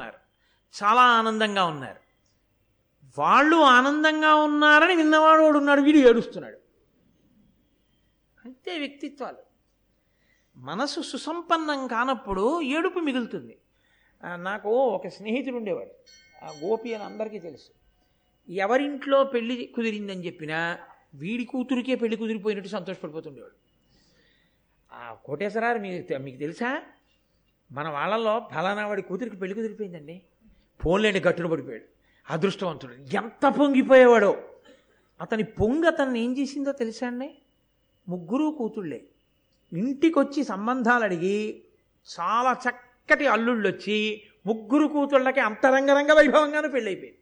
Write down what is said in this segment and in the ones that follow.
ఉన్నారు చాలా ఆనందంగా ఉన్నారు. వాళ్ళు ఆనందంగా ఉన్నారని విన్నవాడు వాడు ఉన్నాడు వీడు ఏడుస్తున్నాడు. అంతే వ్యక్తిత్వాలు. మనసు సుసంపన్నం కానప్పుడు ఏడుపు మిగులుతుంది. నాకు ఒక స్నేహితుడు ఉండేవాడు. ఆ గోపి అని అందరికీ తెలుసు. ఎవరింట్లో పెళ్ళి కుదిరిందని చెప్పినా వీడి కూతురికే పెళ్ళి కుదిరిపోయినట్టు సంతోషపడిపోతుండేవాడు. ఆ కోటేశ్వరారు మీకు మీకు తెలుసా? మన వాళ్ళల్లో ఫలానా వాడి కూతురికి పెళ్ళి కుదిరిపోయిందండి ఫోన్లేని గట్టును పడిపోయాడు. అదృష్టవంతుడు. ఎంత పొంగిపోయేవాడో. అతని పొంగి అతన్ని ఏం చేసిందో తెలుసా అండి? ముగ్గురు కూతుళ్ళే. ఇంటికొచ్చి సంబంధాలు అడిగి చాలా చక్కటి అల్లుళ్ళు వచ్చి ముగ్గురు కూతుళ్ళకి అంతరంగరంగ వైభవంగానే పెళ్ళైపోయింది.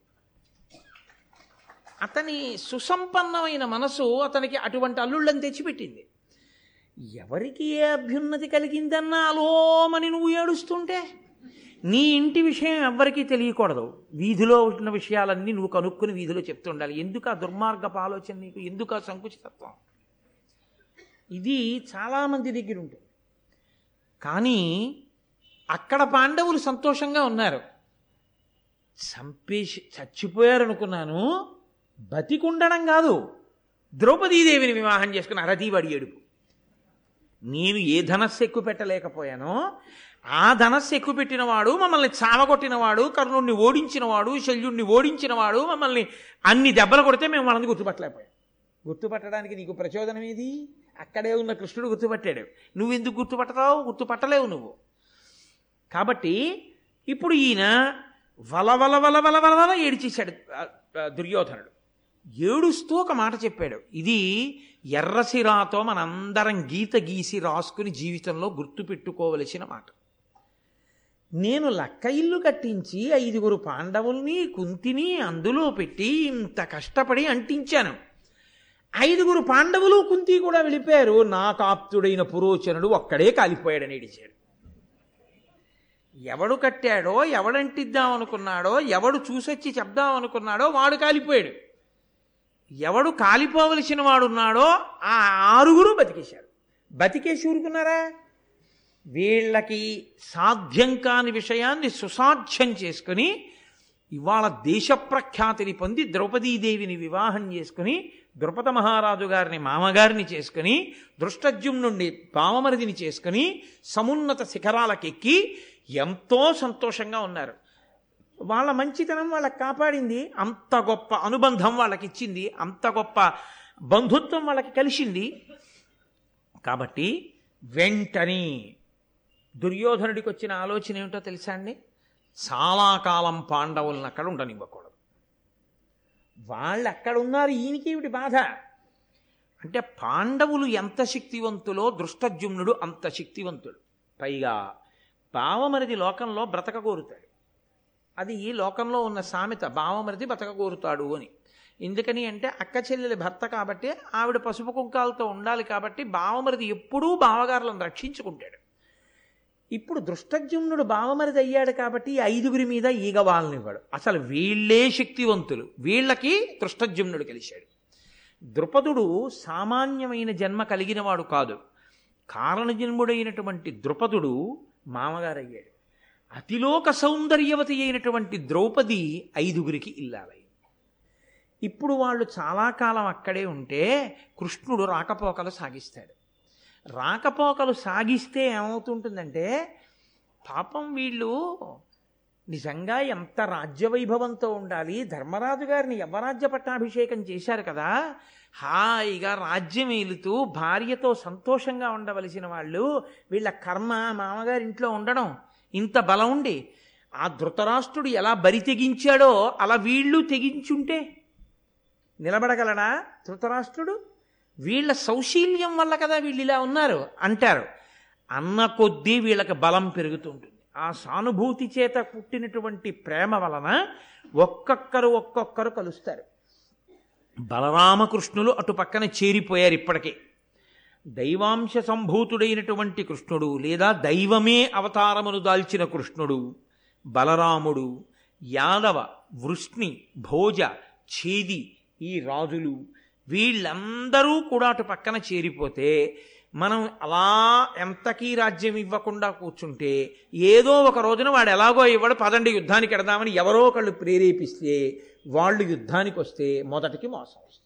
అతని సుసంపన్నమైన మనసు అతనికి అటువంటి అల్లుళ్ళని తెచ్చిపెట్టింది. ఎవరికి ఏ అభ్యున్నతి కలిగిందన్నా అలోమని నువ్వు ఏడుస్తుంటే? నీ ఇంటి విషయం ఎవ్వరికీ తెలియకూడదు. వీధిలో ఉన్న విషయాలన్నీ నువ్వు కనుక్కుని వీధిలో చెప్తుండాలి. ఎందుకు ఆ దుర్మార్గపు ఆలోచన నీకు? ఎందుకు ఆ సంకుచితత్వం? ఇది చాలామంది దగ్గర ఉంటుంది. కానీ అక్కడ పాండవులు సంతోషంగా ఉన్నారు. చంపేసి చచ్చిపోయారు అనుకున్నాను బతికుండడం కాదు. ద్రౌపదీదేవిని వివాహం చేసుకుని అరతీవాడి ఏడుపు. నేను ఏ ధనస్సు ఎక్కువ పెట్టలేకపోయానో ఆ ధనస్సు ఎక్కువ పెట్టినవాడు మమ్మల్ని చావగొట్టినవాడు కర్ణుడిని ఓడించినవాడు శల్యుణ్ణి ఓడించినవాడు మమ్మల్ని అన్ని దెబ్బలు కొడితే మేము వాళ్ళని గుర్తుపట్టలేకపోయాం. గుర్తుపట్టడానికి నీకు ప్రచోదనం ఏది? అక్కడే ఉన్న కృష్ణుడు గుర్తుపట్టాడు. నువ్వెందుకు గుర్తుపట్టతావు? గుర్తుపట్టలేవు నువ్వు. కాబట్టి ఇప్పుడు ఈయన వల వల వల వల వల వల ఏడిచేశాడు దుర్యోధనుడు. ఏడుస్తూ ఒక మాట చెప్పాడు. ఇది ఎర్రసిరాతో మనందరం గీత గీసి రాసుకుని జీవితంలో గుర్తుపెట్టుకోవలసిన మాట. నేను లక్క ఇల్లు కట్టించి ఐదుగురు పాండవుల్ని కుంతిని అందులో పెట్టి ఇంత కష్టపడి అంటించాను. ఐదుగురు పాండవులు కుంతి కూడా వెళ్ళిపోయారు. నా కాప్తుడైన పురోచనుడు ఒక్కడే కాలిపోయాడని ఏడిచాడు. ఎవడు కట్టాడో ఎవడంటిద్దాం అనుకున్నాడో ఎవడు చూసొచ్చి చెప్దాం అనుకున్నాడో వాడు కాలిపోయాడు. ఎవడు కాలిపోవలసిన వాడున్నాడో ఆ ఆరుగురు బతికేశారు. బతికేసి ఊరుకున్నారా? వీళ్ళకి సాధ్యం కాని విషయాన్ని సుసాధ్యం చేసుకుని ఇవాళ దేశప్రఖ్యాతిని పొంది ద్రౌపదీదేవిని వివాహం చేసుకుని ద్రుపద మహారాజు గారిని మామగారిని చేసుకుని దృష్టజ్యుమ్నుండి పామమరిదిని చేసుకుని సమున్నత శిఖరాలకెక్కి ఎంతో సంతోషంగా ఉన్నారు. వాళ్ళ మంచితనం వాళ్ళకి కాపాడింది అంత గొప్ప అనుబంధం వాళ్ళకి ఇచ్చింది అంత గొప్ప బంధుత్వం వాళ్ళకి కలిసింది. కాబట్టి వెంటనే దుర్యోధనుడికి వచ్చిన ఆలోచన ఏమిటో తెలుసా అండి? చాలా కాలం పాండవులను అక్కడ ఉండనివ్వకూడదు. వాళ్ళు అక్కడ ఉన్నారు ఈయనకేమిటి బాధ? అంటే పాండవులు ఎంత శక్తివంతులో దృష్టజుమ్నుడు అంత శక్తివంతుడు. పైగా పావమరిది లోకంలో బ్రతక కోరుతాడు అది ఈ లోకంలో ఉన్న సామెత భావమృతి బతకగోరుతాడు అని. ఎందుకని అంటే అక్క చెల్లెలి భర్త కాబట్టి ఆవిడ పసుపు కుంకాలతో ఉండాలి కాబట్టి భావమరిది ఎప్పుడూ బావగారులను రక్షించుకుంటాడు. ఇప్పుడు దృష్టజ్యుమ్నుడు బావమరిది అయ్యాడు కాబట్టి ఐదుగురి మీద ఈగ వాళ్ళనివ్వడు అసలు వీళ్ళే శక్తివంతులు. వీళ్ళకి దృష్టజ్యుమ్నుడు కలిశాడు ద్రుపదుడు సామాన్యమైన జన్మ కలిగినవాడు కాదు. కారణజన్ముడైనటువంటి ద్రుపదుడు మామగారయ్యాడు. అతిలోక సౌందర్యవతి అయినటువంటి ద్రౌపది ఐదుగురికి ఇల్లాలి ఇప్పుడు వాళ్ళు చాలా కాలం అక్కడే ఉంటే కృష్ణుడు రాకపోకలు సాగిస్తాడు. రాకపోకలు సాగిస్తే ఏమవుతుంటుందంటే పాపం వీళ్ళు నిజంగా ఎంత రాజ్యవైభవంతో ఉండాలి ధర్మరాజు గారిని యవరాజ్య పట్టాభిషేకం చేశారు కదా హాయిగా రాజ్యం ఏలుతూ భార్యతో సంతోషంగా ఉండవలసిన వాళ్ళు వీళ్ళ కర్మ మామగారి ఇంట్లో ఉండడం ఇంత బలం ఉండి ఆ ధృతరాష్ట్రుడు ఎలా బరి తెగించాడో అలా వీళ్ళు తెగించుంటే నిలబడగలడా ధృతరాష్ట్రుడు? వీళ్ళ సౌశీల్యం వల్ల కదా వీళ్ళు ఇలా ఉన్నారు అంటారు. అన్న కొద్దీ వీళ్ళకి బలం పెరుగుతుంటుంది. ఆ సానుభూతి చేత పుట్టినటువంటి ప్రేమ వలన ఒక్కొక్కరు ఒక్కొక్కరు కలుస్తారు. బలరామకృష్ణులు అటు పక్కన చేరిపోయారు ఇప్పటికే. దైవాంశ సంభూతుడైనటువంటి కృష్ణుడు లేదా దైవమే అవతారమును దాల్చిన కృష్ణుడు బలరాముడు యాదవ వృష్ణి భోజ ఛేది ఈ రాజులు వీళ్ళందరూ కూడా అటు పక్కన చేరిపోతే మనం అలా ఎంతకీ రాజ్యం ఇవ్వకుండా కూర్చుంటే ఏదో ఒక రోజున వాడు ఎలాగో ఇవ్వడు పదండి యుద్ధానికి ఎడదామని ఎవరో ఒకళ్ళు ప్రేరేపిస్తే వాళ్ళు యుద్ధానికి వస్తే మొదటికి మోసం వస్తుంది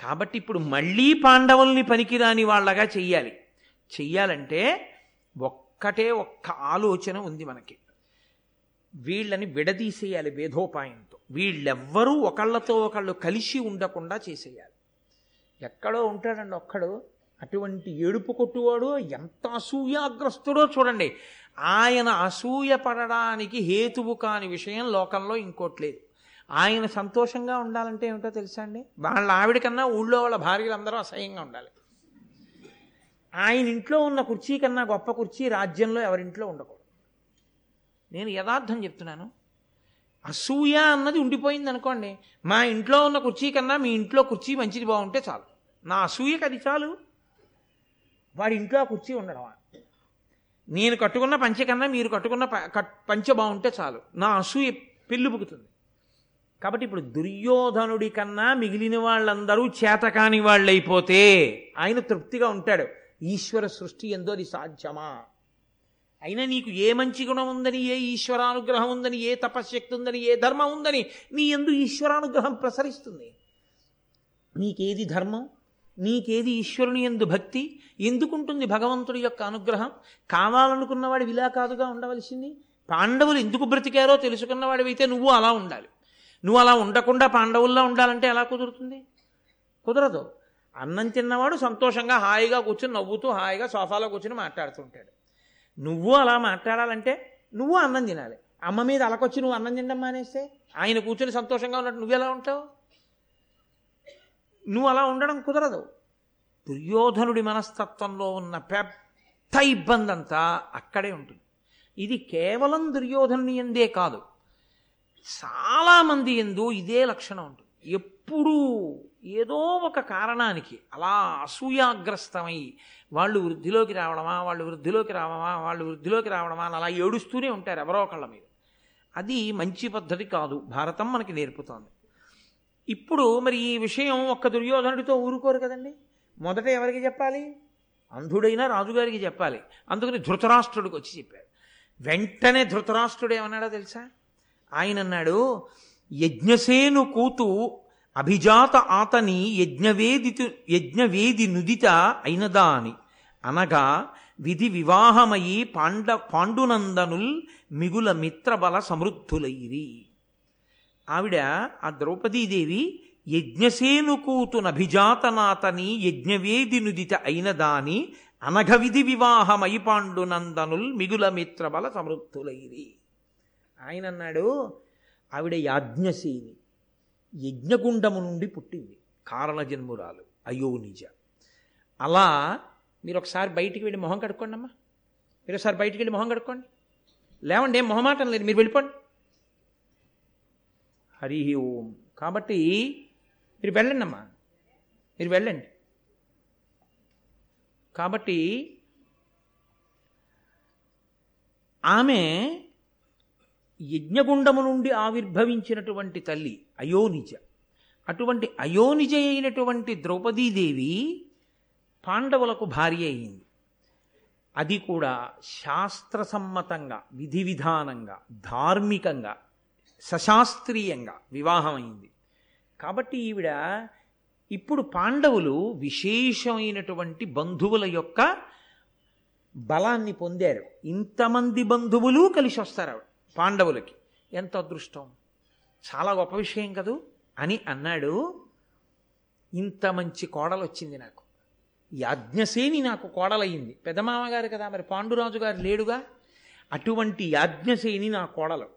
కాబట్టి ఇప్పుడు మళ్ళీ పాండవుల్ని పనికిరాని వాళ్ళగా చెయ్యాలి. చెయ్యాలంటే ఒక్కటే ఒక్క ఆలోచన ఉంది మనకి. వీళ్ళని విడదీసేయాలి వేధోపాయంతో. వీళ్ళెవ్వరూ ఒకళ్ళతో ఒకళ్ళు కలిసి ఉండకుండా చేసేయాలి. ఎక్కడో ఉంటాడండి ఒక్కడు. అటువంటి ఏడుపు కొట్టువాడు ఎంత అసూయాగ్రస్తుడో చూడండి. ఆయన అసూయ పడడానికి హేతువు కాని విషయం లోకంలో ఇంకోట్లేదు ఆయన సంతోషంగా ఉండాలంటే ఏమిటో తెలుసా అండి? వాళ్ళ ఆవిడ కన్నా ఊళ్ళో వాళ్ళ భార్యలు అందరూ అసహ్యంగా ఉండాలి. ఆయన ఇంట్లో ఉన్న కుర్చీ కన్నా గొప్ప కుర్చీ రాజ్యంలో ఎవరింట్లో ఉండకూడదు. నేను యథార్థం చెప్తున్నాను. అసూయ అన్నది ఉండిపోయింది అనుకోండి మా ఇంట్లో ఉన్న కుర్చీ కన్నా మీ ఇంట్లో కుర్చీ మంచిది బాగుంటే చాలు. నా అసూయకి అది చాలు. వాడి ఇంట్లో ఆ కుర్చీ ఉండడమా నేను కట్టుకున్న పంచె కన్నా మీరు కట్టుకున్న ప- కట్- పంచె బాగుంటే చాలు. నా అసూయ పెళ్ళిబుకుతుంది కాబట్టి ఇప్పుడు దుర్యోధనుడి కన్నా మిగిలిన వాళ్ళందరూ చేతకాని వాళ్ళైపోతే ఆయన తృప్తిగా ఉంటాడు. ఈశ్వర సృష్టి ఎందో అది సాధ్యమా? అయినా నీకు ఏ మంచి గుణం ఉందని ఏ ఈశ్వరానుగ్రహం ఉందని ఏ తపశ్శక్తి ఉందని ఏ ధర్మం ఉందని నీ ఎందు ఈశ్వరానుగ్రహం ప్రసరిస్తుంది. నీకేది ధర్మం? నీకేది ఈశ్వరుని ఎందు భక్తి? ఎందుకుంటుంది భగవంతుడి యొక్క అనుగ్రహం? కావాలనుకున్నవాడు ఇలా కాదుగా ఉండవలసింది? పాండవులు ఎందుకు బ్రతికారో తెలుసుకున్నవాడివైతే నువ్వు అలా ఉండాలి. నువ్వు అలా ఉండకుండా పాండవుల్లో ఉండాలంటే ఎలా కుదురుతుంది? కుదరదు. అన్నం తిన్నవాడు సంతోషంగా హాయిగా కూర్చుని నవ్వుతూ హాయిగా సోఫాలో కూర్చుని మాట్లాడుతుంటాడు. నువ్వు అలా మాట్లాడాలంటే నువ్వు అన్నం తినాలి. అమ్మ మీద అలకొచ్చి నువ్వు అన్నం తినడం మానేస్తే ఆయన కూర్చొని సంతోషంగా ఉన్నట్టు నువ్వు ఎలా ఉంటావు? నువ్వు అలా ఉండడం కుదరదు. దుర్యోధనుడి మనస్తత్వంలో ఉన్న పెద్ద ఇబ్బంది అంతా అక్కడే ఉంటుంది. ఇది కేవలం దుర్యోధనుని ఎందే కాదు. చాలామంది ఎందు ఇదే లక్షణం ఉంటుంది. ఎప్పుడూ ఏదో ఒక కారణానికి అలా అసూయాగ్రస్తమై వాళ్ళు వృద్ధిలోకి రావడమా వాళ్ళు వృద్ధిలోకి రావడమా వాళ్ళు వృద్ధిలోకి రావడమా అని అలా ఏడుస్తూనే ఉంటారు ఎవరో ఒకళ్ళ మీద. అది మంచి పద్ధతి కాదు. భారతం మనకి నేర్పుతోంది. ఇప్పుడు మరి ఈ విషయం ఒక్క దుర్యోధనుడితో ఊరుకోరు కదండి? మొదట ఎవరికి చెప్పాలి? అంధుడైన రాజుగారికి చెప్పాలి. అందుకని ధృతరాష్ట్రుడికి వచ్చి చెప్పాడు వెంటనే ధృతరాష్ట్రుడు ఏమన్నాడో తెలుసా? ఆయన అన్నాడు యజ్ఞసేను కూతు అభిజాత ఆతని యజ్ఞవేది యజ్ఞవేది నుదిత అయినదా అని అనగా విధి వివాహమయి పాండ పాండునందనుల్ మిగుల మిత్రబల సమృద్ధులైరి. ఆవిడ ఆ ద్రౌపదీదేవి యజ్ఞసేను కూతునభిజాతనాతని యజ్ఞవేది నుదిత అయినదాని అనఘ విధి వివాహమై పాండునందనుల్ మిగుల మిత్రబల సమృద్ధులైరి. ఆయన అన్నాడు ఆవిడ యాజ్ఞసేని యజ్ఞగుండము నుండి పుట్టింది. కారణజన్మురాలు అయోనిజ అలా మీరు ఒకసారి బయటికి వెళ్ళి మొహం కడుక్కోండి అమ్మా మీరు ఒకసారి బయటికి వెళ్ళి మొహం కడుక్కోండి. లేవండి ఏం మొహమాటం లేదు. మీరు వెళ్ళిపోండి. హరి ఓం. కాబట్టి మీరు వెళ్ళండి అమ్మా మీరు వెళ్ళండి. కాబట్టి ఆమె యజ్ఞగుండము నుండి ఆవిర్భవించినటువంటి తల్లి అయోనిజ. అటువంటి అయోనిజ అయినటువంటి ద్రౌపదీదేవి పాండవులకు భార్య అయింది. అది కూడా శాస్త్రసమ్మతంగా విధి విధానంగా ధార్మికంగా సశాస్త్రీయంగా వివాహమైంది. కాబట్టి ఈవిడ ఇప్పుడు పాండవులు విశేషమైనటువంటి బంధువుల యొక్క బలాన్ని పొందారు. ఇంతమంది బంధువులు కలిసి వస్తారు పాండవులకి. ఎంత అదృష్టం. చాలా గొప్ప విషయం కదూ? అని అన్నాడు ఇంత మంచి కోడలు వచ్చింది నాకు యాజ్ఞసేని నాకు కోడలయ్యింది. పెదమామగారు కదా మరి పాండురాజు గారు లేడుగా? అటువంటి యాజ్ఞసేని నా కోడలు.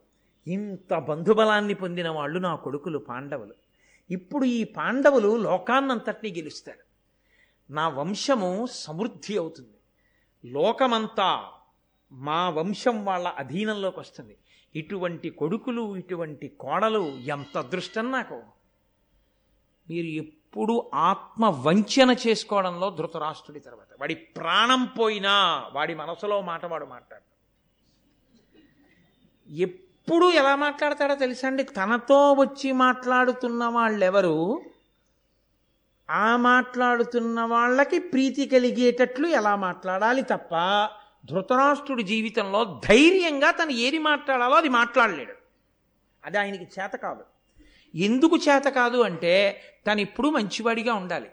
ఇంత బంధుబలాన్ని పొందిన వాళ్ళు నా కొడుకులు పాండవులు. ఇప్పుడు ఈ పాండవులు లోకాన్నంతటినీ గెలుస్తారు. నా వంశము సమృద్ధి అవుతుంది. లోకమంతా మా వంశం వాళ్ళ అధీనంలోకి వస్తుంది ఇటువంటి కొడుకులు ఇటువంటి కోడలు ఎంత అదృష్టం నాకు. మీరు ఎప్పుడు ఆత్మ వంచన చేసుకోవడంలో ధృతరాష్ట్రుడి తర్వాత. వాడి ప్రాణం పోయినా వాడి మనసులో మాట వాడు మాట్లాడు. ఎప్పుడు ఎలా మాట్లాడతాడో తెలుసా అండి? తనతో వచ్చి మాట్లాడుతున్న వాళ్ళెవరు? ఆ మాట్లాడుతున్న వాళ్ళకి ప్రీతి కలిగేటట్లు ఎలా మాట్లాడాలి తప్ప ధృతరాష్ట్రుడి జీవితంలో ధైర్యంగా తను ఏది మాట్లాడాలో అది మాట్లాడలేడు. అది ఆయనకి చేత కాదు. ఎందుకు చేత కాదు అంటే తను ఇప్పుడు మంచివాడిగా ఉండాలి.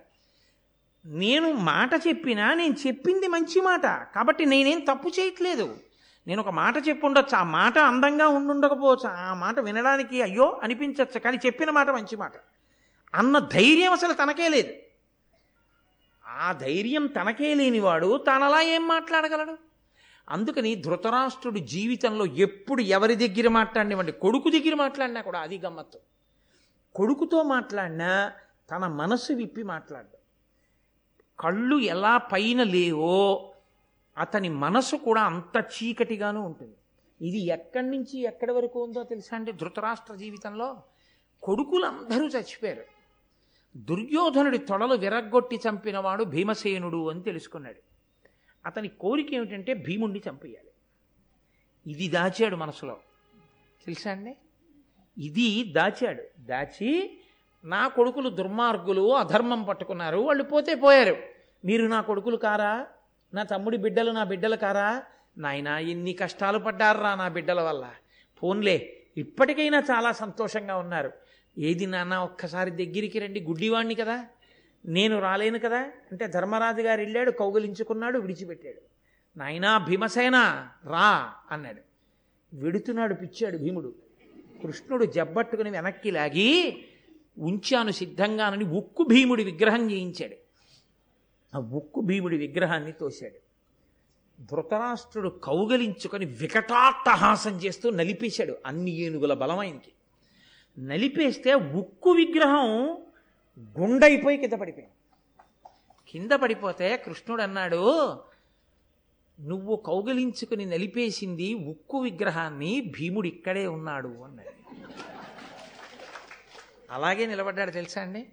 నేను మాట చెప్పినా నేను చెప్పింది మంచి మాట. కాబట్టి నేనేం తప్పు చేయట్లేదు. నేను ఒక మాట చెప్పి ఉండొచ్చు. ఆ మాట అందంగా ఉండుండకపోవచ్చు. ఆ మాట వినడానికి అయ్యో అనిపించవచ్చు కానీ చెప్పిన మాట మంచి మాట. అన్న ధైర్యం అసలు తనకే లేదు. ఆ ధైర్యం తనకే లేనివాడు తనలా ఏం మాట్లాడగలడు? అందుకని ధృతరాష్ట్రుడు జీవితంలో ఎప్పుడు ఎవరి దగ్గర మాట్లాడినవండి? కొడుకు దగ్గర మాట్లాడినా కూడా అది గమ్మత్తు. కొడుకుతో మాట్లాడినా తన మనసు విప్పి మాట్లాడు. కళ్ళు ఎలా పైన లేవో అతని మనసు కూడా అంత చీకటిగాను ఉంటుంది. ఇది ఎక్కడి నుంచి ఎక్కడి వరకు ఉందో తెలుసా అండి ధృతరాష్ట్ర జీవితంలో? కొడుకులందరూ చచ్చిపోయారు. దుర్యోధనుడి తొడలు విరగ్గొట్టి చంపినవాడు భీమసేనుడు అని తెలుసుకున్నాడు. అతని కోరిక ఏమిటంటే భీముణ్ణి చంపేయాలి. ఇది దాచాడు మనసులో. తెలుసా అండి? ఇది దాచాడు. దాచి నా కొడుకులు దుర్మార్గులు అధర్మం పట్టుకున్నారు వాళ్ళు పోతే పోయారు. మీరు నా కొడుకులు కారా? నా తమ్ముడి బిడ్డలు నా బిడ్డలు కారా? నాయనా ఎన్ని కష్టాలు పడ్డారా నా బిడ్డల వల్ల. ఫోన్లే ఇప్పటికైనా చాలా సంతోషంగా ఉన్నారు. ఏది నాన్న ఒక్కసారి దగ్గరికి రండి గుడ్డివాణ్ణి కదా. నేను రాలేను కదా? అంటే ధర్మరాజు గారు వెళ్ళాడు కౌగలించుకున్నాడు విడిచిపెట్టాడు. నాయనా భీమసేన రా అన్నాడు. వెడుతున్నాడు పిచ్చాడు భీముడు. కృష్ణుడు జబ్బట్టుకుని వెనక్కి లాగి ఉంచాను సిద్ధంగానని ఉక్కు భీముడి విగ్రహం చేయించాడు. ఆ ఉక్కు భీముడి విగ్రహాన్ని తోశాడు. ధృతరాష్ట్రుడు కౌగలించుకొని వికటాట్టహాసం చేస్తూ నలిపేశాడు అన్ని ఏనుగుల బలమైనకి. నలిపేస్తే ఉక్కు విగ్రహం గుండైపోయి కింద పడిపోయింది కింద పడిపోతే కృష్ణుడు అన్నాడు నువ్వు కౌగిలించుకుని నలిపేసింది ఉక్కు విగ్రహాన్ని భీముడు ఇక్కడే ఉన్నాడు అన్నాడు. అలాగే నిలబడ్డాడు తెలుసా అండి?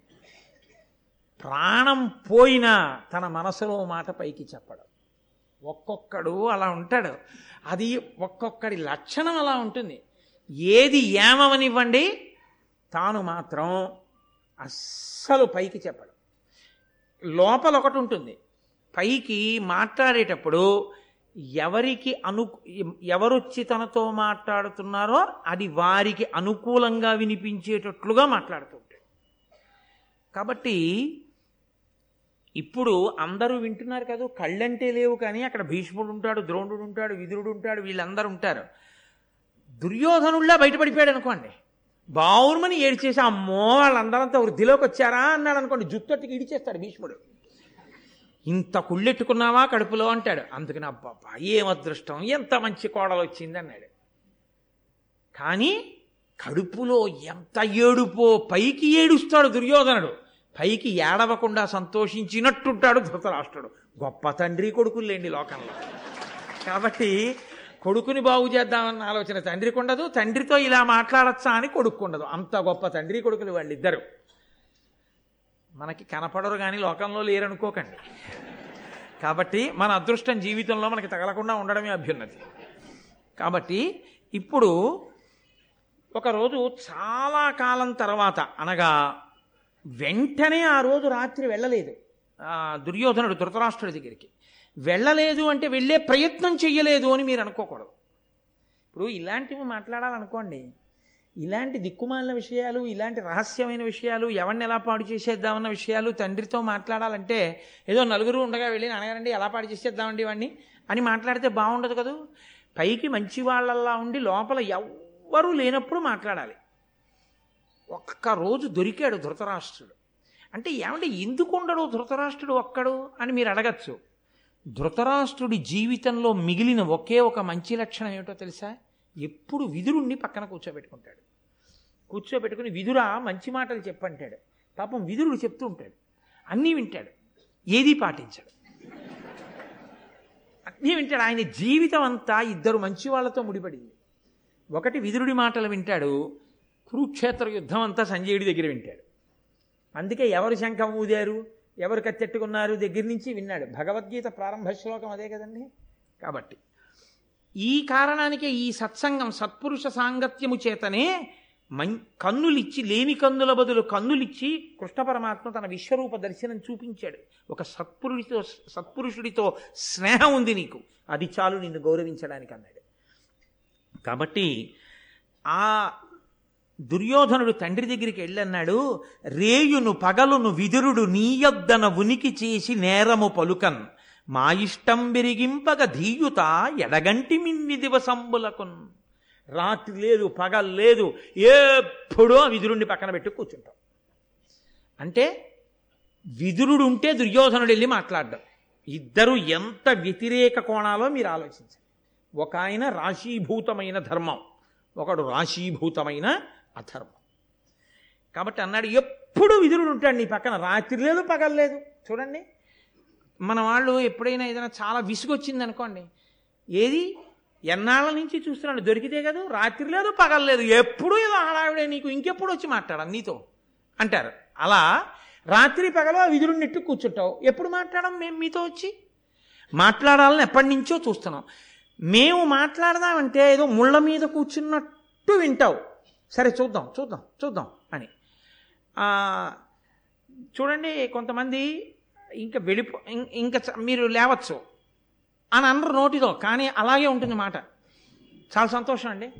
ప్రాణం పోయినా తన మనసులో మాట పైకి చెప్పడం. ఒక్కొక్కడు అలా ఉంటాడు. అది ఒక్కొక్కడి లక్షణం అలా ఉంటుంది. ఏది ఏమవనివ్వండి తాను మాత్రం అస్సలు పైకి చెప్పడం. లోపల ఒకటి ఉంటుంది. పైకి మాట్లాడేటప్పుడు ఎవరికి అను ఎవరొచ్చి తనతో మాట్లాడుతున్నారో అది వారికి అనుకూలంగా వినిపించేటట్లుగా మాట్లాడుతుంటాడు కాబట్టి ఇప్పుడు అందరూ వింటున్నారు కదా కళ్ళంటే లేవు కానీ అక్కడ భీష్ముడు ఉంటాడు ద్రోణుడు ఉంటాడు విదురుడు ఉంటాడు వీళ్ళందరూ ఉంటారు. దుర్యోధనుల్లా బయటపడిపోయాడు అనుకోండి. బావుర్మని ఏడిచేసి అమ్మో వాళ్ళందరంతా వృద్ధిలోకి వచ్చారా అన్నాడు అనుకోండి జుత్తొట్టుకి ఇడిచేస్తాడు భీష్ముడు. ఇంత కుళ్ళెట్టుకున్నావా కడుపులో అంటాడు. అందుకని అబ్బాబ్బా ఏం అదృష్టం ఎంత మంచి కోడలు వచ్చింది అన్నాడు. కానీ కడుపులో ఎంత ఏడుపో పైకి ఏడుస్తాడు దుర్యోధనుడు. పైకి ఏడవకుండా సంతోషించినట్టుంటాడు ధృతరాష్ట్రుడు. గొప్ప తండ్రి కొడుకులేండి లోకంలో. కాబట్టి కొడుకుని బాగు చేద్దామన్న ఆలోచన తండ్రికి ఉండదు తండ్రితో ఇలా మాట్లాడచ్చా అని కొడుకు ఉండదు అంత గొప్ప తండ్రి కొడుకులు వాళ్ళిద్దరు. మనకి కనపడరు కానీ లోకంలో లేరనుకోకండి. కాబట్టి మన అదృష్టం జీవితంలో మనకి తగలకుండా ఉండడమే అభ్యున్నతి. కాబట్టి ఇప్పుడు ఒకరోజు చాలా కాలం తర్వాత అనగా వెంటనే ఆ రోజు రాత్రి వెళ్ళలేదు. దుర్యోధనుడు ధృతరాష్ట్రుడి దగ్గరికి. వెళ్ళలేదు అంటే వెళ్ళే ప్రయత్నం చెయ్యలేదు అని మీరు అనుకోకూడదు. ఇప్పుడు ఇలాంటివి మాట్లాడాలనుకోండి ఇలాంటి దిక్కుమాలిన విషయాలు ఇలాంటి రహస్యమైన విషయాలు ఎవరిని ఎలా పాడు చేసేద్దామన్న విషయాలు తండ్రితో మాట్లాడాలంటే ఏదో నలుగురు ఉండగా వెళ్ళి నాన్నగారండి ఎలా పాడు చేసేద్దామండి వాడిని అని మాట్లాడితే బాగుండదు కదూ? పైకి మంచి వాళ్ళల్లా ఉండి లోపల ఎవ్వరూ లేనప్పుడు మాట్లాడాలి. ఒక్క రోజు దొరికాడు ధృతరాష్ట్రుడు. అంటే ఏమంటే ఎందుకు ఉండడు ధృతరాష్ట్రుడు ఒక్కడు అని మీరు అడగచ్చు. ధృతరాష్ట్రుడి జీవితంలో మిగిలిన ఒకే ఒక మంచి లక్షణం ఏమిటో తెలుసా? ఎప్పుడు విదురుణ్ణి పక్కన కూర్చోబెట్టుకుంటాడు. కూర్చోబెట్టుకుని విదురా మంచి మాటలు చెప్పంటాడు. పాపం విదురుడు చెప్తూ ఉంటాడు. అన్నీ వింటాడు. ఏదీ పాటించాడు. అన్నీ వింటాడు. ఆయన జీవితం అంతా ఇద్దరు మంచి వాళ్ళతో ముడిపడింది. ఒకటి విదురుడి మాటలు వింటాడు. కురుక్షేత్ర యుద్ధం అంతా సంజయుడి దగ్గర వింటాడు. అందుకే ఎవరు శంఖం ఊదారు? ఎవరు కత్తెట్టుకున్నారు దగ్గర నుంచి విన్నాడు. భగవద్గీత ప్రారంభ శ్లోకం అదే కదండి? కాబట్టి ఈ కారణానికే ఈ సత్సంగం సత్పురుష సాంగత్యము చేతనే మం కన్నులిచ్చి లేని కన్నుల బదులు కన్నులిచ్చి కృష్ణ పరమాత్మ తన విశ్వరూప దర్శనం చూపించాడు. ఒక సత్పురుడితో సత్పురుషుడితో స్నేహం ఉంది నీకు. అది చాలు నిన్ను గౌరవించడానికి అన్నాడు. కాబట్టి ఆ దుర్యోధనుడు తండ్రి దగ్గరికి వెళ్ళన్నాడు రేయును పగలును విదురుడు నీయొద్దన ఉనికి చేసి నేరము పలుకన్. మా ఇష్టం విరిగింపగ ధీయుత ఎడగంటి మిన్ని దివసంబులకున్. రాత్రి లేదు పగలు లేదు ఎప్పుడో విదురుణ్ణి పక్కన పెట్టి కూర్చుంటాం. అంటే విదురుడు ఉంటే దుర్యోధనుడు వెళ్ళి మాట్లాడడం. ఇద్దరు ఎంత వ్యతిరేక కోణాలో మీరు ఆలోచించండి. ఒక ఆయన రాశీభూతమైన ధర్మం ఒకడు రాశీభూతమైన అధర్మం. కాబట్టి అన్నాడు ఎప్పుడు విదురుడు ఉంటాడు నీ పక్కన? రాత్రి లేదు పగలు లేదు. చూడండి. మన వాళ్ళు ఎప్పుడైనా ఏదైనా చాలా విసుగొచ్చింది అనుకోండి ఏది? ఎన్నాళ్ళ నుంచి చూస్తున్నాడు? దొరికితే కదా రాత్రి లేదు పగలు లేదు. ఎప్పుడు ఏదో హడావిడే నీకు ఇంకెప్పుడు వచ్చి మాట్లాడాలి నీతో? అంటారు. అలా రాత్రి పగలు విధులు నెట్టు కూర్చుంటావు. ఎప్పుడు మాట్లాడడం మేము మీతో వచ్చి? మాట్లాడాలని ఎప్పటి నుంచో చూస్తున్నాం. మేము మాట్లాడదామంటే ఏదో ముళ్ళ మీద కూర్చున్నట్టు వింటావు. సరే చూద్దాం చూద్దాం చూద్దాం అని. చూడండి కొంతమంది ఇంకా వెళ్ళిపో ఇంకా మీరు లేవచ్చు అని అనరు నోటితో కానీ అలాగే ఉంటుంది మాట. చాలా సంతోషం అండి.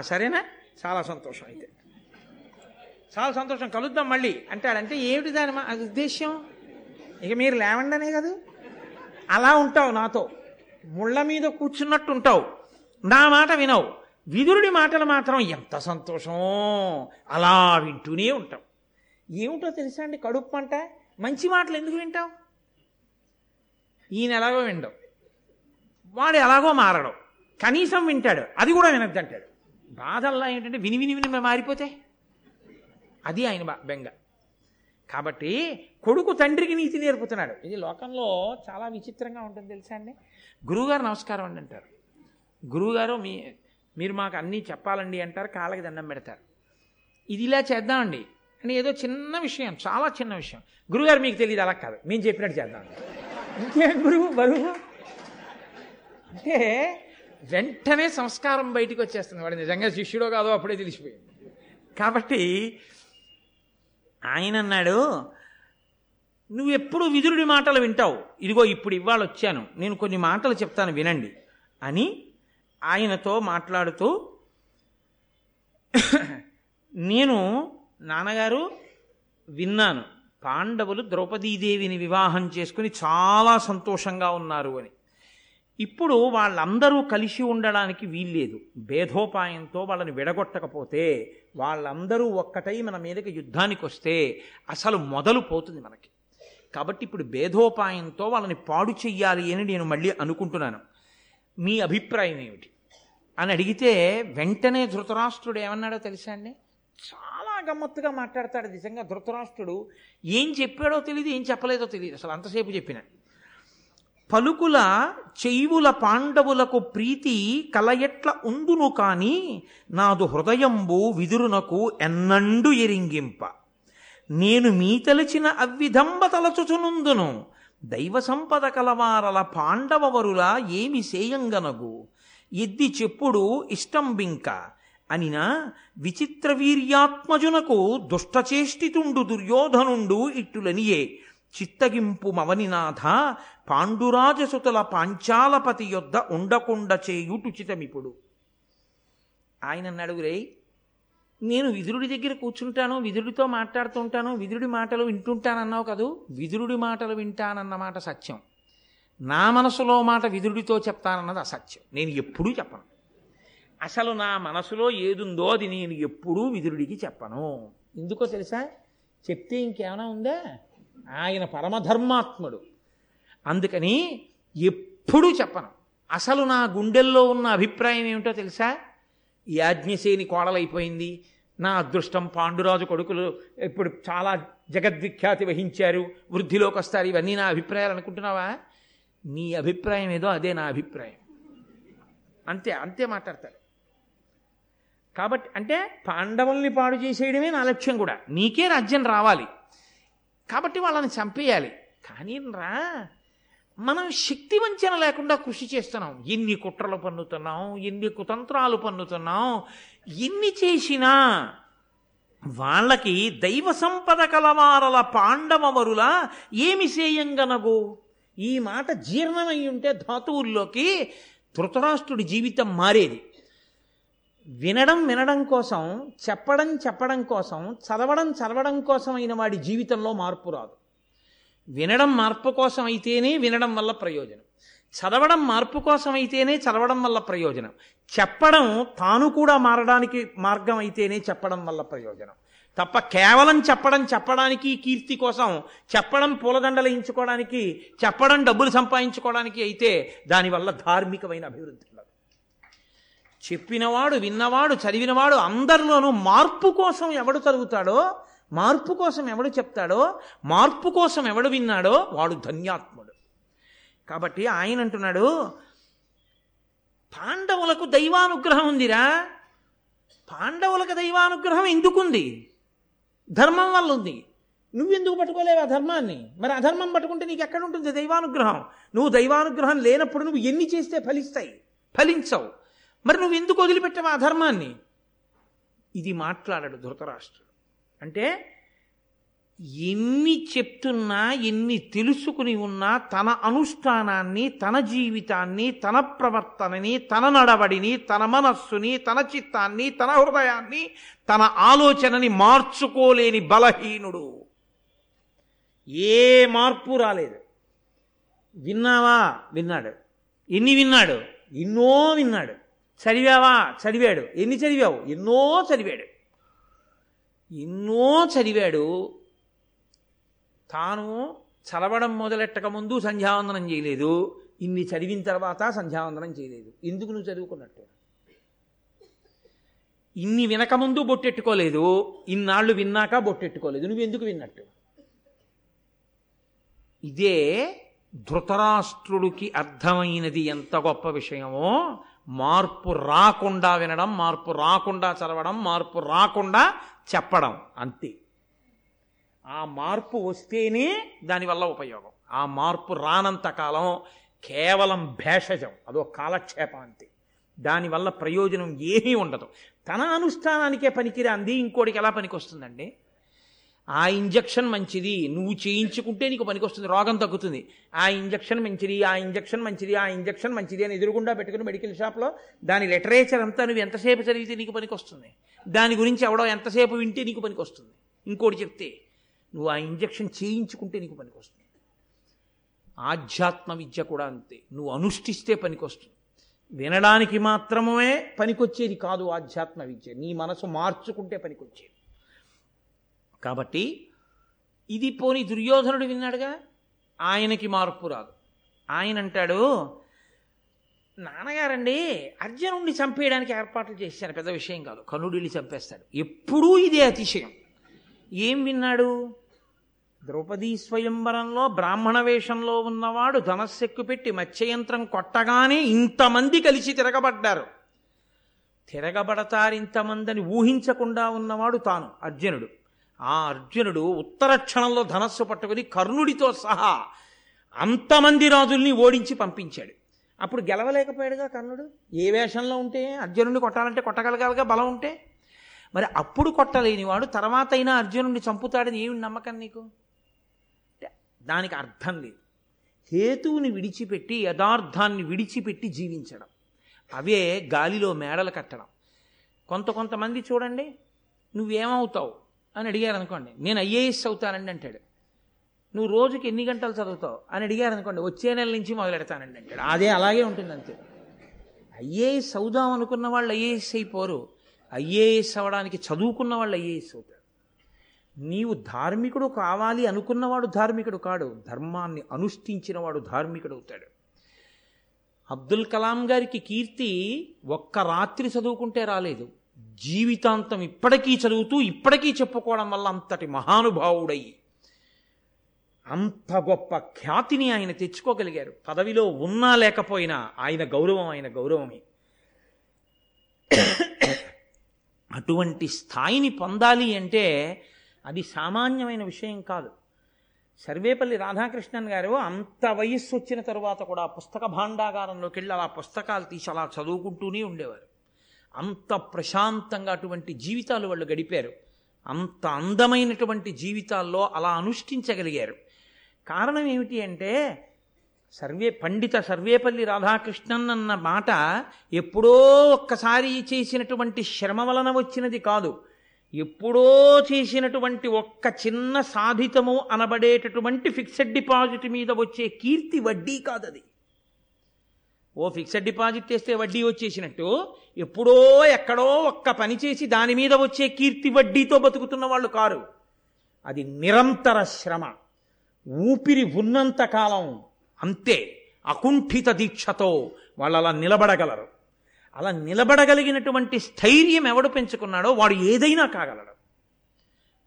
సరేనా? చాలా సంతోషం అయితే. చాలా సంతోషం. కలుద్దాం మళ్ళీ. అంటాడంటే ఏమిటి దాని మా- ఉద్దేశ్యం? ఇక మీరు లేవండనే కదా. అలా ఉంటావు నాతో. ముళ్ళ మీద కూర్చున్నట్టు ఉంటావు నా మాట వినవు. విదురుడి మాటలు మాత్రం ఎంత సంతోషం అలా వింటూనే ఉంటాం. ఏమిటో తెలుసా అండి కడుపు పంట మంచి మాటలు ఎందుకు వింటాం? ఈయన ఎలాగో వినడం వాడు ఎలాగో మారడం. కనీసం వింటాడు. అది కూడా వినద్దంటాడు. బాధల్లా ఏంటంటే విని విని విని మారిపోతే అది ఆయన బెంగ. కాబట్టి కొడుకు తండ్రికి నీతి నేర్పుతున్నాడు. ఇది లోకంలో చాలా విచిత్రంగా ఉంటుంది తెలుసా అండి? గురువుగారు నమస్కారం అండి అంటారు. గురువుగారు మీ మీరు మాకు అన్నీ చెప్పాలండి అంటారు కాళ్ళకి దండం పెడతారు. ఇది ఇలా చేద్దామండి. అని ఏదో చిన్న విషయం చాలా చిన్న విషయం. గురుగారు మీకు తెలియదు అలా కాదు. మేము చెప్పినట్టు చేద్దాం. ఇంకేం గురువు బరువు? అంటే వెంటనే సంస్కారం బయటికి వచ్చేస్తుంది. వాడు నిజంగా శిష్యుడో కాదో అప్పుడే తెలిసిపోయింది. కాబట్టి ఆయన అన్నాడు నువ్వు ఎప్పుడు విదురుడి మాటలు వింటావు. ఇదిగో ఇప్పుడు ఇవాళ వచ్చాను నేను కొన్ని మాటలు చెప్తాను వినండి. అని ఆయనతో మాట్లాడుతూ నేను నాన్నగారు విన్నాను పాండవులు ద్రౌపదీదేవిని వివాహం చేసుకుని చాలా సంతోషంగా ఉన్నారు అని. ఇప్పుడు వాళ్ళందరూ కలిసి ఉండడానికి వీల్లేదు. భేదోపాయంతో వాళ్ళని విడగొట్టకపోతే వాళ్ళందరూ ఒక్కటై మన మీదకి యుద్ధానికి వస్తే అసలు మొదలు పోతుంది మనకి. కాబట్టి ఇప్పుడు భేదోపాయంతో వాళ్ళని పాడు చెయ్యాలి అని నేను మళ్ళీ అనుకుంటున్నాను. మీ అభిప్రాయం ఏమిటి? అని అడిగితే వెంటనే ధృతరాష్ట్రుడు ఏమన్నాడో తెలుసా అండి? చాలా గమ్మత్తుగా మాట్లాడతాడు నిజంగా ధృతరాష్ట్రుడు. ఏం చెప్పాడో తెలియదు ఏం చెప్పలేదో తెలియదు అసలు అంతసేపు చెప్పిన. పలుకుల చెయ్యుల పాండవులకు ప్రీతి కలయట్ల ఉందును కాని నాదు హృదయంబు విదురునకు ఎన్నండు ఎరింగింప. నేను మీ తలచిన అవ్విధంబ తలచుచునుందును. దైవ సంపద కలవారల పాండవవరుల ఏమి సేయంగనగు ఎద్ది చెప్పుడు ఇష్టంబింక అనినా విచిత్ర వీర్యాత్మజునకు దుష్టచేష్టితుండు దుర్యోధనుండు ఇట్టులనియే. చిత్తగింపు మవనినాథ పాండురాజసుతుల పాంచాలపతి యొద్ద ఉండకుండ చేయుటుచితమిప్పుడు ఆయన నడుగురై నేను విదురుడి దగ్గర కూర్చుంటాను విదురుడితో మాట్లాడుతుంటాను విదురుడి మాటలు వింటుంటానన్నావు కదూ? విదురుడి మాటలు వింటానన్నమాట సత్యం. నా మనసులో మాట విదురుడితో చెప్తానన్నది అసత్యం. నేను ఎప్పుడూ చెప్పను. అసలు నా మనసులో ఏదుందో అది నేను ఎప్పుడూ విదురుడికి చెప్పను. ఎందుకో తెలుసా? చెప్తే ఇంకేమైనా ఉందా? ఆయన పరమధర్మాత్ముడు. అందుకని ఎప్పుడూ చెప్పను. అసలు నా గుండెల్లో ఉన్న అభిప్రాయం ఏమిటో తెలుసా? యాజ్ఞసేని కోడలైపోయింది. నా అదృష్టం పాండురాజు కొడుకులు ఇప్పుడు చాలా జగద్విఖ్యాతి వహించారు. వృద్ధిలోకి వస్తారు ఇవన్నీ నా అభిప్రాయాలు అనుకుంటున్నావా? నీ అభిప్రాయం ఏదో అదే నా అభిప్రాయం. అంతే అంతే మాట్లాడతారు. కాబట్టి అంటే పాండవుల్ని పాడు చేసేయడమే నా లక్ష్యం కూడా. నీకే రాజ్యం రావాలి. కాబట్టి వాళ్ళని చంపేయాలి. కానీ రా మనం శక్తి వంచన లేకుండా కృషి చేస్తున్నాం. ఎన్ని కుట్రలు పన్నుతున్నాం ఎన్ని కుతంత్రాలు పన్నుతున్నాం. ఎన్ని చేసినా వాళ్ళకి దైవ సంపద కలవారల పాండవమరుల ఏమి సేయంగనగు ఈ మాట జీర్ణమై ఉంటే ధాతువుల్లోకి ధృతరాష్ట్రుడి జీవితం మారేది. వినడం వినడం కోసం చెప్పడం చెప్పడం కోసం చదవడం చదవడం కోసం అయిన వాడి జీవితంలో మార్పు రాదు. వినడం మార్పు కోసం అయితేనే వినడం వల్ల ప్రయోజనం. చదవడం మార్పు కోసం అయితేనే చదవడం వల్ల ప్రయోజనం. చెప్పడం తాను కూడా మారడానికి మార్గం అయితేనే చెప్పడం వల్ల ప్రయోజనం. తప్ప కేవలం చెప్పడం చెప్పడానికి కీర్తి కోసం చెప్పడం పూలదండలు ఎంచుకోవడానికి చెప్పడం డబ్బులు సంపాదించుకోవడానికి అయితే దానివల్ల ధార్మికమైన అభివృద్ధి ఉండదు. చెప్పినవాడు విన్నవాడు చదివినవాడు అందరిలోనూ మార్పు కోసం ఎవడు చదువుతాడో మార్పు కోసం ఎవడు చెప్తాడో మార్పు కోసం ఎవడు విన్నాడో వాడు ధన్యాత్ముడు. కాబట్టి ఆయన అంటున్నాడు పాండవులకు దైవానుగ్రహం ఉందిరా. పాండవులకు దైవానుగ్రహం ఎందుకుంది? ధర్మం వల్ల ఉంది. నువ్వెందుకు పట్టుకోలేవు ఆ ధర్మాన్ని? మరి అధర్మం పట్టుకుంటే నీకు ఎక్కడ ఉంటుంది దైవానుగ్రహం? నువ్వు దైవానుగ్రహం లేనప్పుడు నువ్వు ఎన్ని చేస్తే ఫలిస్తాయి? ఫలించవు. మరి నువ్వు ఎందుకు వదిలిపెట్టావు ఆ ధర్మాన్ని? ఇది మాట్లాడాడు ధృతరాష్ట్రుడు. అంటే ఎన్ని చెప్తున్నా ఎన్ని తెలుసుకుని ఉన్నా తన అనుష్ఠానాన్ని తన జీవితాన్ని తన ప్రవర్తనని తన నడవడిని తన మనస్సుని తన చిత్తాన్ని తన హృదయాన్ని తన ఆలోచనని మార్చుకోలేని బలహీనుడు. ఏ మార్పు రాలేదు. విన్నావా? విన్నాడు. ఎన్ని విన్నాడు? ఎన్నో విన్నాడు. చదివావా? చదివాడు. ఎన్ని చదివావు? ఎన్నో చదివాడు. ఎన్నో చదివాడు. తాను చదవడం మొదలెట్టక ముందు సంధ్యావందనం చేయలేదు. ఇన్ని చదివిన తర్వాత సంధ్యావందనం చేయలేదు. ఎందుకు నువ్వు చదువుకున్నట్టు? ఇన్ని వినకముందు బొట్టెట్టుకోలేదు. ఇన్నాళ్ళు విన్నాక బొట్టెట్టుకోలేదు. నువ్వు ఎందుకు విన్నట్టు? ఇదే ధృతరాష్ట్రుడికి అర్థమైనది ఎంత గొప్ప విషయమో. మార్పు రాకుండా వినడం మార్పు రాకుండా చదవడం మార్పు రాకుండా చెప్పడం అంతే. ఆ మార్పు వస్తేనే దానివల్ల ఉపయోగం. ఆ మార్పు రానంత కాలం కేవలం భేషజం అదో కాలక్షేపం అంతే. దానివల్ల ప్రయోజనం ఏమీ ఉండదు. తన అనుష్ఠానానికే పనికిరా అంది ఇంకోటికి ఎలా పనికొస్తుందండి? ఆ ఇంజక్షన్ మంచిది నువ్వు చేయించుకుంటే నీకు పనికొస్తుంది రోగం తగ్గుతుంది. ఆ ఇంజక్షన్ మంచిది ఆ ఇంజక్షన్ మంచిది ఆ ఇంజక్షన్ మంచిది అని ఎదురుగుండా పెట్టుకుని మెడికల్ షాప్లో దాని లిటరేచర్ అంతా నువ్వు ఎంతసేపు చదివితే నీకు పనికొస్తుంది. దాని గురించి ఎవడో ఎంతసేపు వింటే నీకు పనికొస్తుంది. ఇంకోటి చెప్తే నువ్వు ఆ ఇంజక్షన్ చేయించుకుంటే నీకు పనికొస్తుంది. ఆధ్యాత్మ విద్య కూడా అంతే. నువ్వు అనుష్ఠిస్తే పనికొస్తుంది. వినడానికి మాత్రమే పనికొచ్చేది కాదు ఆధ్యాత్మ విద్య. నీ మనసు మార్చుకుంటే పనికొచ్చేది. కాబట్టి ఇది పోని దుర్యోధనుడు విన్నాడుగా? ఆయనకి మార్పు రాదు. ఆయన అంటాడు నాన్నగారండి అర్జునుడిని చంపేయడానికి ఏర్పాట్లు చేశాను పెద్ద విషయం కాదు. కనుడిని చంపేస్తాడు. ఎప్పుడూ ఇదే అతిశయం. ఏం విన్నాడు? ద్రౌపదీ స్వయంవరంలో బ్రాహ్మణ వేషంలో ఉన్నవాడు ధనస్సెక్కు పెట్టి మత్స్యయంత్రం కొట్టగానే ఇంతమంది కలిసి తిరగబడ్డారు. తిరగబడతారు ఇంతమందని ఊహించకుండా ఉన్నవాడు తాను అర్జునుడు. ఆ అర్జునుడు ఉత్తర క్షణంలో ధనస్సు పట్టుకుని కర్ణుడితో సహా అంతమంది రాజుల్ని ఓడించి పంపించాడు. అప్పుడు గెలవలేకపోయాడుగా కర్ణుడు? ఏ వేషంలో ఉంటే? అర్జునుడిని కొట్టాలంటే కొట్టగలగాలిగా బలం ఉంటే? మరి అప్పుడు కొట్టలేనివాడు తర్వాత అయినా అర్జునుడిని చంపుతాడని ఏమి నమ్మకం నీకు? దానికి అర్థం లేదు. హేతువుని విడిచిపెట్టి యథార్థాన్ని విడిచిపెట్టి జీవించడం. అవే గాలిలో మేడలు కట్టడం. కొంత కొంతమంది చూడండి నువ్వేమవుతావు? అని అడిగారు అనుకోండి నేను ఐఏఎస్ అవుతానండి అంటాడు. నువ్వు రోజుకి ఎన్ని గంటలు చదువుతావు? అని అడిగారు అనుకోండి వచ్చే నెల నుంచి మొదలెడతానండి అంటాడు. అదే అలాగే ఉంటుంది అంతే ఐఏఎస్ అవుదాం అనుకున్న వాళ్ళు ఐఏఎస్ అయిపోరు. ఐఏఎస్ అవ్వడానికి చదువుకున్న వాళ్ళు ఐఏఎస్ అవుతారు. నీవు ధార్మికుడు కావాలి అనుకున్నవాడు ధార్మికుడు కాడు. ధర్మాన్ని అనుష్ఠించినవాడు ధార్మికుడు అవుతాడు. అబ్దుల్ కలాం గారికి కీర్తి ఒక్క రాత్రి చదువుకుంటే రాలేదు. జీవితాంతం ఇప్పటికీ చదువుతూ ఇప్పటికీ చెప్పుకోవడం వల్ల అంతటి మహానుభావుడై అంత గొప్ప ఖ్యాతిని ఆయన తెచ్చుకోగలిగారు. పదవిలో ఉన్నా లేకపోయినా ఆయన గౌరవం ఆయన గౌరవమే. అటువంటి స్థాయిని పొందాలి అంటే అది సామాన్యమైన విషయం కాదు. సర్వేపల్లి రాధాకృష్ణన్ గారు అంత వయస్సు వచ్చిన తరువాత కూడా పుస్తక భాండాగారంలోకి వెళ్ళి అలా పుస్తకాలు తీసి అలా చదువుకుంటూనే ఉండేవారు. అంత ప్రశాంతంగా అటువంటి జీవితాలు వాళ్ళు గడిపారు. అంత అందమైనటువంటి జీవితాల్లో అలా అనుష్ఠించగలిగారు. కారణం ఏమిటి అంటే సర్వే పండిత సర్వేపల్లి రాధాకృష్ణన్ అన్న మాట ఎప్పుడో ఒక్కసారి చేసినటువంటి శ్రమ వలన వచ్చినది కాదు. ఎప్పుడో చేసినటువంటి ఒక్క చిన్న సాధితము అనబడేటటువంటి ఫిక్స్డ్ డిపాజిట్ మీద వచ్చే కీర్తి వడ్డీ కాదది. ఓ ఫిక్స్డ్ డిపాజిట్ చేస్తే వడ్డీ వచ్చేసినట్టు ఎప్పుడో ఎక్కడో ఒక్క పని చేసి దాని మీద వచ్చే కీర్తి వడ్డీతో బతుకుతున్న వాళ్ళు కారు. అది నిరంతర శ్రమ. ఊపిరి ఉన్నంత కాలం అంతే అకుంఠిత దీక్షతో వాళ్ళు అలా నిలబడగలరు. అలా నిలబడగలిగినటువంటి స్థైర్యం ఎవడు పెంచుకున్నాడో వాడు ఏదైనా కాగలడు.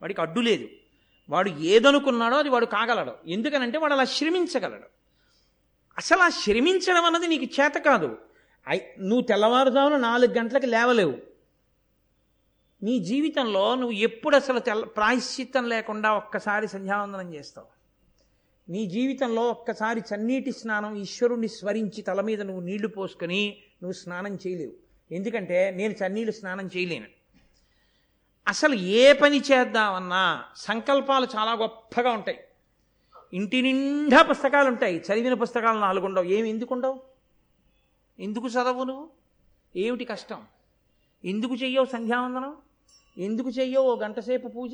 వాడికి అడ్డు లేదు. వాడు ఏదనుకున్నాడో అది వాడు కాగలడు. ఎందుకనంటే వాడు అలా శ్రమించగలడు. అసలు ఆ శ్రమించడం అన్నది నీకు చేత కాదు. ఐ- నువ్వు తెల్లవారుజామున నాలుగు గంటలకు లేవలేవు. నీ జీవితంలో నువ్వు ఎప్పుడు అసలు తెల్ల ప్రాయశ్చిత్తం లేకుండా ఒక్కసారి సంధ్యావందనం చేస్తావు. నీ జీవితంలో ఒక్కసారి చన్నీటి స్నానం ఈశ్వరుణ్ణి స్మరించి తల మీద నువ్వు నీళ్ళు పోసుకొని నువ్వు స్నానం చేయలేవు. ఎందుకంటే నేను చన్నీళ్ళు స్నానం చేయలేను. అసలు ఏ పని చేద్దామన్నా సంకల్పాలు చాలా గొప్పగా ఉంటాయి. ఇంటి నిండా పుస్తకాలు ఉంటాయి చదివిన పుస్తకాలు నాలుగు ఉండవు ఏమి ఎందుకు ఉండవు ఎందుకు చదవు నువ్వు? ఏమిటి కష్టం? ఎందుకు చెయ్యవు సంధ్యావందనం? ఎందుకు చెయ్యవు ఓ గంటసేపు పూజ?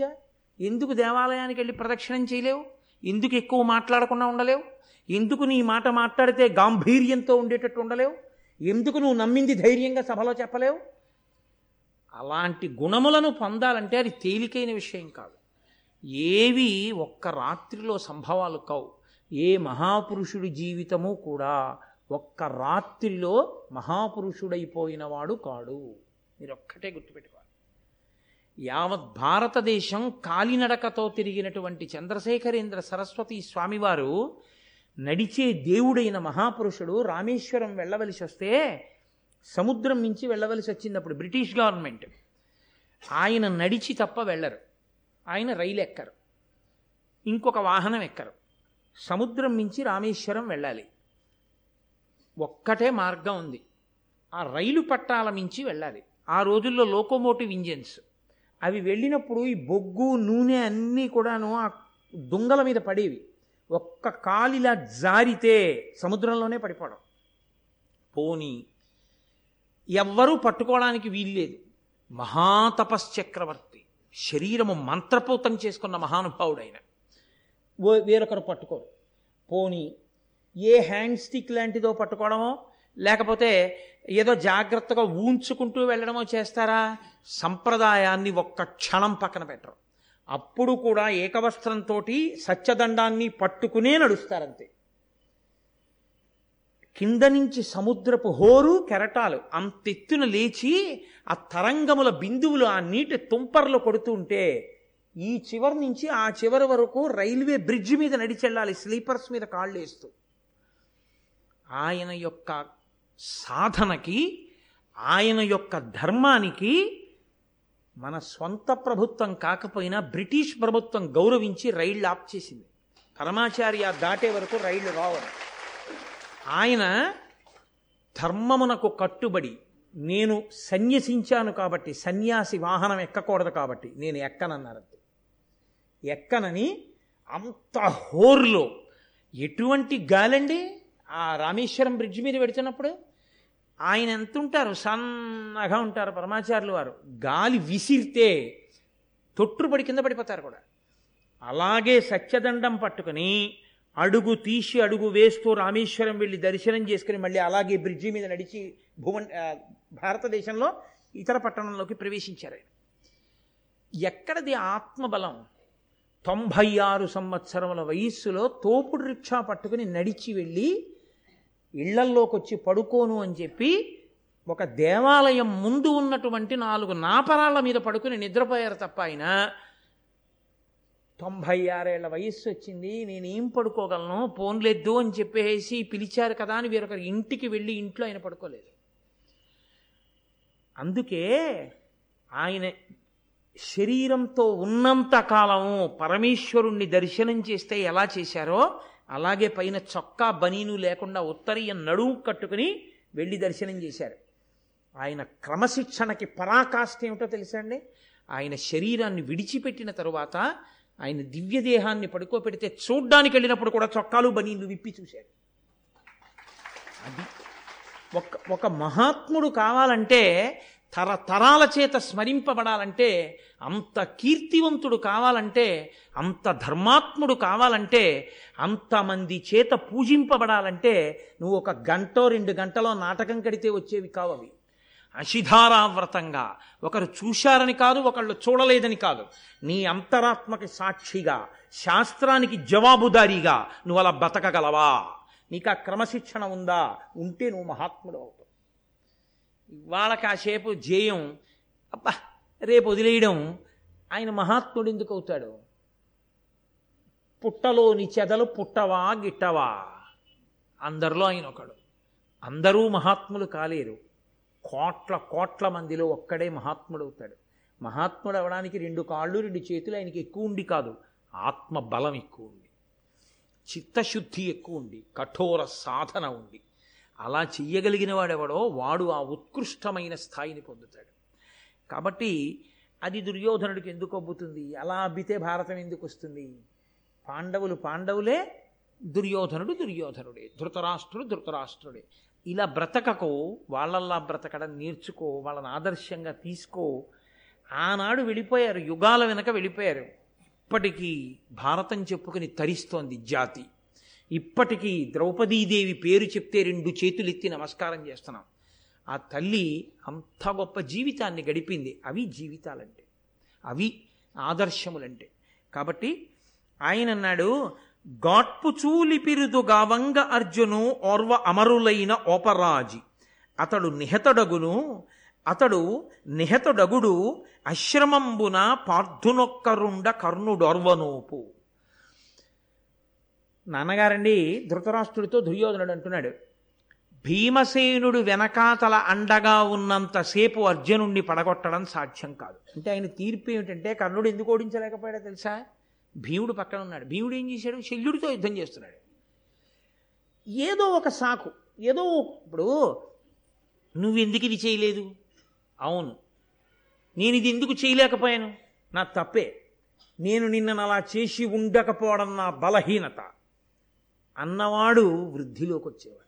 ఎందుకు దేవాలయానికి వెళ్ళి ప్రదక్షిణం చేయలేవు? ఎందుకు ఎక్కువ మాట్లాడకుండా ఉండలేవు? ఎందుకు నీ మాట మాట్లాడితే గాంభీర్యంతో ఉండేటట్టు ఉండలేవు? ఎందుకు నువ్వు నమ్మింది ధైర్యంగా సభలో చెప్పలేవు? అలాంటి గుణములను పొందాలంటే అది తేలికైన విషయం కాదు. ఏవి ఒక్క రాత్రిలో సంభవాలు కావు. ఏ మహాపురుషుడి జీవితము కూడా ఒక్క రాత్రిలో మహాపురుషుడైపోయినవాడు కాడు. మీరు ఒక్కటే గుర్తుపెట్టుకోవాలి. యావత్ భారతదేశం కాలినడకతో తిరిగినటువంటి చంద్రశేఖరేంద్ర సరస్వతి స్వామివారు నడిచే దేవుడైన మహాపురుషుడు రామేశ్వరం వెళ్ళవలసి వస్తే సముద్రం మించి వెళ్ళవలసి వచ్చింది అప్పుడు బ్రిటిష్ గవర్నమెంట్ ఆయన నడిచి తప్ప వెళ్ళరు. ఆయన రైలు ఎక్కరు. ఇంకొక వాహనం ఎక్కరు. సముద్రం మించి రామేశ్వరం వెళ్ళాలి. ఒక్కటే మార్గం ఉంది. ఆ రైలు పట్టాల మించి వెళ్ళాలి. ఆ రోజుల్లో లోకోమోటివ్ ఇంజిన్స్. అవి వెళ్ళినప్పుడు ఈ బొగ్గు నూనె అన్నీ కూడాను ఆ దుంగల మీద పడేవి. ఒక్క కాలిలా జారితే సముద్రంలోనే పడిపోవడం. పోనీ ఎవ్వరూ పట్టుకోవడానికి వీల్లేదు. మహాతపశ్చక్రవర్తి శరీరము మంత్రపూతం చేసుకున్న మహానుభావుడైన. వేరొకరు పట్టుకోరు. పోని ఏ హ్యాండ్ స్టిక్ లాంటిదో పట్టుకోవడమో లేకపోతే ఏదో జాగ్రత్తగా ఊంచుకుంటూ వెళ్ళడమో చేస్తారా? సంప్రదాయాన్ని ఒక్క క్షణం పక్కన పెట్టరు. అప్పుడు కూడా ఏకవస్త్రంతో సత్యదండాన్ని పట్టుకునే నడుస్తారంతే. కింద నుంచి సముద్రపు హోరు కెరటాలు అంతెత్తున లేచి ఆ తరంగముల బిందువులు ఆ నీటి తుంపర్లు కొడుతూ ఉంటే ఈ చివరి నుంచి ఆ చివరి వరకు రైల్వే బ్రిడ్జ్ మీద నడిచెళ్ళాలి స్లీపర్స్ మీద కాళ్ళు వేస్తూ. ఆయన యొక్క సాధనకి ఆయన యొక్క ధర్మానికి మన స్వంత ప్రభుత్వం కాకపోయినా బ్రిటిష్ ప్రభుత్వం గౌరవించి రైళ్ళు ఆప్ చేసింది. పరమాచార్య దాటే వరకు రైళ్ళు రావడం ఆయన ధర్మమునకు కట్టుబడి నేను సన్యసించాను కాబట్టి సన్యాసి వాహనం ఎక్కకూడదు కాబట్టి నేను ఎక్కనన్నారు ఎక్కనని అంత హోర్లో ఎటువంటి గాలండి? ఆ రామేశ్వరం బ్రిడ్జ్ మీద పెడుతున్నప్పుడు ఆయన ఎంత ఉంటారు సన్నగా ఉంటారు పరమాచార్యులు వారు. గాలి విసిరితే తొట్టుపడి కింద పడిపోతారు కూడా. అలాగే సత్యదండం పట్టుకుని అడుగు తీసి అడుగు వేస్తూ రామేశ్వరం వెళ్ళి దర్శనం చేసుకుని మళ్ళీ అలాగే బ్రిడ్జి మీద నడిచి భువన్ భారతదేశంలో ఇతర పట్టణంలోకి ప్రవేశించారు ఎక్కడది ఆత్మబలం? తొంభై ఆరు సంవత్సరముల వయస్సులో తోపుడు రిక్షా పట్టుకుని నడిచి వెళ్ళి ఇళ్ళల్లోకి వచ్చి పడుకోను అని చెప్పి ఒక దేవాలయం ముందు ఉన్నటువంటి నాలుగు నాపరాళ్ళ మీద పడుకుని నిద్రపోయారు తప్ప ఆయన. తొంభై ఆరేళ్ళ వయస్సు వచ్చింది నేనేం పడుకోగలను పోన్లేద్దు అని చెప్పేసి పిలిచారు కదా అని వేరొకరి ఇంటికి వెళ్ళి ఇంట్లో ఆయన పడుకోలేదు. అందుకే ఆయన శరీరంతో ఉన్నంత కాలము పరమేశ్వరుణ్ణి దర్శనం చేస్తే ఎలా చేశారో అలాగే పైన చొక్కా బనీను లేకుండా ఉత్తరీయ నడుము కట్టుకుని వెళ్ళి దర్శనం చేశారు. ఆయన క్రమశిక్షణకి పరాకాష్ఠ ఏమిటో తెలుసా అండి? ఆయన శరీరాన్ని విడిచిపెట్టిన తరువాత ఆయన దివ్యదేహాన్ని పడుకోబెడితే చూడ్డానికి వెళ్ళినప్పుడు కూడా చొక్కాలు బనీలు విప్పి చూశారు అది ఒక ఒక మహాత్ముడు కావాలంటే తరతరాల చేత స్మరింపబడాలంటే అంత కీర్తివంతుడు కావాలంటే అంత ధర్మాత్ముడు కావాలంటే అంతమంది చేత పూజింపబడాలంటే నువ్వు ఒక గంటో రెండు గంటలో నాటకం కడితే వచ్చేవి కావు అవి. అషిధారావ్రతంగా ఒకరు చూశారని కాదు ఒకళ్ళు చూడలేదని కాదు. నీ అంతరాత్మకి సాక్షిగా శాస్త్రానికి జవాబుదారీగా నువ్వు అలా బతకగలవా? నీకు ఆ క్రమశిక్షణ ఉందా? ఉంటే నువ్వు మహాత్ముడు ఇవాళ కాసేపు జేయం. అబ్బా రేపు వదిలేయడం. ఆయన మహాత్ముడు ఎందుకు అవుతాడు? పుట్టలోని చెదలు పుట్టవా గిట్టవా? అందరిలో ఆయన ఒకడు. అందరూ మహాత్ములు కాలేరు. కోట్ల కోట్ల మందిలో ఒక్కడే మహాత్ముడు అవుతాడు. మహాత్ముడు అవడానికి రెండు కాళ్ళు రెండు చేతులు ఆయనకి ఎక్కువ ఉండి కాదు. ఆత్మ బలం ఎక్కువ ఉండి. చిత్తశుద్ధి ఎక్కువ ఉండి. కఠోర సాధన ఉండి. అలా చెయ్యగలిగిన వాడెవడో వాడు ఆ ఉత్కృష్టమైన స్థాయిని పొందుతాడు. కాబట్టి అది దుర్యోధనుడికి ఎందుకు అబ్బుతుంది? అలా అబ్బితే భారతం ఎందుకు వస్తుంది? పాండవులు పాండవులే దుర్యోధనుడు దుర్యోధనుడే ధృతరాష్ట్రుడు ధృతరాష్ట్రుడే. ఇలా బ్రతకకు వాళ్ళల్లా బ్రతకడం నేర్చుకో వాళ్ళని ఆదర్శంగా తీసుకో. ఆనాడు వెళ్ళిపోయారు యుగాల వెనక వెళ్ళిపోయారు. ఇప్పటికీ భారతం చెప్పుకుని తరిస్తోంది జాతి. ఇప్పటికీ ద్రౌపదీదేవి పేరు చెప్తే రెండు చేతులెత్తి నమస్కారం చేస్తున్నాం. ఆ తల్లి అంత గొప్ప జీవితాన్ని గడిపింది. అవి జీవితాలంటే అవి ఆదర్శములంటే. కాబట్టి ఆయన అన్నాడు గాట్పు చూలిపిరుదు గావంగ అర్జును ఓర్వ అమరులైన ఓపరాజి. అతడు నిహతడగును అతడు నిహతడగుడు అశ్రమంబున పార్థునొక్కరుండ కర్ణుడొర్వనోపు. నాన్నగారండి ధృతరాష్ట్రుడితో దుర్యోధనుడు అంటున్నాడు భీమసేనుడు వెనకాతల అండగా ఉన్నంతసేపు అర్జునుణ్ణి పడగొట్టడం సాధ్యం కాదు. అంటే ఆయన తీర్పు ఏమిటంటే కర్ణుడు ఎందుకు ఓడించలేకపోయాడో తెలుసా? భీముడు పక్కన ఉన్నాడు. భీముడు ఏం చేశాడు? శల్యుడితో యుద్ధం చేస్తున్నాడు. ఏదో ఒక సాకు ఏదో ఇప్పుడు నువ్వెందుకు ఇది చేయలేదు? అవును నేను ఇది ఎందుకు చేయలేకపోయాను? నా తప్పే నేను నిన్నను అలా చేసి ఉండకపోవడం నా బలహీనత. అన్నవాడు వృద్ధిలోకి వచ్చేవాడు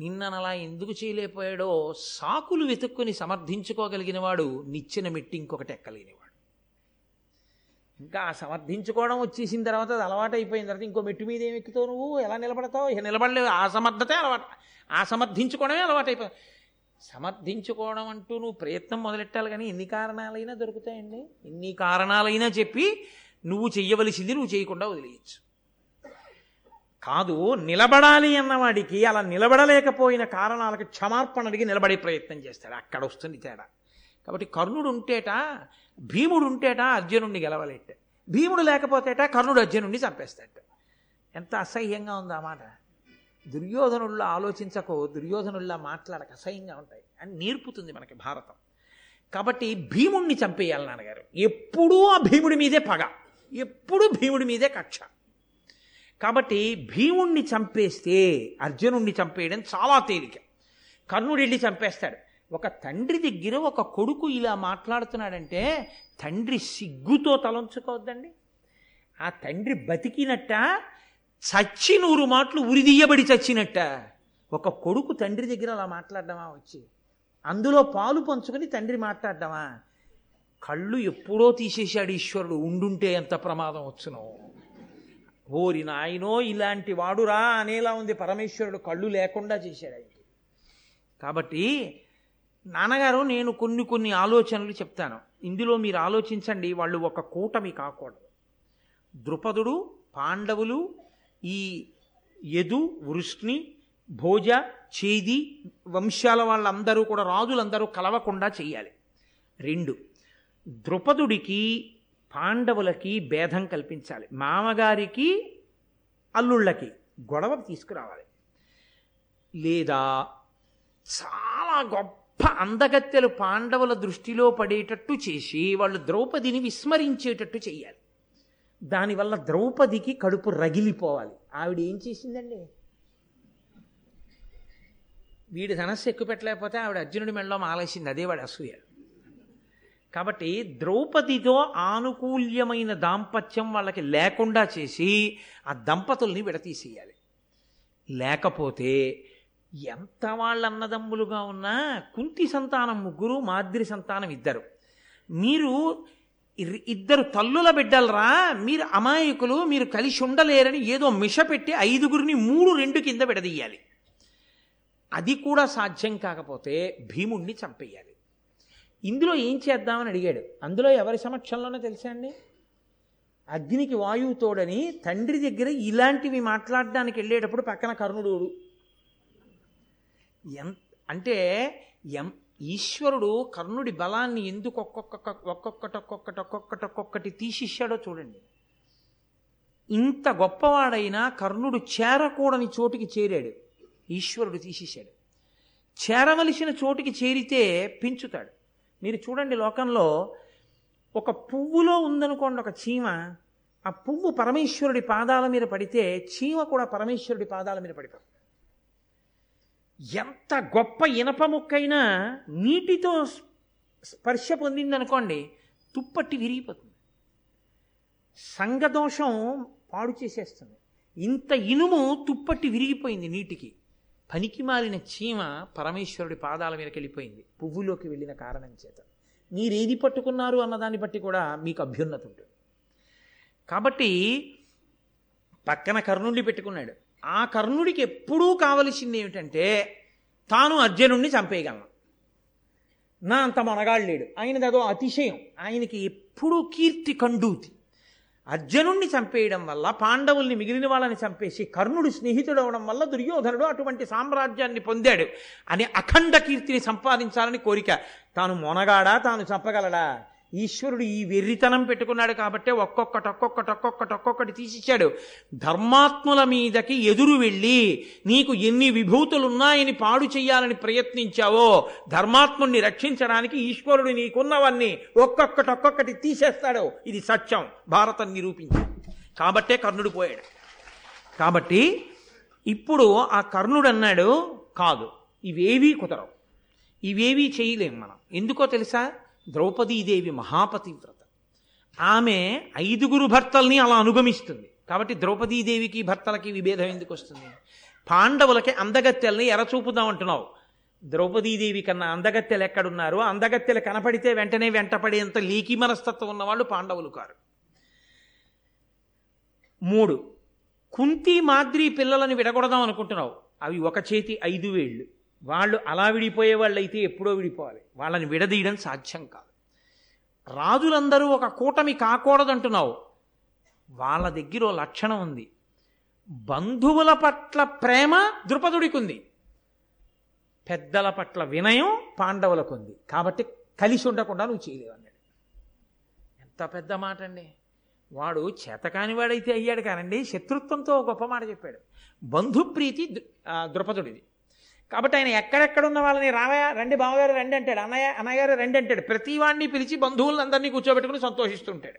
నిన్ననలా ఎందుకు చేయలేకపోయాడో సాకులు వెతుక్కుని సమర్థించుకోగలిగిన వాడు నిచ్చిన మెట్టి ఇంకొకటి ఎక్కలేనివాడు. ఇంకా సమర్థించుకోవడం వచ్చేసిన తర్వాత అది అలవాటైపోయిన తర్వాత ఇంకో మెట్టు మీద ఏమి ఎక్కుతావు నువ్వు? ఎలా నిలబడతావు? ఇక నిలబడలేవు అసమర్థతే అలవాటు. ఆ సమర్థించుకోవడమే సమర్థించుకోవడం అంటూ నువ్వు ప్రయత్నం మొదలెట్టాలి కానీ ఎన్ని కారణాలైనా దొరుకుతాయండి. ఎన్ని కారణాలైనా చెప్పి నువ్వు చెయ్యవలసింది నువ్వు చేయకుండా వదిలేయచ్చు. కాదు నిలబడాలి అన్నవాడికి అలా నిలబడలేకపోయిన కారణాలకు క్షమార్పణ అడిగి నిలబడే ప్రయత్నం చేస్తాడు. అక్కడ వస్తుంది తేడా. కాబట్టి కర్ణుడు ఉంటేట భీముడు ఉంటేట అర్జునుడిని గెలవలేట భీముడు లేకపోతేట కర్ణుడు అర్జునుడిని చంపేస్తాట ఎంత అసహ్యంగా ఉంది ఆ మాట. దుర్యోధనుల్లో ఆలోచించకో దుర్యోధనుల్లా మాట్లాడక అసహ్యంగా ఉంటాయి. అని నేర్పుతుంది మనకి భారతం. కాబట్టి భీముణ్ణి చంపేయాలి నాన్నగారు. ఎప్పుడూ ఆ భీముడి మీదే పగ. ఎప్పుడూ భీముడి మీదే కక్ష. కాబట్టి భీముణ్ణి చంపేస్తే అర్జునుణ్ణి చంపేయడం చాలా తేలిక. కర్ణుడు వెళ్ళి చంపేస్తాడు. ఒక తండ్రి దగ్గర ఒక కొడుకు ఇలా మాట్లాడుతున్నాడంటే తండ్రి సిగ్గుతో తలంచుకోవద్దండి. ఆ తండ్రి బతికినట్ట చచ్చి నూరు మాటలు ఉరిదీయబడి చచ్చినట్ట. ఒక కొడుకు తండ్రి దగ్గర అలా మాట్లాడడమా వచ్చి? అందులో పాలు పంచుకొని తండ్రి మాట్లాడడమా? కళ్ళు ఎప్పుడో తీసేశాడు ఈశ్వరుడు ఉండుంటే ఎంత ప్రమాదం వచ్చునో. ఓరి నాయనో ఇలాంటి వాడురా అనేలా ఉంది. పరమేశ్వరుడు కళ్ళు లేకుండా చేశాడు ఆయనకి కాబట్టి నాన్నగారు నేను కొన్ని కొన్ని ఆలోచనలు చెప్తాను. ఇందులో మీరు ఆలోచించండి వాళ్ళు ఒక కూటమి కాకూడదు. ద్రుపదుడు పాండవులు ఈ యదు వృష్ణి భోజ చేది వంశాల వాళ్ళందరూ కూడా రాజులందరూ కలవకుండా చేయాలి. రెండు ద్రుపదుడికి పాండవులకి భేదం కల్పించాలి. మామగారికి అల్లుళ్ళకి గొడవ తీసుకురావాలి. లేదా చాలా గొప్ప అందగత్తెలు పాండవుల దృష్టిలో పడేటట్టు చేసి వాళ్ళు ద్రౌపదిని విస్మరించేటట్టు చేయాలి దానివల్ల ద్రౌపదికి కడుపు రగిలిపోవాలి. ఆవిడ ఏం చేసిందండి? వీడి ధనస్సు ఎక్కువ పెట్టలేకపోతే ఆవిడ అర్జునుడి మెళ్ళలో మాలేసింది. అదే వాడి అసూయ. కాబట్టి ద్రౌపదితో ఆనుకూల్యమైన దాంపత్యం వాళ్ళకి లేకుండా చేసి ఆ దంపతుల్ని విడతీసేయాలి. లేకపోతే ఎంత వాళ్ళన్నదమ్ములుగా ఉన్నా కుంతి సంతానం ముగ్గురు మాద్రి సంతానం ఇద్దరు. మీరు ఇద్దరు తల్లుల బిడ్డలరా మీరు అమాయకులు మీరు కలిసి ఉండలేరని ఏదో మిష పెట్టి ఐదుగురిని మూడు రెండు కింద విడదీయాలి. అది కూడా సాధ్యం కాకపోతే భీముణ్ణి చంపేయాలి. ఇందులో ఏం చేద్దామని అడిగాడు. అందులో ఎవరి సమక్షంలోనో తెలుసా అండి? అగ్నికి వాయువు తోడని తండ్రి దగ్గర ఇలాంటివి మాట్లాడడానికి వెళ్ళేటప్పుడు పక్కన కర్ణుడు ఎం అంటే ఎం ఈశ్వరుడు కర్ణుడి బలాన్ని ఎందుకు ఒక్కొక్క ఒక్కొక్కటి ఒక్కొక్కటి ఒక్కొక్కటి ఒక్కొక్కటి తీసిచ్చాడో చూడండి. ఇంత గొప్పవాడైనా కర్ణుడు చేరకూడని చోటికి చేరాడు. ఈశ్వరుడు తీసేశాడు చేరవలసిన చోటికి చేరితే పెంచుతాడు. మీరు చూడండి లోకంలో ఒక పువ్వులో ఉందనుకోండి ఒక చీమ. ఆ పువ్వు పరమేశ్వరుడి పాదాల మీద పడితే చీమ కూడా పరమేశ్వరుడి పాదాల మీద పడిపోతుంది ఎంత గొప్ప ఇనప ముక్కైనా నీటితో స్పర్శ పొందిందనుకోండి తుప్పట్టి విరిగిపోతుంది. సంగదోషం పాడు చేసేస్తుంది. ఇంత ఇనుము తుప్పట్టి విరిగిపోయింది నీటికి. పనికి మాలిన చీమ పరమేశ్వరుడి పాదాల మీదకి వెళ్ళిపోయింది. పువ్వులోకి వెళ్ళిన కారణం చేత. మీరేది పట్టుకున్నారు అన్నదాన్ని బట్టి కూడా మీకు అభ్యున్నత ఉంటుంది. కాబట్టి పక్కన కర్ణుడిని పెట్టుకున్నాడు. ఆ కర్ణుడికి ఎప్పుడూ కావలసింది ఏమిటంటే తాను అర్జునుడిని చంపేయగలను. నా అంత మనగాడు లేడు. ఆయనది అదో అతిశయం. ఆయనకి ఎప్పుడూ కీర్తి కండూతి. అర్జునుణ్ణి చంపేయడం వల్ల పాండవుల్ని మిగిలిన వాళ్ళని చంపేసి కర్ణుడు స్నేహితుడు అవడం వల్ల దుర్యోధనుడు అటువంటి సామ్రాజ్యాన్ని పొందాడు అని అఖండ కీర్తిని సంపాదించాలని కోరిక. తాను మొనగాడా? తాను చంపగలడా? ఈశ్వరుడు ఈ వెర్రితనం పెట్టుకున్నాడు కాబట్టి ఒక్కొక్కటి ఒక్కొక్కటి ఒక్కొక్కటి ఒక్కొక్కటి తీసిచ్చాడు. ధర్మాత్ముల మీదకి ఎదురు వెళ్ళి నీకు ఎన్ని విభూతులున్నాయని పాడు చేయాలని ప్రయత్నించావో ధర్మాత్ముణ్ణి రక్షించడానికి ఈశ్వరుడు నీకున్నవన్నీ ఒక్కొక్కటి ఒక్కొక్కటి తీసేస్తాడు. ఇది సత్యం. భారతం నిరూపించి కాబట్టే కర్ణుడు పోయాడు. కాబట్టి ఇప్పుడు ఆ కర్ణుడు అన్నాడు కాదు. ఇవేవీ కుదరవు. ఇవేవీ చేయలేం మనం. ఎందుకో తెలుసా? ద్రౌపదీదేవి మహాపతివ్రత. ఆమె ఐదుగురు భర్తల్ని అలా అనుగమిస్తుంది. కాబట్టి ద్రౌపదీదేవికి భర్తలకి విభేదం ఎందుకు వస్తుంది? పాండవులకి అందగత్తెల్ని ఎరచూపుదాం అంటున్నావు. ద్రౌపదీదేవి కన్నా అందగత్తెలు ఎక్కడున్నారు? అందగత్తెలు కనపడితే వెంటనే వెంటపడేంత లీకి మనస్తత్వం ఉన్నవాళ్ళు పాండవులు కారు. మూడు కుంతి మాద్రి పిల్లలని విడగొడదాం అనుకుంటున్నావు. అవి ఒక చేతి ఐదు వేళ్ళు. వాళ్ళు అలా విడిపోయే వాళ్ళు అయితే ఎప్పుడో విడిపోవాలి. వాళ్ళని విడదీయడం సాధ్యం కాదు. రాజులందరూ ఒక కూటమి కాకూడదంటున్నావు. వాళ్ళ దగ్గర ఓ లక్షణం ఉంది. బంధువుల పట్ల ప్రేమ ద్రుపదుడికి ఉంది పెద్దల పట్ల వినయం పాండవులకు ఉంది కాబట్టి కలిసి ఉండకుండా నువ్వు చేయలేవు అన్నాడు. ఎంత పెద్ద మాట అండి వాడు చేతకాని వాడైతే అయ్యాడు కానండి. శత్రుత్వంతో ఒక గొప్ప మాట చెప్పాడు. బంధుప్రీతి దృ- ద్రుపదుడిది. కాబట్టి ఆయన ఎక్కడెక్కడ ఉన్న వాళ్ళని రామయ్య రండి బావగారు రండి అంటాడు. అన్నయ్య అన్నయ్యగారు రండి అంటాడు. ప్రతి వాడిని పిలిచి బంధువులందరినీ కూర్చోబెట్టుకుని సంతోషిస్తుంటాడు.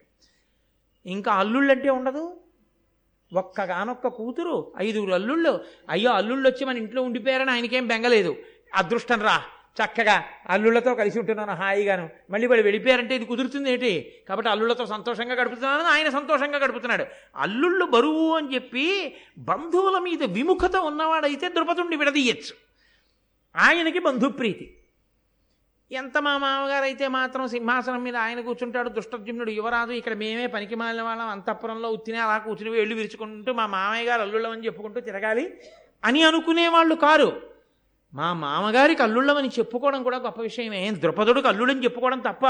ఇంకా అల్లుళ్ళంటే ఉండదు. ఒక్కగానొక్క కూతురు ఐదుగురు అల్లుళ్ళు. అయ్యో అల్లుళ్ళు వచ్చి మన ఇంట్లో ఉండిపోయారని ఆయనకేం బెంగలేదు. అదృష్టం రా చక్కగా అల్లుళ్ళతో కలిసి ఉంటున్నాను హాయిగాను. మళ్ళీ వాళ్ళు వెళ్ళిపోయారంటే ఇది కుదురుతుంది ఏంటి? కాబట్టి అల్లుళ్ళతో సంతోషంగా గడుపుతున్నాను ఆయన సంతోషంగా గడుపుతున్నాడు. అల్లుళ్ళు బరువు అని చెప్పి బంధువుల మీద విముఖత ఉన్నవాడైతే ద్రుపదుణ్ణి విడదీయచ్చు. ఆయనకి బంధుప్రీతి. ఎంత మా మామగారు అయితే మాత్రం సింహాసనం మీద ఆయన కూర్చుంటాడు దుష్టజ్యుమ్నుడు యువరాజు ఇక్కడ మేమే పనికి మాలిన వాళ్ళం అంతఃపురంలో ఉత్తినే అలా కూర్చుని వెళ్ళి విరుచుకుంటూ మా మామయ్య గారు అల్లుళ్ళమని చెప్పుకుంటూ తిరగాలి అని అనుకునేవాళ్ళు కారు. మా మామగారికి అల్లుళ్ళమని చెప్పుకోవడం కూడా గొప్ప విషయమే. ద్రుపదుడికి అల్లుళ్ళని చెప్పుకోవడం తప్ప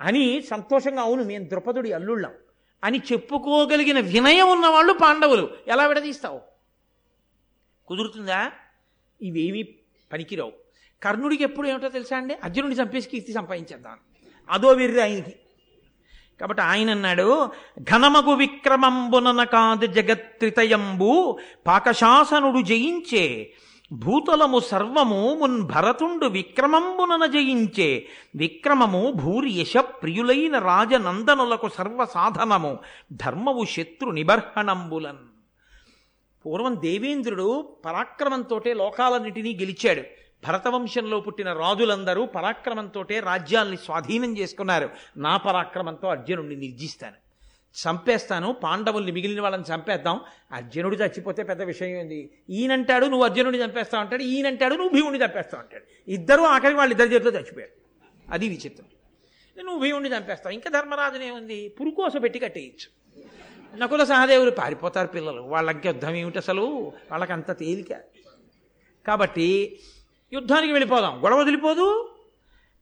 అని సంతోషంగా అవును మేము ద్రుపదుడి అల్లుళ్ళం అని చెప్పుకోగలిగిన వినయం ఉన్నవాళ్ళు పాండవులు. ఎలా విడదీస్తావు? కుదురుతుందా? ఇవేమీ పనికిరావు. కర్ణుడికి ఎప్పుడు ఏమిటో తెలుసా అండి? అర్జునుడిని చంపేసి కీర్తి సంపాదించేద్దాం. అదో వెర్రి ఆయనకి కాబట్టి ఆయన అన్నాడు ఘనమగు విక్రమంబునన కాదు జగత్రితయంబు పాకశాసనుడు జయించే భూతలము సర్వము మున్ భరతుండు విక్రమంబునన జయించే విక్రమము భూర్యశ ప్రియులైన రాజనందనులకు సర్వ సాధనము ధర్మవు శత్రు నిబర్హణంబులన్ పూర్వం దేవేంద్రుడు పరాక్రమంతో లోకాలన్నిటినీ గెలిచాడు. భరతవంశంలో పుట్టిన రాజులందరూ పరాక్రమంతోటే రాజ్యాల్ని స్వాధీనం చేసుకున్నారు. నా పరాక్రమంతో అర్జునుడిని నిర్జిస్తాను. చంపేస్తాను పాండవుల్ని మిగిలిన వాళ్ళని చంపేద్దాం. అర్జునుడు చచ్చిపోతే పెద్ద విషయం ఏంది? ఈయనంటాడు నువ్వు అర్జునుడిని చంపేస్తావు అంటాడు. ఈయనంటాడు నువ్వు భీముడిని చంపేస్తావు అంటాడు. ఇద్దరు ఆఖరికి వాళ్ళు ఇద్దరి చేతిలో చచ్చిపోయారు. అది విచిత్రం. నువ్వు భీముడిని చంపేస్తావు. ఇంకా ధర్మరాజునేముంది పురుకోస పెట్టి కట్టేయచ్చు. నకుల సహదేవులు పారిపోతారు పిల్లలు. వాళ్ళకి యుద్ధం ఏమిటి అసలు? వాళ్ళకంత తేలిక. కాబట్టి యుద్ధానికి వెళ్ళిపోదాం. గొడవ వదిలిపోదు.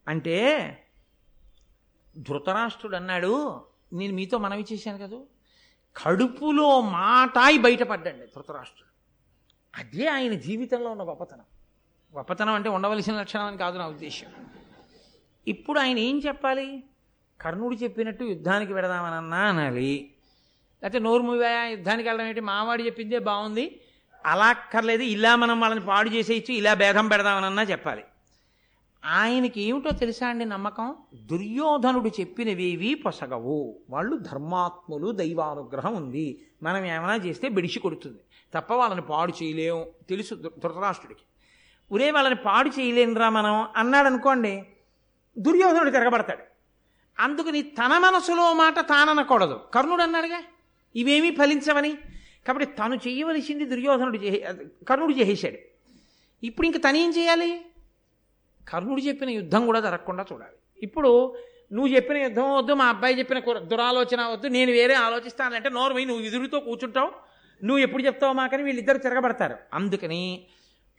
అంటే ధృతరాష్ట్రుడు అన్నాడు నేను మీతో మనవి చేశాను కదా? కడుపులో మాటాయి బయటపడ్డండి ధృతరాష్ట్రుడు. అదే ఆయన జీవితంలో ఉన్న గొప్పతనం. గొప్పతనం అంటే ఉండవలసిన లక్షణం అని కాదు నా ఉద్దేశం ఇప్పుడు ఆయన ఏం చెప్పాలి? కర్ణుడు చెప్పినట్టు యుద్ధానికి వెడదామనన్నా అనాలి. లేకపోతే నోరు మూవా యుద్ధానికి వెళ్ళడం ఏంటి? మావాడు చెప్పిందే బాగుంది. అలా అక్కర్లేదు. ఇలా మనం వాళ్ళని పాడు చేసేయచ్చు ఇలా భేదం పెడదామనన్నా చెప్పాలి. ఆయనకి ఏమిటో తెలుసా అండి నమ్మకం? దుర్యోధనుడు చెప్పినవేవి పొసగవు. వాళ్ళు ధర్మాత్ములు దైవానుగ్రహం ఉంది. మనం ఏమైనా చేస్తే బిడిచి కొడుతుంది. తప్ప వాళ్ళని పాడు చేయలేం. తెలుసు ధృతరాష్ట్రుడికి. ఉరే వాళ్ళని పాడు చేయలేనురా మనం అన్నాడు అనుకోండి దుర్యోధనుడు తిరగబడతాడు. అందుకని తన మనసులో మాట తాననకూడదు. కర్ణుడు అన్నాడుగా ఇవేమీ ఫలించవని. కాబట్టి తను చేయవలసింది దుర్యోధనుడు చే కర్ణుడు చేసేశాడు. ఇప్పుడు ఇంక తనేం చేయాలి? కర్ణుడు చెప్పిన యుద్ధం కూడా జరగకుండా చూడాలి. ఇప్పుడు నువ్వు చెప్పిన యుద్ధం వద్దు మా అబ్బాయి చెప్పిన దురాలోచన వద్దు నేను వేరే ఆలోచిస్తానంటే నోర్మై నువ్వు ఎదురుతో కూర్చుంటావు. నువ్వు ఎప్పుడు చెప్తావు మాకని వీళ్ళిద్దరు తిరగబడతారు. అందుకని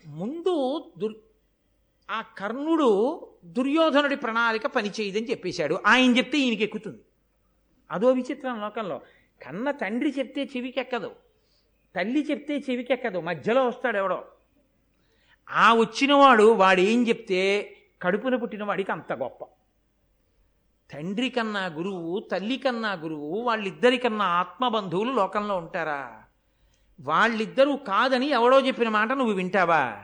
ముందు దుర్ ఆ కర్ణుడు దుర్యోధనుడి ప్రణాళిక పనిచేయదని చెప్పేశాడు. ఆయన చెప్తే ఈయనకి ఎక్కుతుంది. అదో విచిత్రం లోకంలో. కన్న తండ్రి చెప్తే చెవికెక్కదు. తల్లి చెప్తే చెవికెక్కదు. మధ్యలో వస్తాడు ఎవడో. ఆ వచ్చినవాడు వాడేం చెప్తే కడుపున పుట్టిన వాడికి అంత గొప్ప. తండ్రి కన్నా గురువు తల్లి కన్నా గురువు వాళ్ళిద్దరికన్నా ఆత్మబంధువులు లోకంలో ఉంటారా? వాళ్ళిద్దరూ కాదని ఎవడో చెప్పిన మాట నువ్వు వింటావా?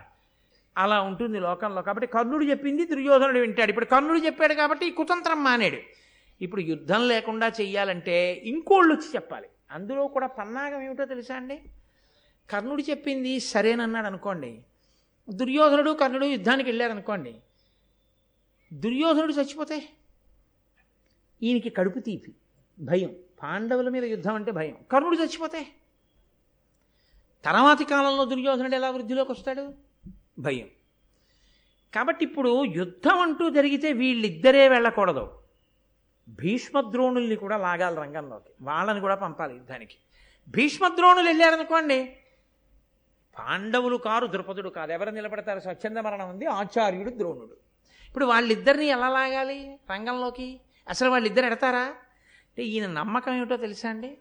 అలా ఉంటుంది లోకంలో. కాబట్టి కర్ణుడు చెప్పింది దుర్యోధనుడు వింటాడు. ఇప్పుడు కర్ణుడు చెప్పాడు కాబట్టి ఈ కుతంత్రం మానేడు. ఇప్పుడు యుద్ధం లేకుండా చెయ్యాలంటే ఇంకోళ్ళు వచ్చి చెప్పాలి. అందులో కూడా పన్నాగం ఏమిటో తెలుసా అండి? కర్ణుడు చెప్పింది సరేనన్నాడు అనుకోండి. దుర్యోధనుడు కర్ణుడు యుద్ధానికి వెళ్ళారు అనుకోండి దుర్యోధనుడు చచ్చిపోతే ఈయనకి కడుపు తీపి భయం. పాండవుల మీద యుద్ధం అంటే భయం. కర్ణుడు చచ్చిపోతే తర్వాతి కాలంలో దుర్యోధనుడు ఎలా వృద్ధిలోకి వస్తాడు? భయం. కాబట్టి ఇప్పుడు యుద్ధం అంటూ జరిగితే వీళ్ళిద్దరే వెళ్ళకూడదు. భీష్మద్రోణుల్ని కూడా లాగాలి రంగంలోకి. వాళ్ళని కూడా పంపాలి యుద్ధానికి. భీష్మద్రోణులు వెళ్ళారనుకోండి పాండవులు కారు ద్రుపదుడు కాదు. ఎవరు నిలబడతారు? స్వచ్ఛంద మరణం ఉంది ఆచార్యుడు ద్రోణుడు. ఇప్పుడు వాళ్ళిద్దరిని ఎలా లాగాలి రంగంలోకి? అసలు వాళ్ళిద్దరు ఎడతారా? అంటే ఈయన నమ్మకం ఏమిటో తెలుసా అండి?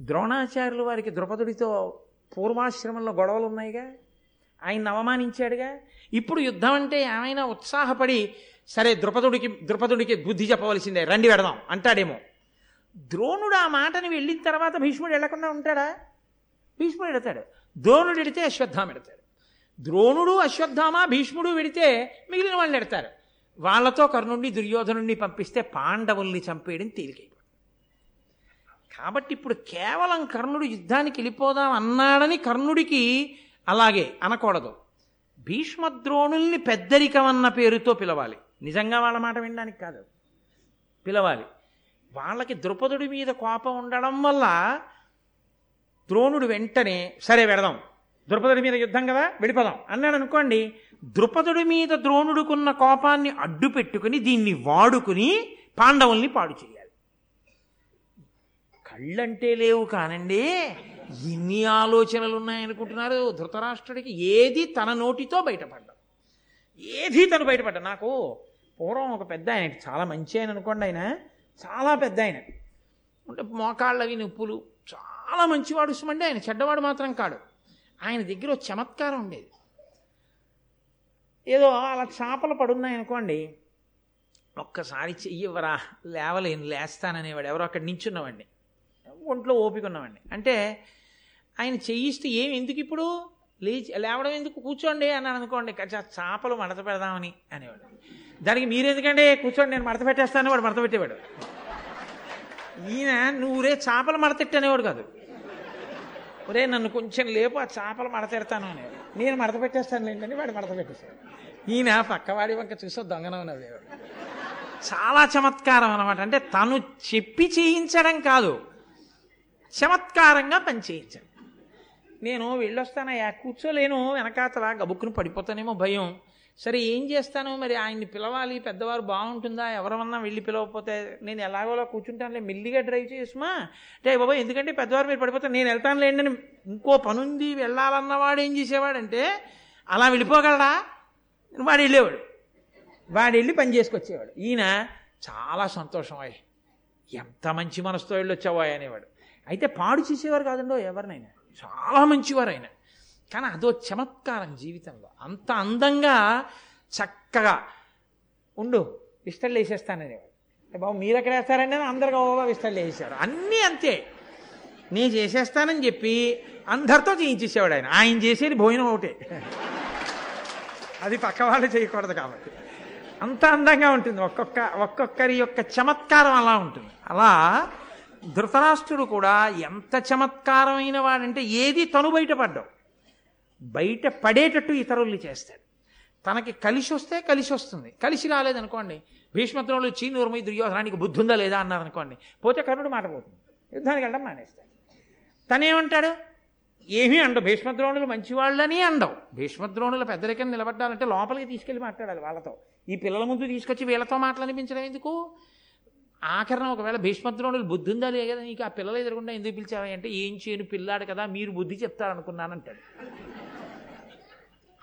ద్రోణాచార్యులు వారికి ద్రుపదుడితో పూర్వాశ్రమంలో గొడవలు ఉన్నాయిగా. ఆయన అవమానించాడుగా. ఇప్పుడు యుద్ధం అంటే ఏమైనా ఉత్సాహపడి సరే ద్రుపదుడికి ద్రుపదుడికి బుద్ధి చెప్పవలసిందే రండి పెడదాం అంటాడేమో. ద్రోణుడు ఆ మాటని వెళ్ళిన తర్వాత భీష్ముడు వెళ్ళకుండా ఉంటాడా? భీష్ముడు వెడతాడు. ద్రోణుడు వెడితే అశ్వత్థామ పెడతాడు ద్రోణుడు అశ్వత్థామ భీష్ముడు వెడితే మిగిలిన వాళ్ళు ఎడతారు వాళ్ళతో కర్ణుడిని దుర్యోధనుణ్ణి పంపిస్తే పాండవుల్ని చంపేయడం తేలికైపోతుంది. కాబట్టి ఇప్పుడు కేవలం కర్ణుడు యుద్ధానికి వెళ్ళిపోదాం అన్నాడని కర్ణుడికి అలాగే అనకూడదు. భీష్మద్రోణుల్ని పెద్దరికం అన్న పేరుతో పిలవాలి. నిజంగా వాళ్ళ మాట వినడానికి కాదు. పిలవాలి. వాళ్ళకి ద్రుపదుడి మీద కోపం ఉండడం వల్ల ద్రోణుడు వెంటనే సరే వెడదాం ద్రుపదుడి మీద యుద్ధం కదా వెళ్ళిపోదాం. అన్నాడు అనుకోండి ద్రుపదుడి మీద ద్రోణుడుకున్న కోపాన్ని అడ్డు పెట్టుకుని దీన్ని వాడుకుని పాండవుల్ని పాడు చేయాలి. కళ్ళంటే లేవు కానండి. ఎన్ని ఆలోచనలు ఉన్నాయనుకుంటున్నారు ధృతరాష్ట్రుడికి ఏది తన నోటితో బయటపడ్డం. ఏది తను బయటపడ్డ? నాకు పూర్వం ఒక పెద్ద ఆయన చాలా మంచి ఆయన అనుకోండి ఆయన చాలా పెద్ద ఆయన. అంటే మోకాళ్ళవి నొప్పులు చాలా మంచివాడు ఇష్టమండి ఆయన చెడ్డవాడు మాత్రం కాడు. ఆయన దగ్గర చమత్కారం ఉండేది. ఏదో అలా చేపలు పడున్నాయనుకోండి ఒక్కసారి చెయ్యవరా లేవలేను లేస్తాననేవాడు. ఎవరో అక్కడ నించున్నవాడిని. ఒంట్లో ఓపిక ఉన్నవాడిని. అంటే ఆయన చేయిస్తే ఏమి ఎందుకు ఇప్పుడు? లేచి లేవడం ఎందుకు? కూర్చోండి అని అనుకోండి. చాపలు చేపలు మడత పెడదామని అనేవాడు. దానికి మీరెందుకంటే కూర్చోండి నేను మడత పెట్టేస్తాను వాడు మడత పెట్టేవాడు. ఈయన నువ్వురే చేపలు మడతెట్టనేవాడు కాదు. ఒరే నన్ను కొంచెం లేపు ఆ చేపలు మడతెడతాను అనేవాడు. నేను మడత పెట్టేస్తాను లేండి వాడు మడత పెట్టేస్తాను ఈయన పక్కవాడి వంక చూసో దొంగనం నవ్వేవాడు చాలా చమత్కారం అనమాట అంటే తను చెప్పి చేయించడం కాదు. చమత్కారంగా పని చేయించడం. నేను వెళ్ళొస్తానయ్యా కూర్చోలేను వెనకాతల గబుక్కుని పడిపోతానేమో భయం. సరే ఏం చేస్తాను? మరి ఆయన్ని పిలవాలి పెద్దవారు బాగుంటుందా? ఎవరమన్నా వెళ్ళి పిలవకపోతే నేను ఎలాగోలా కూర్చుంటానులే మెల్లిగా డ్రైవ్ చేసుమా అంటే బాబా ఎందుకంటే పెద్దవారు మీరు పడిపోతే నేను వెళ్తాను లేండి అని ఇంకో పనుంది వెళ్ళాలన్నవాడు ఏం చేసేవాడంటే అలా వెళ్ళిపోగలడా? వాడు వెళ్ళేవాడు. వాడు వెళ్ళి పని చేసుకొచ్చేవాడు. ఈయన చాలా సంతోషం అయ్యి ఎంత మంచి మనసుతో వెళ్ళొచ్చావో అనేవాడు. అయితే పాడు చేసేవారు కాదండో ఎవరినైనా. చాలా మంచివారు ఆయన కానీ అదో చమత్కారం జీవితంలో. అంత అందంగా చక్కగా ఉండు విస్తళ్ళు వేసేస్తాననేవాడు. బాబు మీరు ఎక్కడ వేస్తారండి అందరికీ అందరు విస్తళ్ళు వేసేవారు అన్నీ అంతే. నేను చేసేస్తానని చెప్పి అందరితో చేయించేసేవాడు ఆయన ఆయన చేసేది భోజనం ఒకటే. అది పక్క వాళ్ళు చేయకూడదు కాబట్టి. అంత అందంగా ఉంటుంది. ఒక్కొక్క ఒక్కొక్కరి యొక్క చమత్కారం అలా ఉంటుంది. అలా ధృతరాష్ట్రుడు కూడా ఎంత చమత్కారమైన వాడంటే ఏది తను బయటపడ్డావు బయట పడేటట్టు ఇతరుల్ని చేస్తాడు. తనకి కలిసి వస్తే కలిసి వస్తుంది. కలిసి రాలేదనుకోండి భీష్మద్రోణులు చీనూర్మై దుర్యోధనానికి బుద్ధి ఉందా లేదా అన్నారు అనుకోండి పోతే కర్ణుడు మాటపోతుంది యుద్ధానికి వెళ్ళడం మానేస్తాడు. తనేమంటాడు? ఏమీ అండవు. భీష్మద్రోణులు మంచివాళ్ళని అండవు. భీష్మద్రోణుల పెద్దరికం నిలబడ్డాలంటే లోపలికి తీసుకెళ్ళి మాట్లాడాలి వాళ్ళతో. ఈ పిల్లల ముందు తీసుకొచ్చి వీళ్ళతో మాట్లాడిపించడం ఎందుకు? ఆఖరణ ఒకవేళ భీష్మద్రోణులు బుద్ధి ఉందా లే కదా నీకు ఆ పిల్లలు ఎదురకుండా ఎందుకు పిలిచావా అంటే ఏం చేయను పిల్లాడు కదా మీరు బుద్ధి చెప్తారనుకున్నానంటాడు.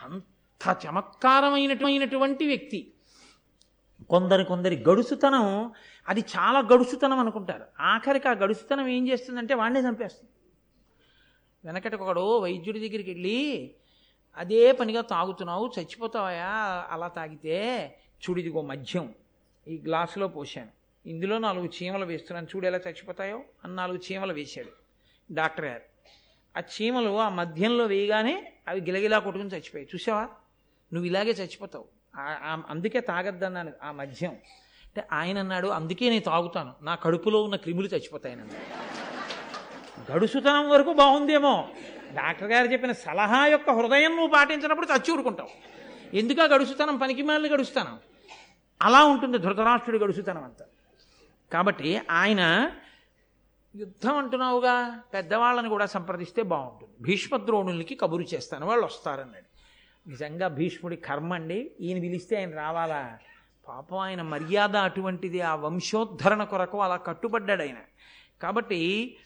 అంత చమత్కారమైనటువంటి వ్యక్తి. కొందరి కొందరి గడుసుతనం అది చాలా గడుసుతనం అనుకుంటారు. ఆఖరికి ఆ గడుసుతనం ఏం చేస్తుందంటే వాడినే చంపేస్తుంది. వెనకటి ఒకడు వైద్యుడి దగ్గరికి వెళ్ళి అదే పనిగా తాగుతున్నావు చచ్చిపోతావయా అలా తాగితే చూడిదిగో మద్యం. ఈ గ్లాసులో పోసాను ఇందులో నాలుగు చీమలు వేస్తున్నాను. చూడు ఎలా చచ్చిపోతాయో? అని నాలుగు చీమలు వేశాడు డాక్టర్ గారు. ఆ చీమలు ఆ మధ్యంలో వేయగానే అవి గిలగిలా కొట్టుకుని చచ్చిపోయాయి. చూసావా? నువ్వు ఇలాగే చచ్చిపోతావు. అందుకే తాగద్దన్నాను ఆ మద్యం. అంటే ఆయన అన్నాడు అందుకే నేను తాగుతాను. నా కడుపులో ఉన్న క్రిములు చచ్చిపోతాయని అన్నాడు. గడుసుతనం వరకు బాగుందేమో. డాక్టర్ గారు చెప్పిన సలహా యొక్క హృదయం నువ్వు పాటించినప్పుడు చచ్చి ఊరుకుంటావు. ఎందుకు ఆ గడుసుతనం? పనికి మాలిన గడుస్తాను. అలా ఉంటుంది ధృతరాష్ట్రుడి గడుసుతనం అంతా. కాబట్టి ఆయన యుద్ధం అంటున్నావుగా? పెద్దవాళ్ళని కూడా సంప్రదిస్తే బాగుంటుంది. భీష్మద్రోణులకి కబురు చేస్తాను. వాళ్ళు వస్తారన్నాడు. నిజంగా భీష్ముడి కర్మ అండి. ఈయన పిలిస్తే ఆయన రావాలా? పాపం ఆయన మర్యాద అటువంటిది ఆ వంశోద్ధరణ కొరకు అలా కట్టుబడ్డాడు ఆయన. కాబట్టి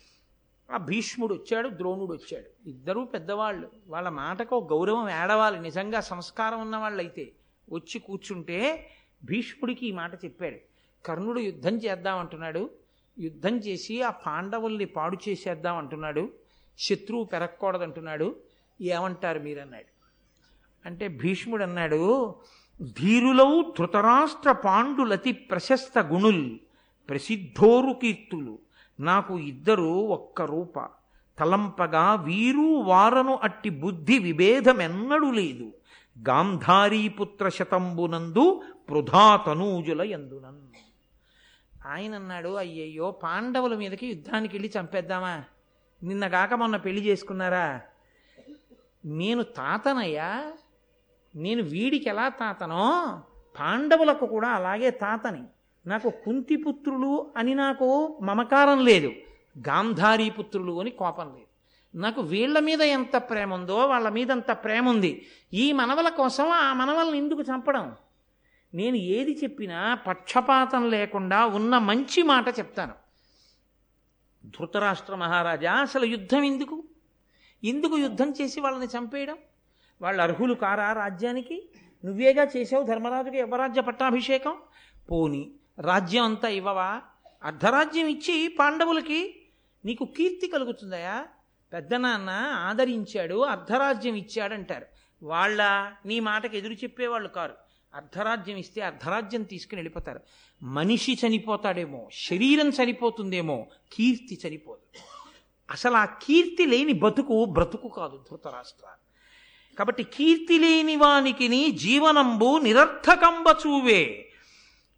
ఆ భీష్ముడు వచ్చాడు ద్రోణుడు వచ్చాడు. ఇద్దరూ పెద్దవాళ్ళు. వాళ్ళ మాటకు గౌరవం ఏడవాలి. నిజంగా సంస్కారం ఉన్న వాళ్ళైతే వచ్చి కూర్చుంటే భీష్ముడికి ఈ మాట చెప్పాడు. కర్ణుడు యుద్ధం చేద్దామంటున్నాడు యుద్ధం చేసి ఆ పాండవుల్ని పాడు చేసేద్దాం అంటున్నాడు. శత్రువు పెరగకూడదంటున్నాడు. ఏమంటారు మీరన్నాడు? అంటే భీష్ముడు అన్నాడు ధీరులవు ధృతరాష్ట్ర పాండులతి ప్రశస్త గుణుల్ ప్రసిద్ధోరు కీర్తులు. నాకు ఇద్దరు ఒక్క రూప. తలంపగా వీరు వారను అట్టి బుద్ధి విభేదమెన్నడూ లేదు. గాంధారీపుత్ర శతంబునందు పృథాతనూజుల తనూజుల ఆయన అన్నాడు అయ్యయ్యో పాండవుల మీదకి యుద్ధానికి వెళ్ళి చంపేద్దామా? నిన్నగాక మొన్న పెళ్ళి చేసుకున్నారా? నేను తాతనయ్యా నేను వీడికి ఎలా తాతనో పాండవులకు కూడా అలాగే తాతని. నాకు కుంతిపుత్రులు అని నాకు మమకారం లేదు గాంధారీ పుత్రులు అని కోపం లేదు. నాకు వీళ్ళ మీద ఎంత ప్రేమ ఉందో వాళ్ళ మీద అంత ప్రేమ ఉంది ఈ మనవల కోసం ఆ మనవల్ని ఎందుకు చంపడం? నేను ఏది చెప్పినా పక్షపాతం లేకుండా ఉన్న మంచి మాట చెప్తాను. ధృతరాష్ట్ర మహారాజా అసలు యుద్ధం ఎందుకు? ఎందుకు యుద్ధం చేసి వాళ్ళని చంపేయడం? వాళ్ళు అర్హులు కారా రాజ్యానికి? నువ్వేగా చేసావు ధర్మరాజుకి యువరాజ్య పట్టాభిషేకం? పోని రాజ్యం అంతా ఇవ్వవా? అర్ధరాజ్యం ఇచ్చి పాండవులకి నీకు కీర్తి కలుగుతుందయా? పెద్దనాన్న ఆదరించాడు అర్ధరాజ్యం ఇచ్చాడంటారు. వాళ్ళ నీ మాటకు ఎదురు చెప్పేవాళ్ళు కారు. అర్ధరాజ్యం ఇస్తే అర్ధరాజ్యం తీసుకుని వెళ్ళిపోతారు. మనిషి చనిపోతాడేమో శరీరం చనిపోతుందేమో కీర్తి చనిపోదు. అసలు ఆ కీర్తి లేని బతుకు బ్రతుకు కాదు ధృతరాష్ట్ర. కాబట్టి కీర్తి లేని వానికి జీవనంబు నిరర్థకంబ చూవే.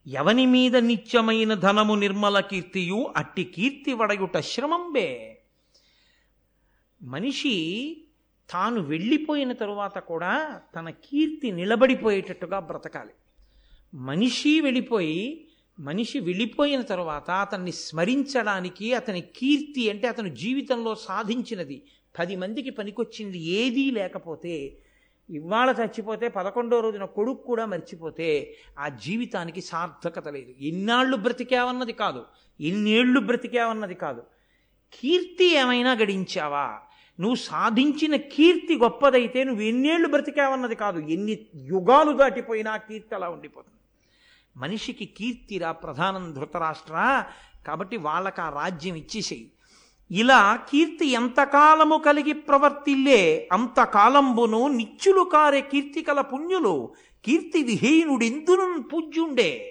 ఎవని మీద నిత్యమైన ధనము నిర్మల కీర్తియు అట్టి కీర్తి వడయుట శ్రమంబే. మనిషి తాను వెళ్ళిపోయిన తరువాత కూడా తన కీర్తి నిలబడిపోయేటట్టుగా బ్రతకాలి. మనిషి వెళ్ళిపోయి మనిషి వెళ్ళిపోయిన తర్వాత అతన్ని స్మరించడానికి అతని కీర్తి అంటే అతను జీవితంలో సాధించినది. పది మందికి పనికొచ్చింది ఏదీ లేకపోతే ఇవాళ చచ్చిపోతే పదకొండో రోజున కొడుకు కూడా మర్చిపోతే ఆ జీవితానికి సార్థకత లేదు. ఎన్నాళ్ళు బ్రతికావన్నది కాదు. ఎన్నేళ్ళు బ్రతికావన్నది కాదు. కీర్తి ఏమైనా గడించావా? నువ్వు సాధించిన కీర్తి గొప్పదైతే నువ్వు ఎన్నేళ్ళు బ్రతికావన్నది కాదు. ఎన్ని యుగాలు దాటిపోయినా కీర్తి అలా ఉండిపోతుంది. మనిషికి కీర్తిరా ప్రధానం ధృతరాష్ట్ర. కాబట్టి వాళ్ళకి ఆ రాజ్యం ఇచ్చేసేయి. ఇలా కీర్తి ఎంతకాలము కలిగి ప్రవర్తిల్లే అంతకాలంబును నిత్యులు కారే కీర్తికల పుణ్యులు కీర్తి విహీనుడెందును పూజ్యుండే.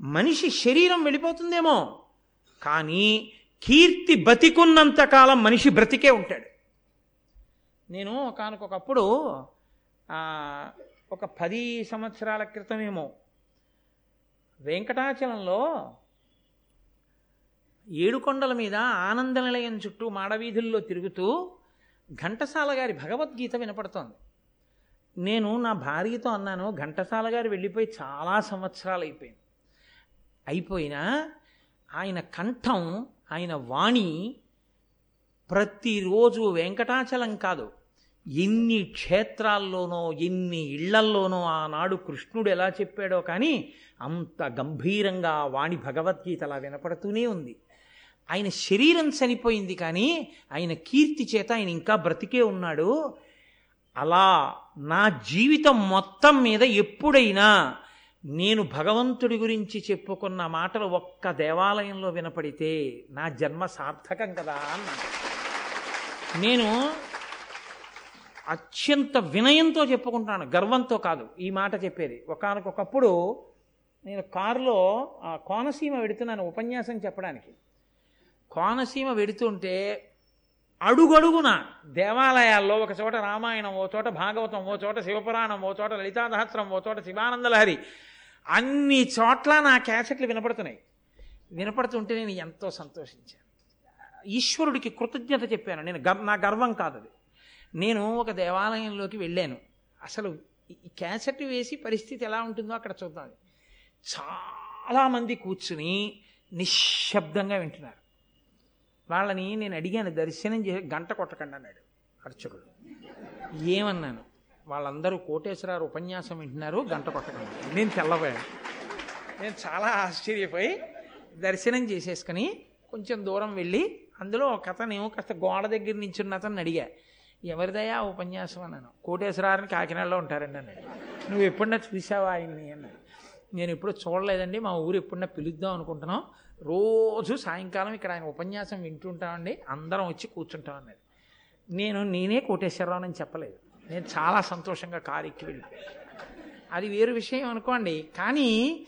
మనిషి శరీరం వెళ్ళిపోతుందేమో. కానీ కీర్తి బతికున్నంత కాలం మనిషి బ్రతికే ఉంటాడు. నేను ఒకనకొకప్పుడు ఒక పది సంవత్సరాల క్రితమేమో వెంకటాచలంలో ఏడుకొండల మీద ఆనంద నిలయం చుట్టూ మాడవీధుల్లో తిరుగుతూ ఘంటసాల గారి భగవద్గీత వినపడుతోంది. నేను నా భార్యతో అన్నాను ఘంటసాల గారు వెళ్ళిపోయి చాలా సంవత్సరాలు అయిపోయింది అయిపోయినా ఆయన కంఠం ఆయన వాణి ప్రతిరోజు వెంకటాచలం కాదు. ఎన్ని క్షేత్రాల్లోనో ఎన్ని ఇళ్ళల్లోనో ఆనాడు కృష్ణుడు ఎలా చెప్పాడో కానీ అంత గంభీరంగా వాణి భగవద్గీత అలా వినపడుతూనే ఉంది. ఆయన శరీరం చనిపోయింది కానీ ఆయన కీర్తి చేత ఆయన ఇంకా బ్రతికే ఉన్నాడు. అలా నా జీవితం మొత్తం మీద ఎప్పుడైనా నేను భగవంతుడి గురించి చెప్పుకున్న మాటలు ఒక్క దేవాలయంలో వినపడితే నా జన్మ సార్థకం కదా అన్నాడు. నేను అత్యంత వినయంతో చెప్పుకుంటున్నాను గర్వంతో కాదు ఈ మాట చెప్పేది. ఒకనకొకప్పుడు నేను కారులో కోనసీమ వెడుతున్నాను ఉపన్యాసం చెప్పడానికి. కోనసీమ వెడుతుంటే అడుగడుగున దేవాలయాల్లో ఒక చోట రామాయణం ఓ చోట భాగవతం ఓ చోట శివపురాణం ఓ చోట లలితాదహస్రం ఓ చోట శివానందలహరి అన్ని చోట్ల నా క్యాసెట్లు వినపడుతున్నాయి. వినపడుతుంటే నేను ఎంతో సంతోషించాను. ఈశ్వరుడికి కృతజ్ఞత చెప్పాను. నేను నా గర్వం కాదు అది. నేను ఒక దేవాలయంలోకి వెళ్ళాను. అసలు ఈ క్యాసెట్ వేసి పరిస్థితి ఎలా ఉంటుందో అక్కడ చూద్దాం. చాలామంది కూర్చుని నిశ్శబ్దంగా వింటున్నారు. వాళ్ళని నేను అడిగాను దర్శనం చేసి గంట కొట్టకండి అన్నాడు అర్చకుడు. ఏమన్నాను? వాళ్ళందరూ కోటేశ్వరారు ఉపన్యాసం వింటున్నారు గంట కొట్టకండి నేను తెల్లబోయాను. నేను చాలా ఆశ్చర్యపోయి దర్శనం చేసేసుకుని కొంచెం దూరం వెళ్ళి అందులో ఒక అతను కాస్త గోడ దగ్గర నించున్న అతను అడిగా ఎవరిదయా ఉపన్యాసం? అన్నాను. కోటేశ్వరారిని కాకినాడలో ఉంటారండి అన్నాడు. నువ్వు ఎప్పుడన్నా చూసావా ఆయన్ని? అన్నాడు. నేను ఎప్పుడు చూడలేదండి. మా ఊరు ఎప్పుడన్నా పిలుద్దాం అనుకుంటున్నాం. రోజు సాయంకాలం ఇక్కడ ఆయన ఉపన్యాసం వింటుంటామండి. అందరం వచ్చి కూర్చుంటాం అన్నది నేను నేనే కోటేశ్వరరావు అని చెప్పలేదు. నేను చాలా సంతోషంగా కారు ఎక్కి అది వేరు విషయం అనుకోండి. కానీ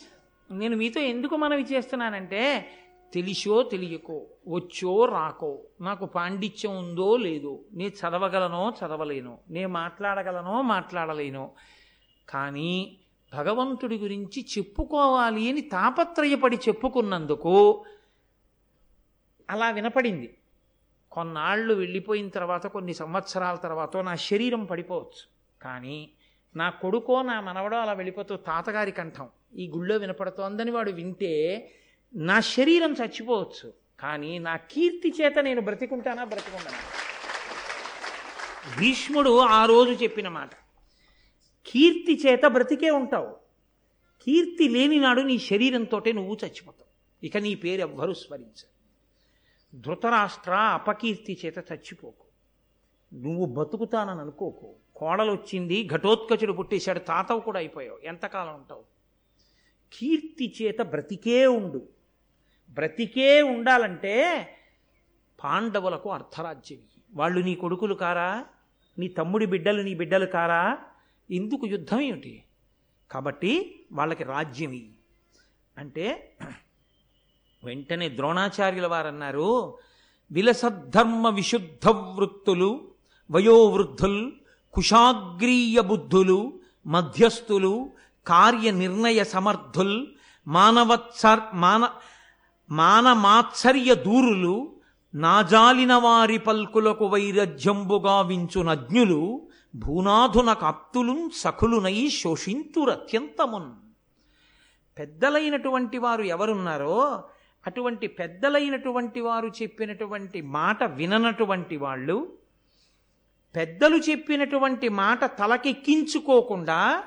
నేను మీతో ఎందుకు మనవి చేస్తున్నానంటే తెలిసో తెలియకో వచ్చో రాకో నాకు పాండిత్యం ఉందో లేదో నే చదవగలనో చదవలేను నే మాట్లాడగలనో మాట్లాడలేను కానీ భగవంతుడి గురించి చెప్పుకోవాలి అని తాపత్రయపడి చెప్పుకున్నందుకు అలా వినపడింది. కొన్నాళ్ళు వెళ్ళిపోయిన తర్వాత కొన్ని సంవత్సరాల తర్వాత నా శరీరం పడిపోవచ్చు. కానీ నా కొడుకో నా మనవడో అలా వెళ్ళిపోతూ తాతగారి కంఠం ఈ గుళ్ళో వినపడుతోందని వాడు వింటే నా శరీరం చచ్చిపోవచ్చు. కానీ నా కీర్తి చేత నేను బ్రతికుంటానా? బ్రతికుంటానా భీష్ముడు ఆ రోజు చెప్పిన మాట కీర్తి చేత బ్రతికే ఉంటావు. కీర్తి లేని నాడు నీ శరీరంతో నువ్వు చచ్చిపోతావు. ఇక నీ పేరు ఎవ్వరూ స్మరించరు. ధృతరాష్ట్ర అపకీర్తి చేత చచ్చిపోకు. నువ్వు బతుకుతానని అనుకోకు. కోడలు వచ్చింది ఘటోత్కచుడు పుట్టేశాడు తాతవు కూడా అయిపోయావు. ఎంతకాలం ఉంటావు? కీర్తి చేత బ్రతికే ఉండు. బ్రతికే ఉండాలంటే పాండవులకు అర్ధరాజ్యం. వాళ్ళు నీ కొడుకులు కారా? నీ తమ్ముడి బిడ్డలు నీ బిడ్డలు కారా? ఎందుకు యుద్ధం ఏమిటి? కాబట్టి వాళ్ళకి రాజ్యం అంటే వెంటనే ద్రోణాచార్యుల వారన్నారు విలసద్ధర్మ విశుద్ధ వృత్తులు వయోవృద్ధులు కుషాగ్రీయ బుద్ధులు మధ్యస్థులు కార్యనిర్ణయ సమర్థుల్ మానవత్సర్ మాన మానమాత్సర్య దూరులు నాజాలిన వారి పల్కులకు వైరజ్యంబుగా వించునజ్ఞులు భూనాధున కాప్తులు సఖులునై శోషింతురత్యంతమున్. పెద్దలైనటువంటి వారు ఎవరున్నారో అటువంటి పెద్దలైనటువంటి వారు చెప్పినటువంటి మాట విననటువంటి వాళ్ళు పెద్దలు చెప్పినటువంటి మాట తలకెక్కించుకోకుండా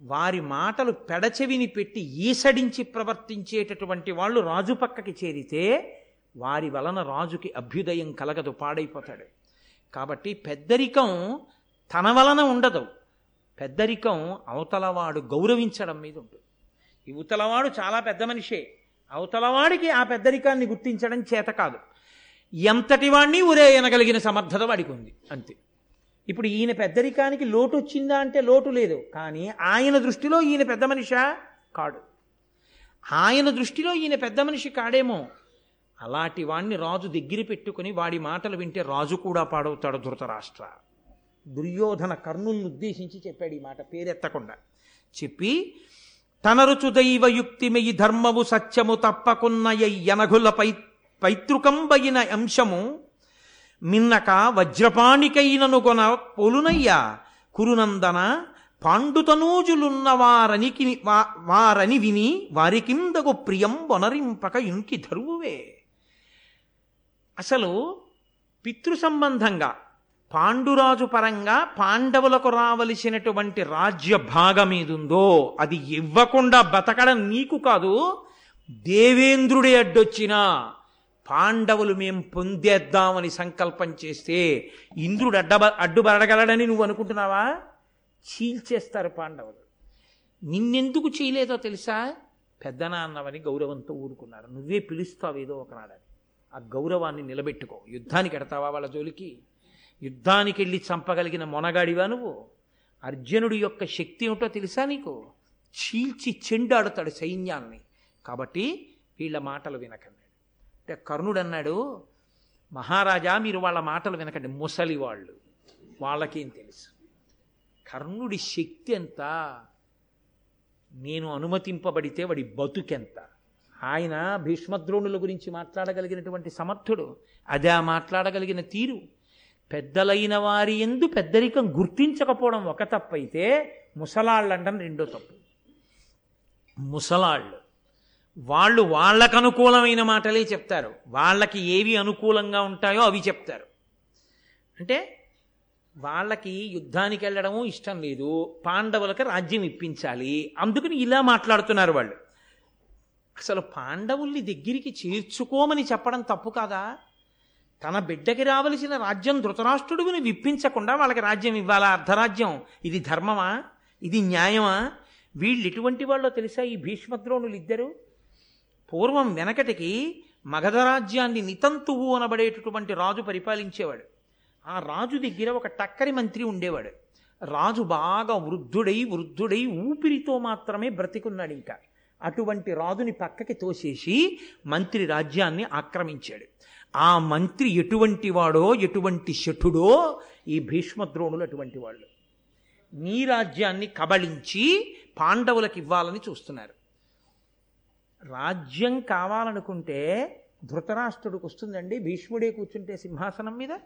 వారి మాటలు పెడచెవిని పెట్టి ఈసడించి ప్రవర్తించేటటువంటి వాళ్ళు రాజు పక్కకి చేరితే వారి వలన రాజుకి అభ్యుదయం కలగదు పాడైపోతాడు. కాబట్టి పెద్దరికం తన వలన ఉండదు. పెద్దరికం అవతలవాడు గౌరవించడం మీద ఉంటుంది. యువతలవాడు చాలా పెద్ద మనిషే. అవతలవాడికి ఆ పెద్దరికాన్ని గుర్తించడం చేత కాదు. ఎంతటి వాణ్ణి ఉరేయనగలిగిన సమర్థత వాడికి ఉంది. అంతే. ఇప్పుడు ఈయన పెద్దరికానికి లోటు వచ్చిందా అంటే లోటు లేదు. కానీ ఆయన దృష్టిలో ఈయన పెద్ద మనిష? కాడు. ఆయన దృష్టిలో ఈయన పెద్ద మనిషి కాడేమో? అలాంటి వాణ్ణి రాజు దగ్గర పెట్టుకుని వాడి మాటలు వింటే రాజు కూడా పాడవుతాడు ధృతరాష్ట్ర దుర్యోధన కర్ణుల్ని ఉద్దేశించి చెప్పాడు ఈ మాట. పేరెత్తకుండా. చెప్పి తనరుచు దైవయుక్తిమయి ధర్మము సత్యము తప్పకున్నయ యనఘుల పై పైతృకంబయిన అంశము మిన్నక వజ్రపాణికైననుగొన పొలునయ్యా. కురునందన పాండుతనూజులున్నవారనికి వా- వారని విని వారికిందగు ప్రియం వనరింపక ఇంకి ధరువువే. అసలు పితృ సంబంధంగా పాండురాజు పరంగా పాండవులకు రావలసినటువంటి రాజ్య భాగం ఏదుందో అది ఇవ్వకుండా బతకడం నీకు కాదు దేవేంద్రుడే అడ్డొచ్చినా పాండవులు మేం పొందేద్దామని సంకల్పం చేస్తే ఇంద్రుడు అడ్డ అడ్డుబడగలడని నువ్వు అనుకుంటున్నావా? చీల్చేస్తారు పాండవులు. నిన్నెందుకు చేయలేదో తెలుసా? పెద్దనాన్నవని గౌరవంతో ఊరుకున్నారు. నువ్వే పిలుస్తావు ఏదో ఒకనాడని. ఆ గౌరవాన్ని నిలబెట్టుకో. యుద్ధానికి ఎడతావా వాళ్ళ జోలికి? యుద్ధానికి వెళ్ళి చంపగలిగిన మొనగాడివా నువ్వు? అర్జునుడి యొక్క శక్తి ఏమిటో తెలుసా నీకు? చీల్చి చెండాడుతాడు సైన్యాన్ని. కాబట్టి వీళ్ళ మాటలు వినకండి. అంటే కర్ణుడు అన్నాడు మహారాజా మీరు వాళ్ళ మాటలు వినకండి. ముసలి వాళ్ళు వాళ్ళకేం తెలుసు? కర్ణుడి శక్తి ఎంత? నేను అనుమతింపబడితే వాడి బతుకెంత? ఆయన భీష్మద్రోణుల గురించి మాట్లాడగలిగినటువంటి సమర్థుడు. అదే మాట్లాడగలిగిన తీరు. పెద్దలైన వారి ఎందు పెద్దరికం గుర్తించకపోవడం ఒక తప్పైతే ముసలాళ్ళు అంటాం రెండో తప్పు. ముసలాళ్ళు. వాళ్ళు వాళ్ళకు అనుకూలమైన మాటలే చెప్తారు. వాళ్ళకి ఏవి అనుకూలంగా ఉంటాయో అవి చెప్తారు. అంటే వాళ్ళకి యుద్ధానికి వెళ్ళడము ఇష్టం లేదు. పాండవులకు రాజ్యం ఇప్పించాలి. అందుకని ఇలా మాట్లాడుతున్నారు వాళ్ళు. అసలు పాండవుల్ని దగ్గరికి చేర్చుకోమని చెప్పడం తప్పు కాదా? తన బిడ్డకి రావలసిన రాజ్యం ధృతరాష్ట్రుడిని విప్పించకుండా వాళ్ళకి రాజ్యం ఇవ్వాలా? అర్ధరాజ్యం. ఇది ధర్మమా? ఇది న్యాయమా? వీళ్ళు ఎటువంటి వాళ్ళో తెలుసా ఈ భీష్మద్రోణులు ఇద్దరు పూర్వం వెనకటికి మగధ రాజ్యాన్ని నితంతువు అనబడేటటువంటి రాజు పరిపాలించేవాడు. ఆ రాజు దగ్గర ఒక టక్కరి మంత్రి ఉండేవాడు. రాజు బాగా వృద్ధుడై వృద్ధుడై ఊపిరితో మాత్రమే బ్రతికున్నాడు ఇంకా అటువంటి రాజుని పక్కకి తోసేసి మంత్రి రాజ్యాన్ని ఆక్రమించాడు. ఆ మంత్రి ఎటువంటి వాడో ఎటువంటి శఠుడో ఈ భీష్మద్రోణులు అటువంటి వాళ్ళు. నీ రాజ్యాన్ని కబళించి పాండవులకు ఇవ్వాలని చూస్తున్నారు. రాజ్యం కావాలనుకుంటే ధృతరాష్ట్రుడికి వస్తుందండి. భీష్ముడే కూర్చుంటే సింహాసనం మీద.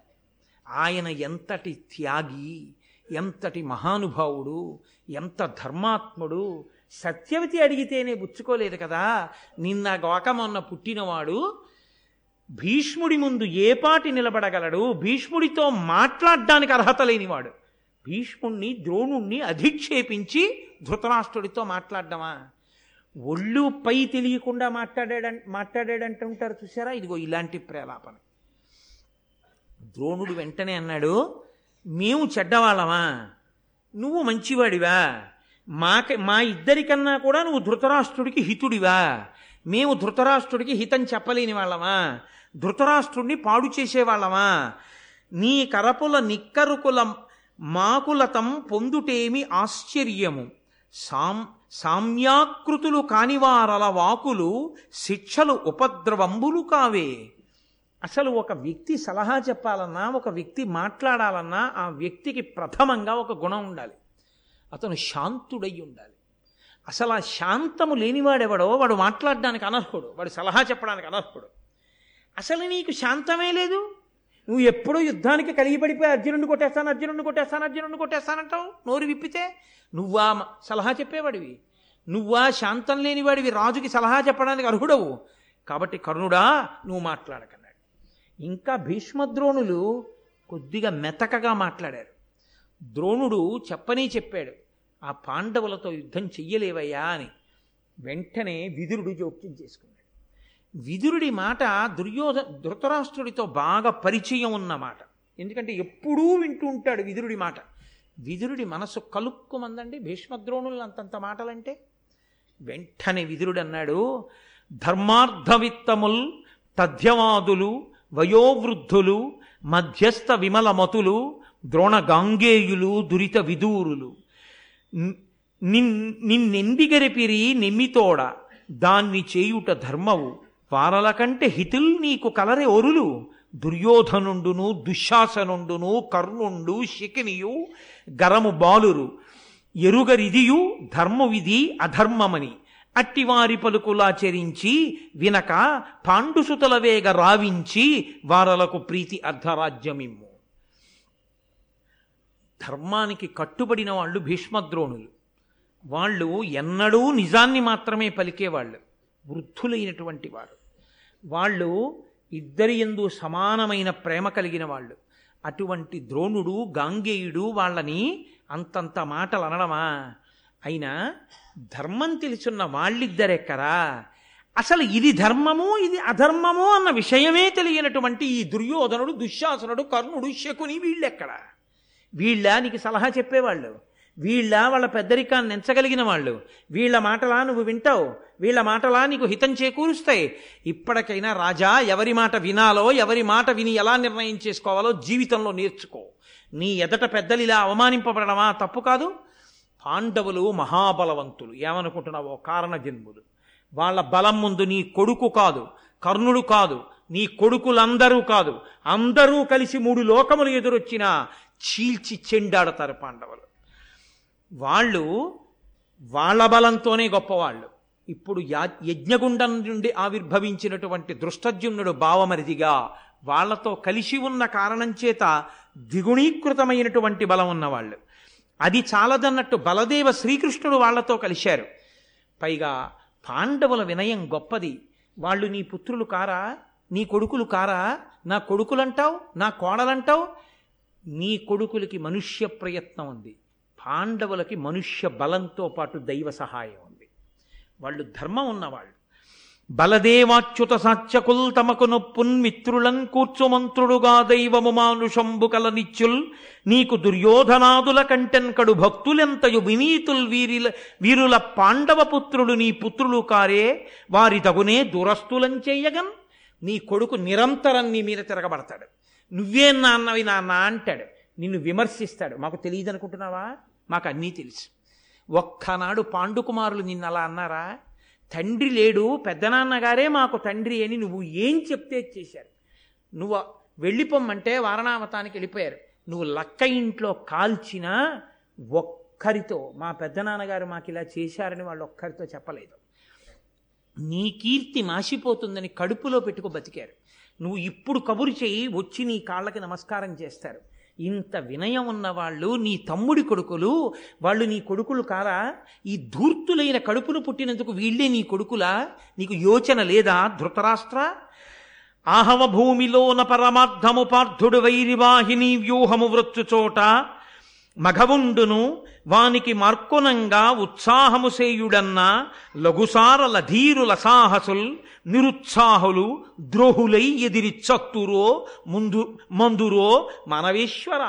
ఆయన ఎంతటి త్యాగి ఎంతటి మహానుభావుడు ఎంత ధర్మాత్ముడు సత్యవతి అడిగితేనే బుచ్చుకోలేదు కదా. నిన్న గోక మొన్న పుట్టినవాడు భీష్ముడి ముందు ఏ పాటి నిలబడగలడు? భీష్ముడితో మాట్లాడడానికి అర్హత లేనివాడు. భీష్ముణ్ణి ద్రోణుణ్ణి అధిక్షేపించి ధృతరాష్ట్రుడితో మాట్లాడడమా? ఒళ్ళు పై తెలియకుండా మాట్లాడాడ మాట్లాడాడంటుంటారు చూసారా ఇదిగో ఇలాంటి ప్రేలాపన. ద్రోణుడు వెంటనే అన్నాడు మేము చెడ్డవాళ్ళమా? నువ్వు మంచివాడివా? మాక మా ఇద్దరికన్నా కూడా నువ్వు ధృతరాష్ట్రుడికి హితుడివా? మేము ధృతరాష్ట్రుడికి హితం చెప్పలేని వాళ్ళమా? ధృతరాష్ట్రుడిని పాడు చేసేవాళ్ళమా నీ కరపుల నిక్కరుకుల మాకులతం పొందుటేమి ఆశ్చర్యము? సాం సామ్యాకృతులు కానివారల వాకులు శిక్షలు ఉపద్రవంబులు కావే. అసలు ఒక వ్యక్తి సలహా చెప్పాలన్నా ఒక వ్యక్తి మాట్లాడాలన్నా ఆ వ్యక్తికి ప్రథమంగా ఒక గుణం ఉండాలి. అతను శాంతుడై ఉండాలి. అసలు ఆ శాంతము లేనివాడెవడో వాడు మాట్లాడడానికి అనర్హుడు వాడు సలహా చెప్పడానికి అనర్హుడు. అసలు నీకు శాంతమే లేదు? నువ్వు ఎప్పుడూ యుద్ధానికి కలిగి పడిపోయి అర్జునుడిని కొట్టేస్తాను అర్జునుడిని కొట్టేస్తాను అర్జునుడిని కొట్టేస్తానంటావు నోరు విప్పితే? నువ్వా సలహా చెప్పేవాడివి. నువ్వా శాంతం లేనివాడివి రాజుకి సలహా చెప్పడానికి అర్హుడవు. కాబట్టి కర్ణుడా నువ్వు మాట్లాడకన్నాడు. ఇంకా భీష్మద్రోణులు కొద్దిగా మెతకగా మాట్లాడారు. ద్రోణుడు చెప్పని చెప్పాడు. ఆ పాండవులతో యుద్ధం చెయ్యలేవయ్యా అని వెంటనే విదురుడు జోక్యం చేసుకున్నాడు. విదురుడి మాట దుర్యోధ ధృతరాష్ట్రుడితో బాగా పరిచయం ఉన్న మాట. ఎందుకంటే ఎప్పుడూ వింటూ ఉంటాడు విదురుడి మాట. విదురుడి మనసు కలుక్కుమందండి భీష్మద్రోణులు అంతంత మాటలంటే. వెంటనే విదురుడు అన్నాడు ధర్మార్థవిత్తముల్ తథ్యవాదులు వయోవృద్ధులు మధ్యస్థ విమలమతులు ద్రోణగాంగేయులు దురిత విదూరులు. నిన్ నిన్నెందిగరిపిరి నెమ్మితోడ? దాన్ని చేయుట ధర్మవు. వారల కంటే హితుల్ నీకు కలరే ఒరులు. దుర్యోధనుండును దుశ్శాసనుండును కర్ణుండు శకినియు గరము బాలురు. ఎరుగరిదియు ధర్మవిధి అధర్మమని. అట్టివారి పలుకులాచరించి వినక పాండుసుతల వేగ రావించి వారలకు ప్రీతి అర్ధరాజ్యమిమ్ము. ధర్మానికి కట్టుబడిన వాళ్ళు భీష్మద్రోణులు. వాళ్ళు ఎన్నడూ నిజాన్ని మాత్రమే పలికేవాళ్ళు. వృద్ధులైనటువంటి వారు. వాళ్ళు ఇద్దరి ఎందు సమానమైన ప్రేమ కలిగిన వాళ్ళు. అటువంటి ద్రోణుడు గాంగేయుడు వాళ్ళని అంతంత మాటలు అనడమా అయినా ధర్మం తెలుసున్న వాళ్ళిద్దరెక్కరా? అసలు ఇది ధర్మము ఇది అధర్మము అన్న విషయమే తెలియనటువంటి ఈ దుర్యోధనుడు దుశ్శాసనుడు కర్ణుడు శకుని వీళ్ళెక్కడా? వీళ్ళ నీకు సలహా చెప్పేవాళ్ళు? వీళ్ళ వాళ్ళ పెద్దరికాన్ని ఎంచగలిగిన వాళ్ళు? వీళ్ళ మాటలా నువ్వు వింటావు? వీళ్ళ మాటలా నీకు హితం చేకూరుస్తాయి? ఇప్పటికైనా రాజా ఎవరి మాట వినాలో ఎవరి మాట విని ఎలా నిర్ణయం చేసుకోవాలో జీవితంలో నేర్చుకో. నీ ఎదట పెద్దలు ఇలా అవమానింపబడమా తప్పు కాదు. పాండవులు మహాబలవంతులు. ఏమనుకుంటున్నావు? కారణ జన్ములు వాళ్ళ బలం ముందు నీ కొడుకు కాదు కర్ణుడు కాదు నీ కొడుకులందరూ కాదు. అందరూ కలిసి మూడు లోకములు ఎదురొచ్చినా చీల్చి చెండాడతారు పాండవులు. వాళ్ళు వాళ్ళ బలంతోనే గొప్పవాళ్ళు. ఇప్పుడు యా యజ్ఞగుండం నుండి ఆవిర్భవించినటువంటి దృష్టజ్యుమ్నుడు భావమరిదిగా వాళ్ళతో కలిసి ఉన్న కారణం చేత ద్విగుణీకృతమైనటువంటి బలం ఉన్నవాళ్ళు. అది చాలదన్నట్టు బలదేవ శ్రీకృష్ణుడు వాళ్ళతో కలిశారు. పైగా పాండవుల వినయం గొప్పది. వాళ్ళు నీ పుత్రులు కారా? నీ కొడుకులు కారా? నా కొడుకులంటావు? నా కోడలంటావు? నీ కొడుకులకి మనుష్య ప్రయత్నం ఉంది. పాండవులకి మనుష్య బలంతో పాటు దైవ సహాయం ఉంది. వాళ్ళు ధర్మం ఉన్నవాళ్ళు. బలదేవాచ్యుత సాత్యకుల్ తమకు నొప్పున్ మిత్రులం కూర్చుమంత్రుడుగా దైవము మానుషంబుకల నిత్యుల్ నీకు దుర్యోధనాదుల కంటెన్ కడు భక్తులెంతయు వినీతుల్ వీరిల వీరుల పాండవ పుత్రులు నీ పుత్రులు కారే వారి తగునే దురస్తులం చేయగన్. నీ కొడుకు నిరంతరం నీ మీద తిరగబడతాడు. నువ్వే నాన్నవి నాన్న అంటాడు. నిన్ను విమర్శిస్తాడు. మాకు తెలియదు అనుకుంటున్నావా? మాకు అన్నీ తెలుసు. ఒక్కనాడు పాండుకుమారులు నిన్ను అలా అన్నారా? తండ్రి లేడు పెద్దనాన్నగారే మాకు తండ్రి అని నువ్వు ఏం చెప్తే చేశారు? నువ్వు వెళ్ళిపోమ్మంటే వారణావతానికి వెళ్ళిపోయారు. నువ్వు లక్క ఇంట్లో కాల్చిన ఒక్కరితో మా పెద్దనాన్నగారు మాకు ఇలా చేశారని వాళ్ళు ఒక్కరితో చెప్పలేదు. నీ కీర్తి మాసిపోతుందని కడుపులో పెట్టుకు బతికారు. నువ్వు ఇప్పుడు కబురు చేయి వచ్చి నీ కాళ్ళకి నమస్కారం చేస్తారు. ఇంత వినయం ఉన్నవాళ్ళు నీ తమ్ముడి కొడుకులు వాళ్ళు నీ కొడుకులు కారా? ఈ ధూర్తులైన కడుపును పుట్టినందుకు వీళ్ళే నీ కొడుకులా? నీకు యోచన లేదా ధృతరాష్ట్ర? ఆహవ భూమిలోన పరమార్థము పార్థుడు వైరివాహిని వ్యూహము వృత్తుచోట మఘవుండును వానికి మార్కునంగా ఉత్సాహము సేయుడన్న లఘుసారల ధీరుల సాహసుల్ నిరుత్సాహులు ద్రోహులై ఎదిరి చత్తురో ముందు మందురో మనవేశ్వర.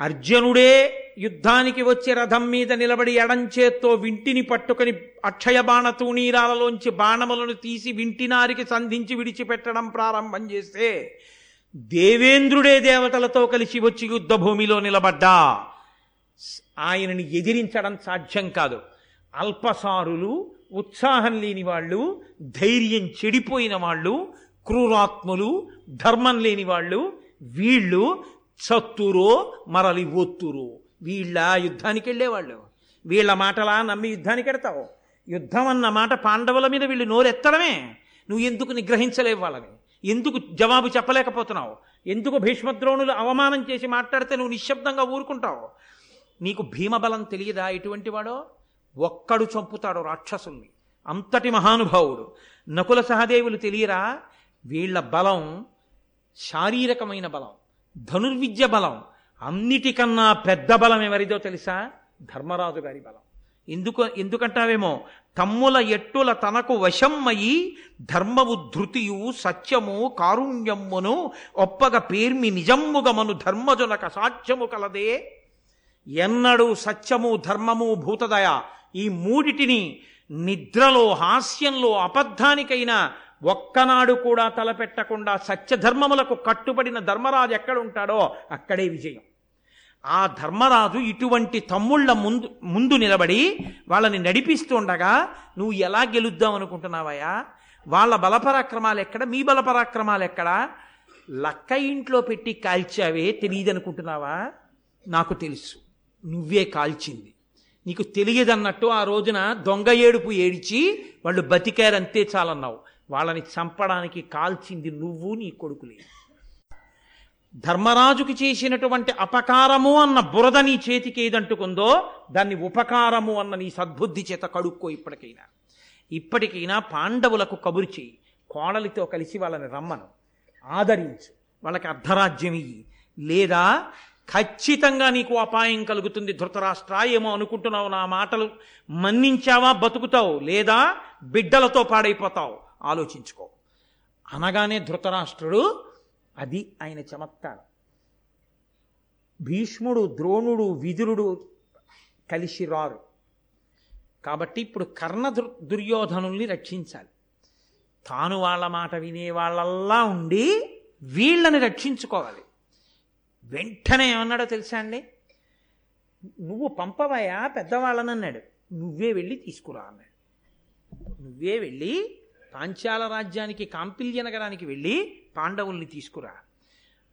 అర్జునుడే యుద్ధానికి వచ్చి రథం మీద నిలబడి ఎడంచేత్తో వింటిని పట్టుకుని అక్షయ బాణ తూణీరాలలోంచి బాణములను తీసి వింటినారికి సంధించి విడిచిపెట్టడం ప్రారంభం చేస్తే దేవేంద్రుడే దేవతలతో కలిసి వచ్చి యుద్ధభూమిలో నిలబడ్డా. ఆయనని ఎదిరించడం సాధ్యం కాదు. అల్పసారులు ఉత్సాహం లేని వాళ్ళు ధైర్యం చెడిపోయిన వాళ్ళు క్రూరాత్ములు ధర్మం లేని వాళ్ళు వీళ్ళు చత్తురో మరలి ఒత్తురు. వీళ్ళ యుద్ధానికి వెళ్ళేవాళ్ళు. వీళ్ళ మాటలా నమ్మి యుద్ధానికి ఎడతావు యుద్ధం అన్న మాట పాండవుల మీద వీళ్ళు నోరెత్తడమే. నువ్వు ఎందుకు నిగ్రహించలేవు వాళ్ళని? ఎందుకు జవాబు చెప్పలేకపోతున్నావు? ఎందుకు భీష్మద్రోణులు అవమానం చేసి మాట్లాడితే నువ్వు నిశ్శబ్దంగా ఊరుకుంటావు? నీకు భీమబలం తెలియదా ఎటువంటి వాడో? ఒక్కడు చంపుతాడు రాక్షసుల్ని అంతటి మహానుభావుడు. నకుల సహదేవులు తెలియరా? వీళ్ళ బలం శారీరకమైన బలం ధనుర్విద్య బలం అన్నిటికన్నా పెద్ద బలం ఎవరిదో తెలుసా? ధర్మరాజు గారి బలం. ఎందుకు ఎందుకంటావేమో? తమ్ముల ఎట్టుల తనకు వశమ్మయి ధర్మము ధృతియు సత్యము కారుణ్యమ్మును ఒప్పగ పేర్మి నిజమ్ముగమను ధర్మజునక సాధ్యము కలదే. ఎన్నడూ సత్యము ధర్మము భూతదయ ఈ మూడిటిని నిద్రలో హాస్యంలో అబద్ధానికైనా ఒక్కనాడు కూడా తలపెట్టకుండా సత్యధర్మములకు కట్టుబడిన ధర్మరాజు ఎక్కడుంటాడో అక్కడే విజయం. ఆ ధర్మరాజు ఇటువంటి తమ్ముళ్ళ ముందు ముందు నిలబడి వాళ్ళని నడిపిస్తుండగా నువ్వు ఎలా గెలుద్దాం అనుకుంటున్నావయ్యా? వాళ్ళ బలపరాక్రమాలు ఎక్కడ? మీ బలపరాక్రమాలు ఎక్కడ? లక్క ఇంట్లో పెట్టి కాల్చావే తెలియదనుకుంటున్నావా నాకు తెలుసు. నువ్వే కాల్చింది. నీకు తెలియదన్నట్టు ఆ రోజున దొంగ ఏడుపు ఏడిచి వాళ్ళు బతికారంతే చాలన్నావు. వాళ్ళని చంపడానికి కాల్చింది నువ్వు నీ కొడుకులే. ధర్మరాజుకి చేసినటువంటి అపకారము అన్న బురద నీ చేతికి ఏదంటుకుందో దాన్ని ఉపకారము అన్న నీ సద్బుద్ధి చేత కడుక్కో ఇప్పటికైనా. ఇప్పటికైనా పాండవులకు కబురు చేయి. కోడలితో కలిసి వాళ్ళని రమ్మను. ఆదరించు. వాళ్ళకి అర్ధరాజ్యం ఇయ్యి. లేదా ఖచ్చితంగా నీకు అపాయం కలుగుతుంది. ధృతరాష్ట్ర ఏమో అనుకుంటున్నావు నా మాటలు మన్నించావా బతుకుతావు లేదా బిడ్డలతో పాడైపోతావు ఆలోచించుకో. అనగానే ధృతరాష్ట్రుడు అది ఆయన చమత్కారం. భీష్ముడు ద్రోణుడు విదురుడు కలిసి రారు. కాబట్టి ఇప్పుడు కర్ణ దుర్ దుర్యోధనుల్ని రక్షించాలి. తాను వాళ్ళ మాట వినే వాళ్ళల్లా ఉండి వీళ్ళని రక్షించుకోవాలి. వెంటనే ఏమన్నాడో తెలుసా అండి? నువ్వు పంపవయా పెద్దవాళ్ళని అన్నాడు నువ్వే వెళ్ళి తీసుకురా అన్నాడు. నువ్వే వెళ్ళి పాంచాల రాజ్యానికి కాంపిల్య నగరానికి వెళ్ళి పాండవుల్ని తీసుకురా.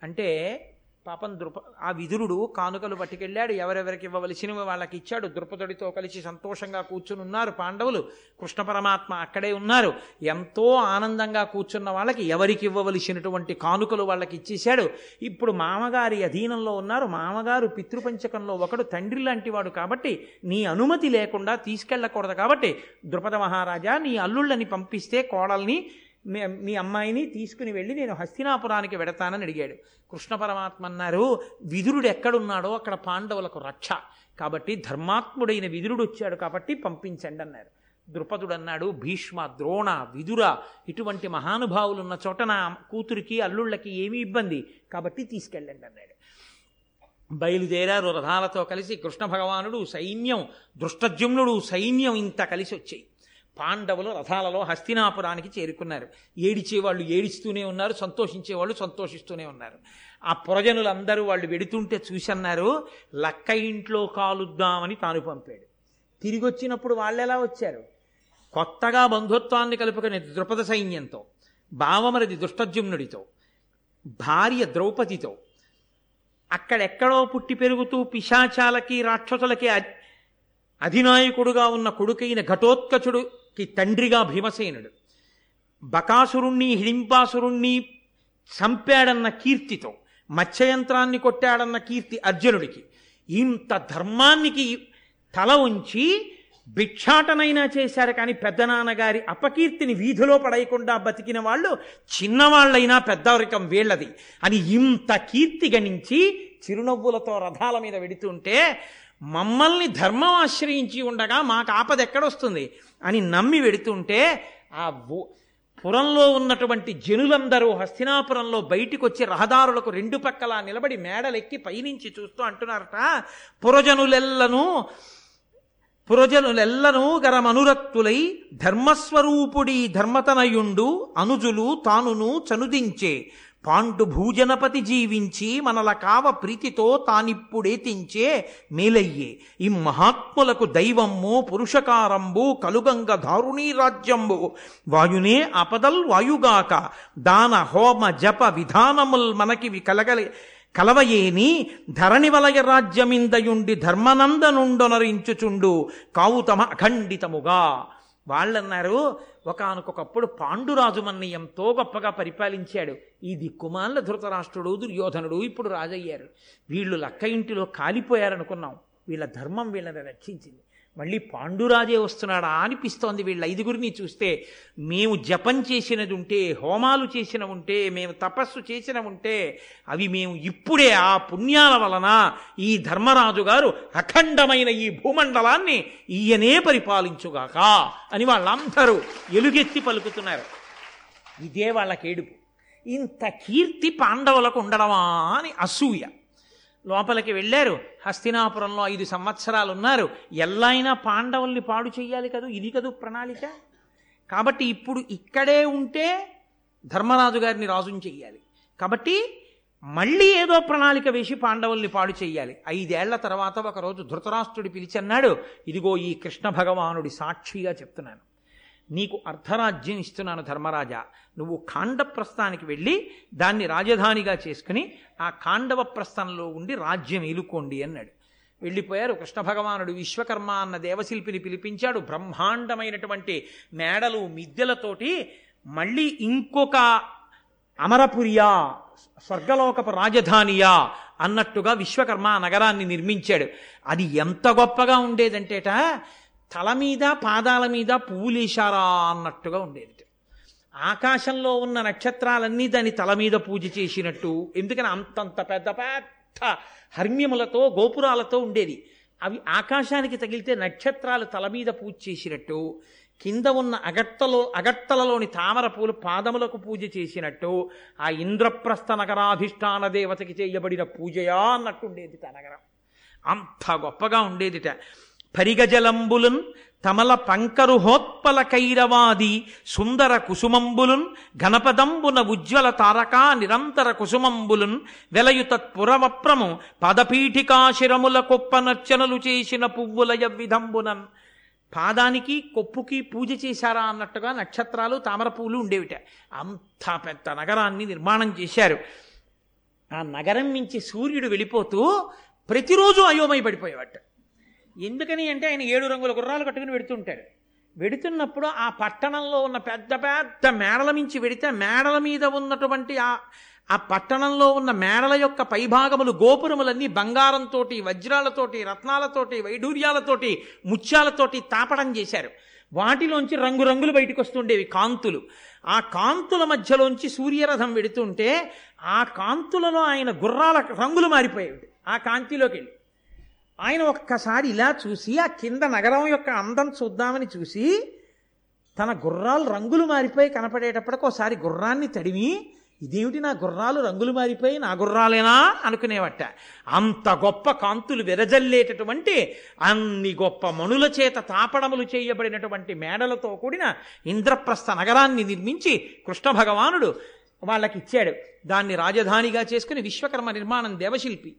అంటే పాపం ద్రుప ఆ విదురుడు కానుకలు పట్టుకెళ్ళాడు ఎవరెవరికి ఇవ్వవలసినవి వాళ్ళకి ఇచ్చాడు. ద్రుపదుడితో కలిసి సంతోషంగా కూర్చుని ఉన్నారు పాండవులు. కృష్ణ పరమాత్మ అక్కడే ఉన్నారు. ఎంతో ఆనందంగా కూర్చున్న వాళ్ళకి ఎవరికి ఇవ్వవలసినటువంటి కానుకలు వాళ్ళకి ఇచ్చేశాడు. ఇప్పుడు మామగారి అధీనంలో ఉన్నారు. మామగారు పితృపంచకంలో ఒకడు తండ్రి లాంటి వాడు కాబట్టి నీ అనుమతి లేకుండా తీసుకెళ్ళకూడదు కాబట్టి ద్రుపద మహారాజా నీ అల్లుళ్ళని పంపిస్తే కోడల్ని మీ మీ అమ్మాయిని తీసుకుని వెళ్ళి నేను హస్తినాపురానికి వెడతానని అడిగాడు. కృష్ణ పరమాత్మ అన్నారు విదురుడు ఎక్కడున్నాడో అక్కడ పాండవులకు రక్ష. కాబట్టి ధర్మాత్ముడైన విదురుడు వచ్చాడు కాబట్టి పంపించండి అన్నారు. ద్రుపదుడు అన్నాడు భీష్మ ద్రోణ విదుర ఇటువంటి మహానుభావులు ఉన్న చోట నా కూతురికి అల్లుళ్ళకి ఏమీ ఇబ్బంది. కాబట్టి తీసుకెళ్ళండి అన్నాడు. బయలుదేరారు రథాలతో కలిసి కృష్ణ భగవానుడు సైన్యం దృష్టజుమ్నుడు సైన్యం ఇంత కలిసి వచ్చాయి. పాండవులు రథాలలో హస్తినాపురానికి చేరుకున్నారు. ఏడిచేవాళ్ళు ఏడిస్తూనే ఉన్నారు సంతోషించేవాళ్ళు సంతోషిస్తూనే ఉన్నారు. ఆ పురజనులందరూ వాళ్ళు వెడుతుంటే చూసన్నారు లక్క ఇంట్లో కాలుద్దామని తాను పంపాడు. తిరిగి వచ్చినప్పుడు వాళ్ళు ఎలా వచ్చారు? కొత్తగా బంధుత్వాన్ని కలుపుకునే ద్రుపద సైన్యంతో భావమరది దుష్టజుమ్నుడితో భార్య ద్రౌపదితో. అక్కడెక్కడో పుట్టి పెరుగుతూ పిశాచాలకి రాక్షసులకి అధినాయకుడుగా ఉన్న కొడుకైన ఘటోత్కచుడు కి తండ్రిగా భీమసేనుడు. బకాసురుణ్ణి హిడింపాసురుణ్ణి చంపాడన్న కీర్తితో మత్స్యయంత్రాన్ని కొట్టాడన్న కీర్తి అర్జునుడికి ఇంత ధర్మానికి తల ఉంచి భిక్షాటనైనా చేశారు కానీ పెద్దనాన్నగారి అపకీర్తిని వీధిలో పడేయకుండా బతికిన వాళ్ళు చిన్నవాళ్ళైనా పెద్దవరికం వీళ్ళది అని ఇంత కీర్తి గణించి చిరునవ్వులతో రథాల మీద వెడుతుంటే మమ్మల్ని ధర్మం ఆశ్రయించి ఉండగా మాకు ఆపద ఎక్కడొస్తుంది? అని నమ్మి వెడుతుంటే ఆ పురంలో ఉన్నటువంటి జనులందరూ హస్తినాపురంలో బయటికి వచ్చి రహదారులకు రెండు పక్కల నిలబడి మేడలెక్కి పైనుంచి చూస్తూ అంటున్నారట పురజనులెల్లను పురజనులెల్లను గరమనురక్తులై ధర్మస్వరూపుడి ధర్మతనయుండు అనుజులు తానును చనుదించే పాండు భూజనపతి జీవించి మనల కావ ప్రీతితో తానిప్పుడేతించే మేలయ్యే. ఈ మహాత్ములకు దైవమ్ము పురుషకారంబు కలుగంగ దారుణీ రాజ్యంబు. వాయునే అపదల్ వాయుగాక దాన హోమ జప విధానముల్ మనకివి కలగలి కలవయేని ధరణి వలయ రాజ్యమిందయుండి ధర్మనందనుండొనరించుచుండు కావుతమ అఖండితముగా. వాళ్ళన్నారు ఒకనకొకప్పుడు పాండురాజు మన్ని ఎంతో గొప్పగా పరిపాలించాడు. ఈ దిక్కుమాల ధృతరాష్ట్రుడు దుర్యోధనుడు ఇప్పుడు రాజయ్యారు. వీళ్ళు లక్క ఇంటిలో కాలిపోయారనుకున్నాం. వీళ్ళ ధర్మం వీళ్ళని రక్షించింది. మళ్ళీ పాండురాజే వస్తున్నాడా అనిపిస్తోంది వీళ్ళ ఐదుగురిని చూస్తే. మేము జపం చేసినది ఉంటే హోమాలు చేసిన ఉంటే మేము తపస్సు చేసిన ఉంటే అవి మేము ఇప్పుడే ఆ పుణ్యాల వలన ఈ ధర్మరాజు గారు అఖండమైన ఈ భూమండలాన్ని ఈయనే పరిపాలించుగాక అని వాళ్ళందరూ ఎలుగెత్తి పలుకుతున్నారు. ఇదే వాళ్ళకేడుపు. ఇంత కీర్తి పాండవులకు ఉండడమా అని అసూయ. లోపలికి వెళ్ళారు. హస్తినాపురంలో ఐదు సంవత్సరాలు ఉన్నారు ఎల్లైనా పాండవుల్ని పాడు చేయాలి కదూ? ఇది కదూ ప్రణాళిక? కాబట్టి ఇప్పుడు ఇక్కడే ఉంటే ధర్మరాజు గారిని రాజుని చెయ్యాలి. కాబట్టి మళ్ళీ ఏదో ప్రణాళిక వేసి పాండవుల్ని పాడు చేయాలి ఐదేళ్ళ తర్వాత ఒకరోజు ధృతరాష్ట్రుడి పిలిచన్నాడు. ఇదిగో ఈ కృష్ణ భగవానుడి సాక్షిగా చెప్తున్నాను. నీకు అర్ధరాజ్యం ఇస్తున్నాను ధర్మరాజా. నువ్వు కాండప్రస్థానికి వెళ్ళి దాన్ని రాజధానిగా చేసుకుని ఆ కాండవ ప్రస్థానంలో ఉండి రాజ్యం ఏలుకోండి అన్నాడు. వెళ్ళిపోయారు. కృష్ణ భగవానుడు విశ్వకర్మ అన్న దేవశిల్పిని పిలిపించాడు. బ్రహ్మాండమైనటువంటి మేడలు మిద్దెలతోటి మళ్ళీ ఇంకొక అమరపురియా స్వర్గలోకపు రాజధానియా అన్నట్టుగా విశ్వకర్మ నగరాన్ని నిర్మించాడు. అది ఎంత గొప్పగా ఉండేదంటేట తల మీద పాదాల మీద పువ్వులేశారా అన్నట్టుగా ఉండేది ఆకాశంలో ఉన్న నక్షత్రాలన్నీ దాని తల మీద పూజ చేసినట్టు ఎందుకని అంతంత పెద్ద పెద్ద హర్మ్యములతో గోపురాలతో ఉండేది. అవి ఆకాశానికి తగిలితే నక్షత్రాలు తల మీద పూజ చేసినట్టు కింద ఉన్న అగట్టలో అగట్టలలోని తామర పూలు పాదములకు పూజ చేసినట్టు ఆ ఇంద్రప్రస్థ నగరాధిష్టాన దేవతకి చేయబడిన పూజయా అన్నట్టు ఉండేది ఆ నగరం. అంత గొప్పగా ఉండేదిట. పరిగజలంబులున్ తమల పంకరుహోత్పల కైరవాది సుందర కుసుమంబులున్ ఘనపదంబున ఉజ్వల తారకా నిరంతర కుసుమంబులున్ వెలయుతత్పురవప్రము పదపీఠికాశిరముల కొప్ప నర్చనలు చేసిన పువ్వుల యవ్విధంబునన్. పాదానికి కొప్పుకి పూజ చేశారా అన్నట్టుగా నక్షత్రాలు తామరపూలు ఉండేవిట. అంత పెద్ద నగరాన్ని నిర్మాణం చేశారు. ఆ నగరం నుంచి సూర్యుడు వెళ్ళిపోతూ ప్రతిరోజు అయోమయ పడిపోయేవాట ఎందుకని అంటే ఆయన ఏడు రంగుల గుర్రాలు కట్టుకుని వెడుతుంటాడు. వెడుతున్నప్పుడు ఆ పట్టణంలో ఉన్న పెద్ద పెద్ద మేడల మించి వెడితే మేడల మీద ఉన్నటువంటి ఆ ఆ పట్టణంలో ఉన్న మేడల యొక్క పైభాగములు గోపురములన్నీ బంగారంతోటి వజ్రాలతోటి రత్నాలతోటి వైఢూర్యాలతోటి ముత్యాలతోటి తాపడం చేశారు. వాటిలోంచి రంగురంగులు బయటకు వస్తుండేవి కాంతులు. ఆ కాంతుల మధ్యలోంచి సూర్యరథం వెడుతుంటే ఆ కాంతులలో ఆయన గుర్రాల రంగులు మారిపోయేవి. ఆ కాంతిలోకి వెళ్ళి ఆయన ఒక్కసారి ఇలా చూసి ఆ కింద నగరం యొక్క అందం చూద్దామని చూసి తన గుర్రాలు రంగులు మారిపోయి కనపడేటప్పటికి ఒకసారి గుర్రాన్ని తడిమి ఇదేమిటి నా గుర్రాలు? రంగులు మారిపోయి నా గుర్రాలేనా? అనుకునేవట. అంత గొప్ప కాంతులు విరజల్లేటటువంటి అన్ని గొప్ప మణుల చేత తాపడములు చేయబడినటువంటి మేడలతో కూడిన ఇంద్రప్రస్థ నగరాన్ని నిర్మించి కృష్ణ భగవానుడు వాళ్ళకి ఇచ్చాడు దాన్ని రాజధానిగా చేసుకుని విశ్వకర్మ నిర్మాణం దేవశిల్పి.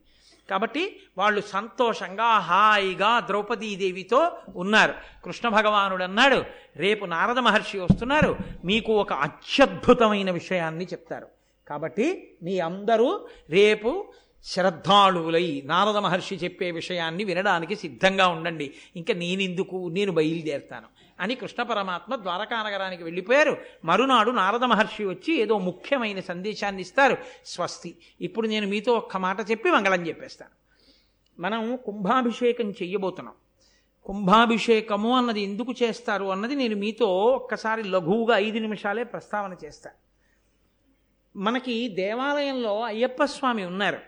కాబట్టి వాళ్ళు సంతోషంగా హాయిగా ద్రౌపదీదేవితో ఉన్నారు. కృష్ణ భగవానుడు అన్నాడు రేపు నారద మహర్షి వస్తున్నారు. మీకు ఒక అత్యద్భుతమైన విషయాన్ని చెప్తారు. కాబట్టి మీ అందరూ రేపు శ్రద్ధాళువులై నారద మహర్షి చెప్పే విషయాన్ని వినడానికి సిద్ధంగా ఉండండి. ఇంకా నేనెందుకు? నేను బయలుదేరుతాను. అని కృష్ణ పరమాత్మ ద్వారకానగరానికి వెళ్ళిపోయారు. మరునాడు నారద మహర్షి వచ్చి ఏదో ముఖ్యమైన సందేశాన్ని ఇస్తారు. స్వస్తి. ఇప్పుడు నేను మీతో ఒక్క మాట చెప్పి మంగళం చెప్పేస్తాను. మనం కుంభాభిషేకం చెయ్యబోతున్నాం. కుంభాభిషేకము అన్నది ఎందుకు చేస్తారు అన్నది నేను మీతో ఒక్కసారి లఘువుగా ఐదు నిమిషాలే ప్రస్తావన చేస్తాను మనకి దేవాలయంలో అయ్యప్ప స్వామి ఉన్నారు.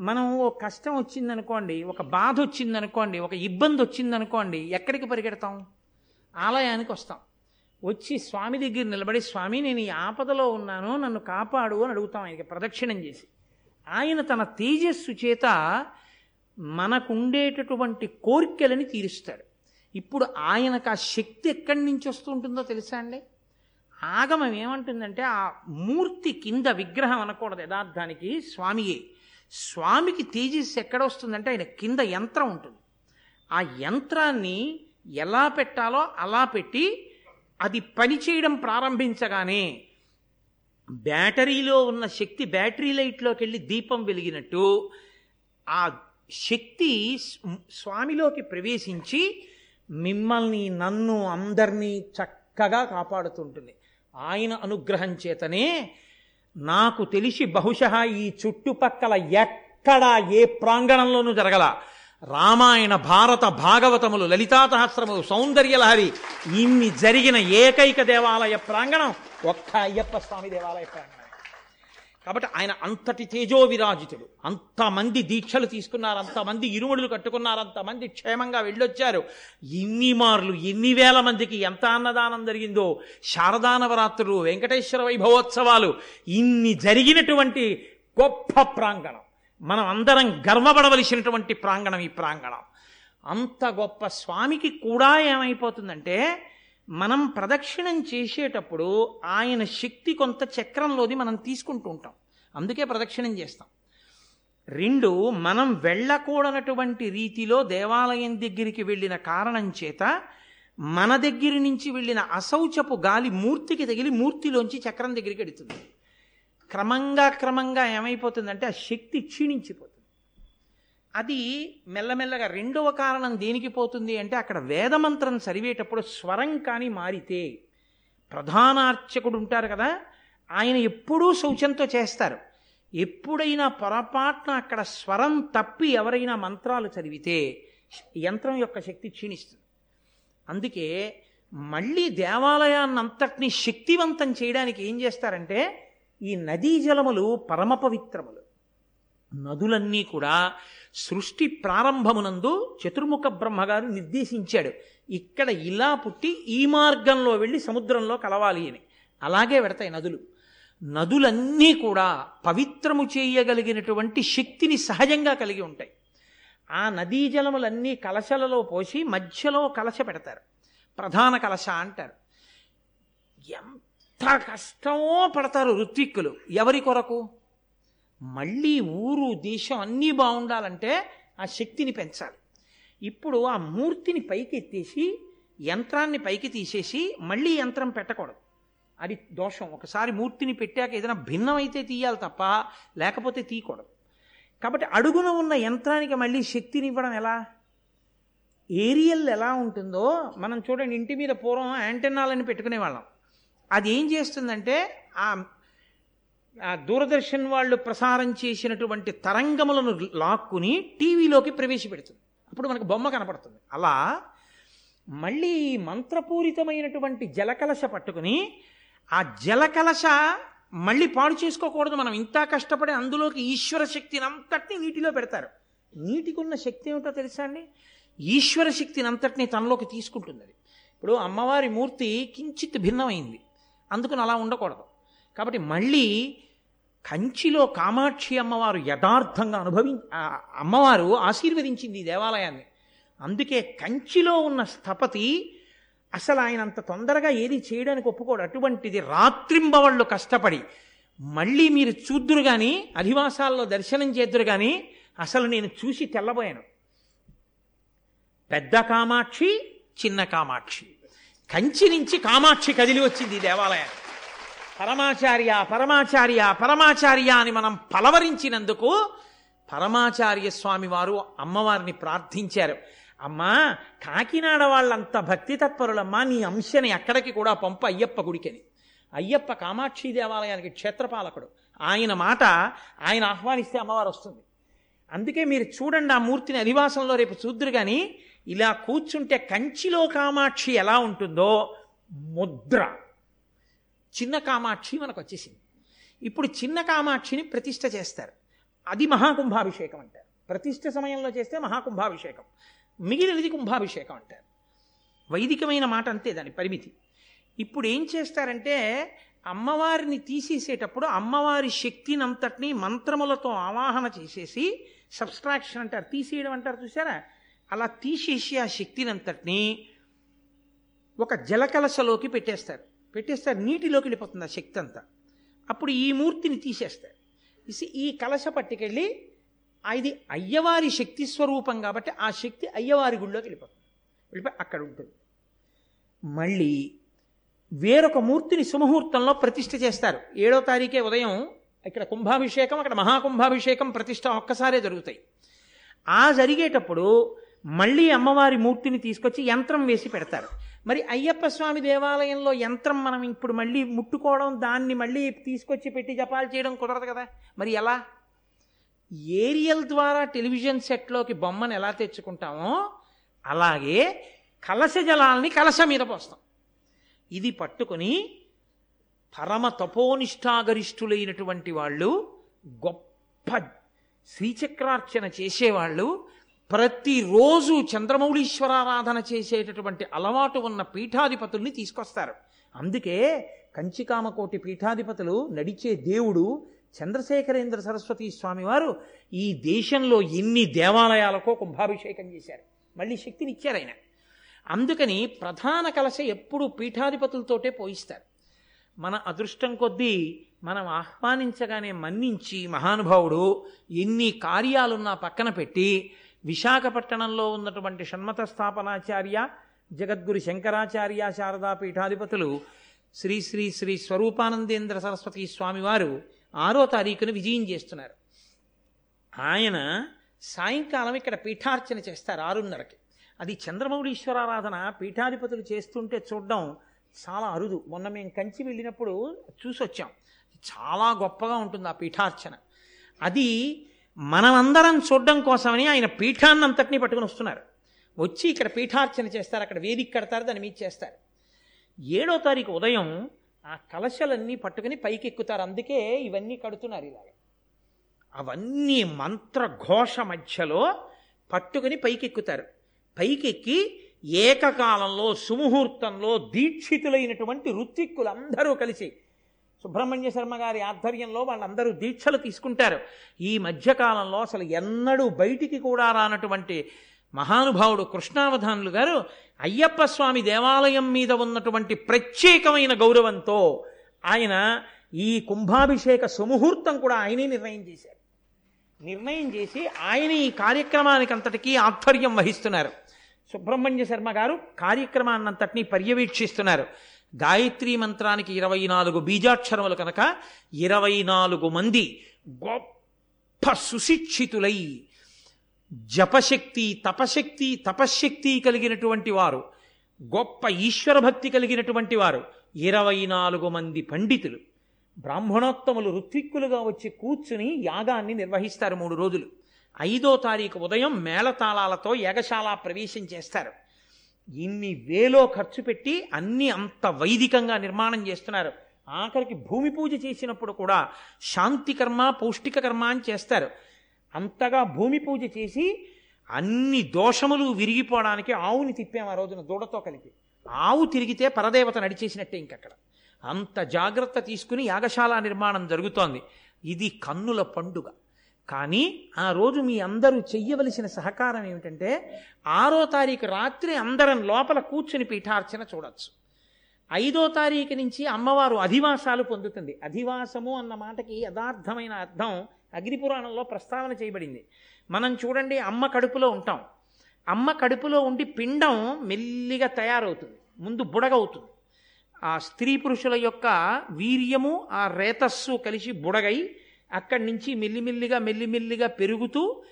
మనం ఓ కష్టం వచ్చిందనుకోండి ఒక బాధ వచ్చిందనుకోండి ఒక ఇబ్బంది వచ్చిందనుకోండి ఎక్కడికి పరిగెడతాం? ఆలయానికి వస్తాం. వచ్చి స్వామి దగ్గర నిలబడి స్వామి నేను ఈ ఆపదలో ఉన్నాను నన్ను కాపాడు అని అడుగుతాం ఆయనకి ప్రదక్షిణం చేసి. ఆయన తన తేజస్సు చేత మనకుండేటటువంటి కోరికలని తీరుస్తాడు. ఇప్పుడు ఆయనకు ఆ శక్తి ఎక్కడి నుంచి వస్తుంటుందో తెలుసా అండి? ఆగమం ఏమంటుందంటే ఆ మూర్తి కింద విగ్రహం అనకూడదు యథార్థానికి స్వామియే. స్వామికి తేజస్సు ఎక్కడ వస్తుందంటే ఆయన కింద యంత్రం ఉంటుంది. ఆ యంత్రాన్ని ఎలా పెట్టాలో అలా పెట్టి అది పనిచేయడం ప్రారంభించగానే బ్యాటరీలో ఉన్న శక్తి బ్యాటరీ లైట్లోకి వెళ్ళి దీపం వెలిగినట్టు ఆ శక్తి స్వామిలోకి ప్రవేశించి మిమ్మల్ని నన్ను అందరినీ చక్కగా కాపాడుతుంటుంది. ఆయన అనుగ్రహం చేతనే నాకు తెలిసి బహుశ ఈ చుట్టుపక్కల ఎక్కడా ఏ ప్రాంగణంలోనూ జరగల. రామాయణ భారత భాగవతములు లలితాసహస్రములు సౌందర్యలహరి ఇన్ని జరిగిన ఏకైక దేవాలయ ప్రాంగణం ఒక్క అయ్యప్ప స్వామి దేవాలయ ప్రాంగణం. కాబట్టి ఆయన అంతటి తేజో విరాజితుడు అంతమంది దీక్షలు తీసుకున్నారు అంతమంది ఇరుముడులు కట్టుకున్నారు అంతమంది క్షేమంగా వెళ్ళొచ్చారు. ఇన్ని మార్లు ఎన్ని వేల మందికి ఎంత అన్నదానం జరిగిందో శారదా నవరాత్రులు వెంకటేశ్వర వైభవోత్సవాలు ఇన్ని జరిగినటువంటి గొప్ప ప్రాంగణం. మనం అందరం గర్వపడవలసినటువంటి ప్రాంగణం ఈ ప్రాంగణం. అంత గొప్ప స్వామికి కూడా ఏమైపోతుందంటే మనం ప్రదక్షిణం చేసేటప్పుడు ఆయన శక్తి కొంత చక్రంలోది మనం తీసుకుంటూ ఉంటాం. అందుకే ప్రదక్షిణం చేస్తాం. రెండు మనం వెళ్ళకూడనటువంటి రీతిలో దేవాలయం దగ్గరికి వెళ్ళిన కారణం చేత మన దగ్గర నుంచి వెళ్ళిన అశౌచపు గాలి మూర్తికి తగిలి మూర్తిలోంచి చక్రం దగ్గరికి ఎడుతుంది. క్రమంగా క్రమంగా ఏమైపోతుందంటే ఆ శక్తి క్షీణించిపోతుంది. అది మెల్లమెల్లగా రెండవ కారణం దేనికి పోతుంది అంటే అక్కడ వేదమంత్రం చదివేటప్పుడు స్వరం కానీ మారితే ప్రధానార్చకుడు ఉంటారు కదా ఆయన ఎప్పుడూ శౌచంతో చేస్తారు. ఎప్పుడైనా పొరపాటున అక్కడ స్వరం తప్పి ఎవరైనా మంత్రాలు చదివితే యంత్రం యొక్క శక్తి క్షీణిస్తుంది. అందుకే మళ్ళీ దేవాలయాన్నంతటినీ శక్తివంతం చేయడానికి ఏం చేస్తారంటే ఈ నదీ జలములు పరమ పవిత్రములు. నదులన్నీ కూడా సృష్టి ప్రారంభమునందు చతుర్ముఖ బ్రహ్మగారు నిర్దేశించాడు. ఇక్కడ ఇలా పుట్టి ఈ మార్గంలో వెళ్ళి సముద్రంలో కలవాలి అని. అలాగే పెడతాయి నదులు. నదులన్నీ కూడా పవిత్రము చేయగలిగినటువంటి శక్తిని సహజంగా కలిగి ఉంటాయి. ఆ నదీ జలములన్నీ కలశలలో పోసి మధ్యలో కలశ పెడతారు. ప్రధాన కలశ అంటారు. ఎంత కష్టమో పడతారు ఋత్విక్కులు. ఎవరి కొరకు? మళ్ళీ ఊరు దేశం అన్నీ బాగుండాలంటే ఆ శక్తిని పెంచాలి. ఇప్పుడు ఆ మూర్తిని పైకి ఎత్తేసి యంత్రాన్ని పైకి తీసేసి మళ్ళీ యంత్రం పెట్టకూడదు. అది దోషం. ఒకసారి మూర్తిని పెట్టాక ఏదైనా భిన్నమైతే తీయాలి తప్ప లేకపోతే తీయకూడదు. కాబట్టి అడుగున ఉన్న యంత్రానికి మళ్ళీ శక్తిని ఇవ్వడం ఎలా? ఏరియల్ ఎలా ఉంటుందో మనం చూడండి ఇంటి మీద పూర్వం యాంటెన్నాలని పెట్టుకునేవాళ్ళం. అది ఏం చేస్తుందంటే ఆ దూరదర్శన్ వాళ్ళు ప్రసారం చేసినటువంటి తరంగములను లాక్కుని టీవీలోకి ప్రవేశపెడుతుంది. అప్పుడు మనకు బొమ్మ కనపడుతుంది. అలా మళ్ళీ మంత్రపూరితమైనటువంటి జలకలశ పట్టుకుని ఆ జలకలశ మళ్ళీ పాడు చేసుకోకూడదు. మనం ఇంత కష్టపడి అందులోకి ఈశ్వర శక్తిని అంతటిని నీటిలో పెడతారు. నీటికి ఉన్న శక్తి ఏమిటో తెలుసా అండి? ఈశ్వర శక్తిని అంతటిని తనలోకి తీసుకుంటుంది అది. ఇప్పుడు అమ్మవారి మూర్తి కించిత్ భిన్నమైంది. అందుకని అలా ఉండకూడదు. కాబట్టి మళ్ళీ కంచిలో కామాక్షి అమ్మవారు యథార్థంగా అనుభవి అమ్మవారు ఆశీర్వదించింది ఈ దేవాలయాన్ని. అందుకే కంచిలో ఉన్న స్థపతి అసలు ఆయన అంత తొందరగా ఏది చేయడానికి ఒప్పుకోడు. అటువంటిది రాత్రింబవళ్ళు కష్టపడి మళ్ళీ మీరు చూద్దురు కానీ అధివాసాల్లో దర్శనం చేద్దురు కానీ అసలు నేను చూసి తెల్లబోయాను. పెద్ద కామాక్షి చిన్న కామాక్షి. కంచి నుంచి కామాక్షి కదిలి వచ్చింది ఈ పరమాచార్య పరమాచార్య పరమాచార్య అని మనం పలవరించినందుకు పరమాచార్య స్వామి వారు అమ్మవారిని ప్రార్థించారు. అమ్మా కాకినాడ వాళ్ళంత భక్తి తత్పరులమ్మా నీ అంశని అక్కడికి కూడా పంప అయ్యప్ప గుడికని అయ్యప్ప కామాక్షి దేవాలయానికి క్షేత్రపాలకుడు. ఆయన మాట ఆయన ఆహ్వానిస్తే అమ్మవారు వస్తుంది. అందుకే మీరు చూడండి ఆ మూర్తిని అధివాసంలో రేపు చూద్దరు కానీ ఇలా కూర్చుంటే కంచిలో కామాక్షి ఎలా ఉంటుందో? ముద్ర. చిన్న కామాక్షి మనకు వచ్చేసింది ఇప్పుడు చిన్న కామాక్షిని ప్రతిష్ట చేస్తారు. అది మహాకుంభాభిషేకం అంటారు. ప్రతిష్ట సమయంలో చేస్తే మహాకుంభాభిషేకం. మిగిలినది కుంభాభిషేకం అంటారు. వైదికమైన మాట అంతే దాని పరిమితి. ఇప్పుడు ఏం చేస్తారంటే అమ్మవారిని తీసేసేటప్పుడు అమ్మవారి శక్తినంతటినీ మంత్రములతో ఆవాహన చేసేసి సబ్స్ట్రాక్షన్ అంటారు తీసేయడం అంటారు చూసారా? అలా తీసేసి ఆ శక్తిని అంతటిని ఒక జలకలసలోకి పెట్టేస్తారు. పెట్టేస్తారు నీటిలోకి వెళ్ళిపోతుంది ఆ శక్తి అంతా అప్పుడు ఈ మూర్తిని తీసేస్తారు. ఈ కలశ పట్టుకెళ్ళి ఇది అయ్యవారి శక్తి స్వరూపం కాబట్టి ఆ శక్తి అయ్యవారి గుళ్ళోకి వెళ్ళిపోతుంది. వెళ్ళిపోయి అక్కడ ఉంటుంది. మళ్ళీ వేరొక మూర్తిని సుముహూర్తంలో ప్రతిష్ఠ చేస్తారు. ఏడో తారీఖే ఉదయం ఇక్కడ కుంభాభిషేకం అక్కడ మహాకుంభాభిషేకం ప్రతిష్ట ఒక్కసారే జరుగుతాయి. ఆ జరిగేటప్పుడు మళ్ళీ అమ్మవారి మూర్తిని తీసుకొచ్చి యంత్రం వేసి పెడతారు. మరి అయ్యప్ప స్వామి దేవాలయంలో యంత్రం మనం ఇప్పుడు మళ్ళీ ముట్టుకోవడం దాన్ని మళ్ళీ తీసుకొచ్చి పెట్టి జపాలు చేయడం కుదరదు కదా. మరి ఎలా? ఏరియల్ ద్వారా టెలివిజన్ సెట్లోకి బొమ్మను ఎలా తెచ్చుకుంటామో అలాగే కలశ జలాల్ని కలశ మీద పోస్తాం. ఇది పట్టుకొని పరమ తపోనిష్టాగరిష్ఠులైనటువంటి వాళ్ళు గొప్ప శ్రీచక్రార్చన చేసేవాళ్ళు. ప్రతిరోజు చంద్రమౌళీశ్వరారాధన చేసేటటువంటి అలవాటు ఉన్న పీఠాధిపతుల్ని తీసుకొస్తారు. అందుకే కంచికామకోటి పీఠాధిపతులు నడిచే దేవుడు చంద్రశేఖరేంద్ర సరస్వతి స్వామివారు ఈ దేశంలో ఎన్ని దేవాలయాలకో కుంభాభిషేకం చేశారు. మళ్ళీ శక్తినిచ్చారు ఆయన. అందుకని ప్రధాన కలశ ఎప్పుడు పీఠాధిపతులతోటే పోయిస్తారు. మన అదృష్టం కొద్దీ మనం ఆహ్వానించగానే మన్నించి మహానుభావుడు ఎన్ని కార్యాలున్నా పక్కన పెట్టి విశాఖపట్టణంలో ఉన్నటువంటి షణ్మత స్థాపనాచార్య జగద్గురు శంకరాచార్య శారదా పీఠాధిపతులు శ్రీ శ్రీ శ్రీ స్వరూపానందేంద్ర సరస్వతి స్వామివారు ఆరో తారీఖున విజయం చేస్తున్నారు. ఆయన సాయంకాలం ఇక్కడ పీఠార్చన చేస్తారు ఆరున్నరకి. అది చంద్రమౌళీశ్వరారాధన పీఠాధిపతులు చేస్తుంటే చూడడం చాలా అరుదు. మొన్న మేము కంచి వెళ్ళినప్పుడు చూసొచ్చాం. చాలా గొప్పగా ఉంటుంది ఆ పీఠార్చన. అది మనమందరం చూడడం కోసమని ఆయన పీఠాన్నంతటినీ పట్టుకుని వస్తున్నారు. వచ్చి ఇక్కడ పీఠార్చన చేస్తారు అక్కడ వేదిక కడతారు దాని మీద చేస్తారు. ఏడో తారీఖు ఉదయం ఆ కలశలన్నీ పట్టుకుని పైకి ఎక్కుతారు అందుకే ఇవన్నీ కడుతున్నారు ఇలాగ. అవన్నీ మంత్రఘోష మధ్యలో పట్టుకుని పైకెక్కుతారు. పైకెక్కి ఏకకాలంలో సుముహూర్తంలో దీక్షితులైనటువంటి ఋత్విక్కులందరూ కలిసి సుబ్రహ్మణ్య శర్మ గారి ఆధ్వర్యంలో వాళ్ళందరూ దీక్షలు తీసుకుంటారు. ఈ మధ్యకాలంలో అసలు ఎన్నడూ బయటికి కూడా రానటువంటి మహానుభావుడు కృష్ణావధానులు గారు అయ్యప్ప స్వామి దేవాలయం మీద ఉన్నటువంటి ప్రత్యేకమైన గౌరవంతో ఆయన ఈ కుంభాభిషేక సుముహూర్తం కూడా ఆయనే నిర్ణయం చేశారు. నిర్ణయం చేసి ఆయన ఈ కార్యక్రమానికి అంతటికీ ఆధ్వర్యం వహిస్తున్నారు. సుబ్రహ్మణ్య శర్మ గారు కార్యక్రమాన్నంతటినీ పర్యవేక్షిస్తున్నారు. గాయత్రి మంత్రానికి ఇరవై నాలుగు బీజాక్షరములు కనుక ఇరవై నాలుగు మంది గొప్ప సుశిక్షితులై జపశక్తి తపశక్తి తపశ్శక్తి కలిగినటువంటి వారు గొప్ప ఈశ్వర భక్తి కలిగినటువంటి వారు ఇరవై నాలుగు మంది పండితులు. బ్రాహ్మణోత్తములు ఋత్విక్కులుగా వచ్చి కూర్చుని యాగాన్ని నిర్వహిస్తారు మూడు రోజులు. ఐదో తారీఖు ఉదయం మేళతాళాలతో యాగశాల ప్రవేశం చేస్తారు. ఇన్ని వేలో ఖర్చు పెట్టి అన్ని అంత వైదికంగా నిర్మాణం చేస్తున్నారు. ఆఖరికి భూమి పూజ చేసినప్పుడు కూడా శాంతి కర్మ పౌష్టిక కర్మ అని చేస్తారు. అంతగా భూమి పూజ చేసి అన్ని దోషములు విరిగిపోవడానికి ఆవుని తిప్పాము ఆ రోజున దూడతో కలిపి. ఆవు తిరిగితే పరదేవత నడిచేసినట్టే ఇంకక్కడ. అంత జాగ్రత్త తీసుకుని యాగశాల నిర్మాణం జరుగుతోంది. ఇది కన్నుల పండుగ. కానీ ఆ రోజు మీ అందరూ చెయ్యవలసిన సహకారం ఏమిటంటే ఆరో తారీఖు రాత్రి అందరం లోపల కూర్చుని పీఠార్చన చూడొచ్చు. ఐదో తారీఖు నుంచి అమ్మవారు అధివాసాలు పొందుతుంది. అధివాసము అన్న మాటకి యథార్థమైన అర్థం అగ్నిపురాణంలో ప్రస్తావన చేయబడింది. మనం చూడండి అమ్మ కడుపులో ఉంటాం. అమ్మ కడుపులో ఉండి పిండం మెల్లిగా తయారవుతుంది. ముందు బుడగవుతుంది. ఆ స్త్రీ పురుషుల యొక్క వీర్యము ఆ రేతస్సు కలిసి బుడగై అక్కడి నుంచి మెల్లిమెల్లిగా మెల్లిమెల్లిగా పెరుగుతూ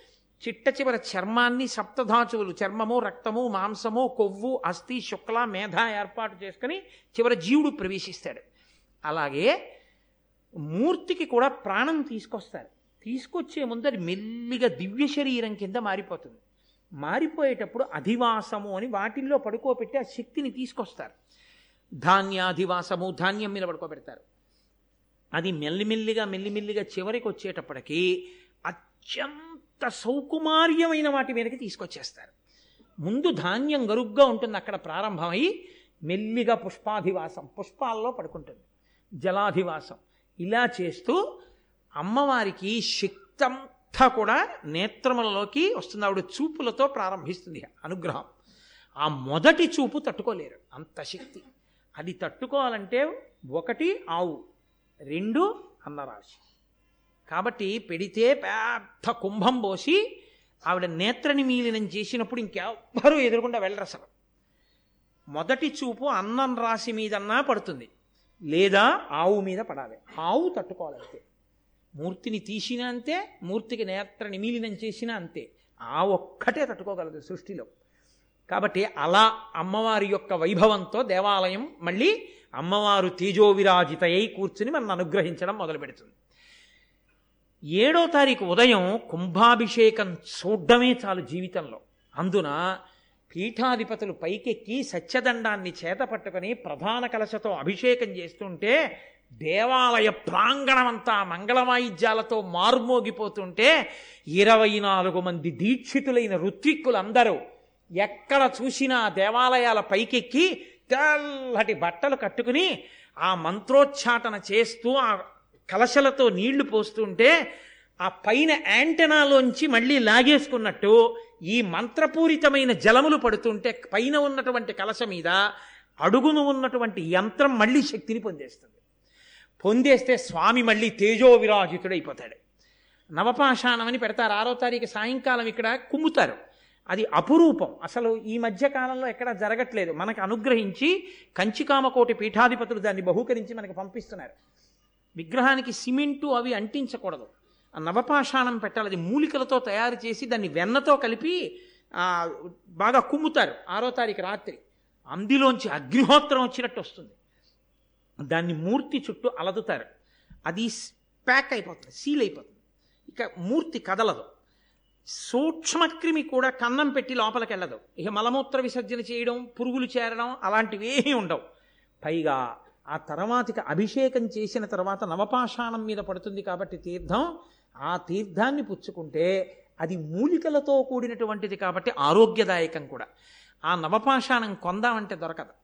చిట్ట చివర చర్మాన్ని సప్తధాచువులు చర్మము రక్తము మాంసము కొవ్వు అస్థి శుక్ల మేధ ఏర్పాటు చేసుకుని చివర జీవుడు ప్రవేశిస్తాడు. అలాగే మూర్తికి కూడా ప్రాణం తీసుకొస్తారు తీసుకొచ్చే ముందు అది మెల్లిగా దివ్య శరీరం కింద మారిపోతుంది. మారిపోయేటప్పుడు అధివాసము అని వాటిల్లో పడుకోబెట్టి ఆ శక్తిని తీసుకొస్తారు. ధాన్యాధివాసము ధాన్యం మీద పడుకోబెడతారు. అది మెల్లిమెల్లిగా మెల్లిమెల్లిగా చివరికి వచ్చేటప్పటికీ అత్యంత సౌకుమార్యమైన వాటి మీదకి తీసుకొచ్చేస్తారు. ముందు ధాన్యం గరుగ్గా ఉంటుంది అక్కడ ప్రారంభమై మెల్లిగా పుష్పాధివాసం పుష్పాల్లో పడుకుంటుంది జలాధివాసం. ఇలా చేస్తూ అమ్మవారికి శక్తంతా కూడా నేత్రములలోకి వస్తుంది. ఆవిడ చూపులతో ప్రారంభిస్తుంది అనుగ్రహం. ఆ మొదటి చూపు తట్టుకోలేరు అంత శక్తి. అది తట్టుకోవాలంటే ఒకటి ఆవు. రెండు అన్నరాశి. కాబట్టి పెడితే పెద్ద కుంభం పోసి ఆవిడ నేత్రని మీలినం చేసినప్పుడు ఇంకెవ్వరూ ఎదురకుండా వెళ్ళరు అసలు. మొదటి చూపు అన్నం రాశి మీదన్నా పడుతుంది. లేదా ఆవు మీద పడాలి. ఆవు తట్టుకోవాలంతే మూర్తిని తీసినా అంతే మూర్తికి నేత్ర నిమీలినం చేసినా అంతే. ఆ ఒక్కటే తట్టుకోగలదు సృష్టిలో. కాబట్టి అలా అమ్మవారి యొక్క వైభవంతో దేవాలయం మళ్ళీ అమ్మవారు తేజోవిరాజితయై కూర్చుని మనం అనుగ్రహించడం మొదలు పెడుతుంది ఏడో తారీఖు ఉదయం కుంభాభిషేకం చూడ్డమే చాలు జీవితంలో. అందున పీఠాధిపతులు పైకెక్కి సత్యదండాన్ని చేత పట్టుకుని ప్రధాన కలశతో అభిషేకం చేస్తుంటే దేవాలయ ప్రాంగణమంతా మంగళవాయిద్యాలతో మార్మోగిపోతుంటే ఇరవై నాలుగు మంది దీక్షితులైన ఋత్విక్కులందరూ ఎక్కడ చూసినా దేవాలయాల పైకెక్కి తెల్లటి బట్టలు కట్టుకుని ఆ మంత్రోచ్చాటన చేస్తూ ఆ కలశలతో నీళ్ళు పోస్తుంటే ఆ పైన యాంటెనాలోంచి మళ్ళీ లాగేసుకున్నట్టు ఈ మంత్రపూరితమైన జలములు పడుతుంటే పైన ఉన్నటువంటి కలశ మీద అడుగును ఉన్నటువంటి యంత్రం మళ్ళీ శక్తిని పొందేస్తుంది. పొందేస్తే స్వామి మళ్ళీ తేజో విరాజితుడైపోతాడు నవపాషాణం అని పెడతారు. ఆరో తారీఖు సాయంకాలం ఇక్కడ కుమ్ముతారు. అది అపురూపం. అసలు ఈ మధ్య కాలంలో ఎక్కడ జరగట్లేదు. మనకు అనుగ్రహించి కంచికామకోటి పీఠాధిపతులు దాన్ని బహూకరించి మనకు పంపిస్తున్నారు. విగ్రహానికి సిమెంటు అవి అంటించకూడదు. ఆ నవపాషాణం పెట్టాలి. అది మూలికలతో తయారు చేసి దాన్ని వెన్నతో కలిపి బాగా కుమ్ముతారు. ఆరో తారీఖు రాత్రి. అందులోంచి అగ్నిహోత్రం వచ్చినట్టు వస్తుంది. దాన్ని మూర్తి చుట్టూ అలదుతారు. అది ప్యాక్ అయిపోతుంది సీల్ అయిపోతుంది. ఇక మూర్తి కదలదు. సూక్ష్మక్రిమి కూడా కన్నం పెట్టి లోపలికెళ్ళదు. ఇక మలమూత్ర విసర్జన చేయడం పురుగులు చేరడం అలాంటివి ఏమీ ఉండవు. పైగా ఆ తర్వాతికి అభిషేకం చేసిన తర్వాత నవపాషాణం మీద పడుతుంది కాబట్టి తీర్థం ఆ తీర్థాన్ని పుచ్చుకుంటే అది మూలికలతో కూడినటువంటిది కాబట్టి ఆరోగ్యదాయకం కూడా. ఆ నవపాషాణం కొందామంటే దొరకదు.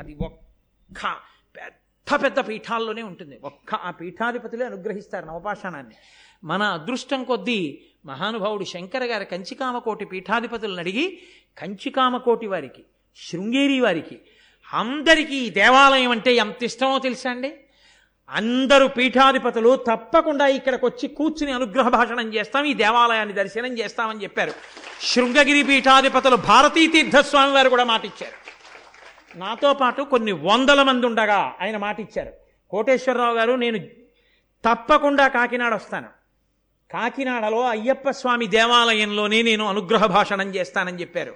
అది ఒక్క పెద్ద పెద్ద పీఠాల్లోనే ఉంటుంది. ఒక్క ఆ పీఠాధిపతులే అనుగ్రహిస్తారు నవపాషాణాన్ని. మన అదృష్టం కొద్దీ మహానుభావుడు శంకర గారి కంచికామకోటి పీఠాధిపతులను అడిగి కంచికామకోటి వారికి శృంగేరి వారికి అందరికీ ఈ దేవాలయం అంటే ఎంత ఇష్టమో తెలుసా అండి? అందరూ పీఠాధిపతులు తప్పకుండా ఇక్కడికి వచ్చి కూర్చుని అనుగ్రహ భాషణం చేస్తాం ఈ దేవాలయాన్ని దర్శనం చేస్తామని చెప్పారు. శృంగగిరి పీఠాధిపతులు భారతీ తీర్థస్వామి వారు కూడా మాటిచ్చారు. నాతో పాటు కొన్ని వందల మంది ఉండగా ఆయన మాటిచ్చారు. కోటేశ్వరరావు గారు నేను తప్పకుండా కాకినాడ వస్తాను. కాకినాడలో అయ్యప్ప స్వామి దేవాలయంలోనే నేను అనుగ్రహ భాషణం చేస్తానని చెప్పారు.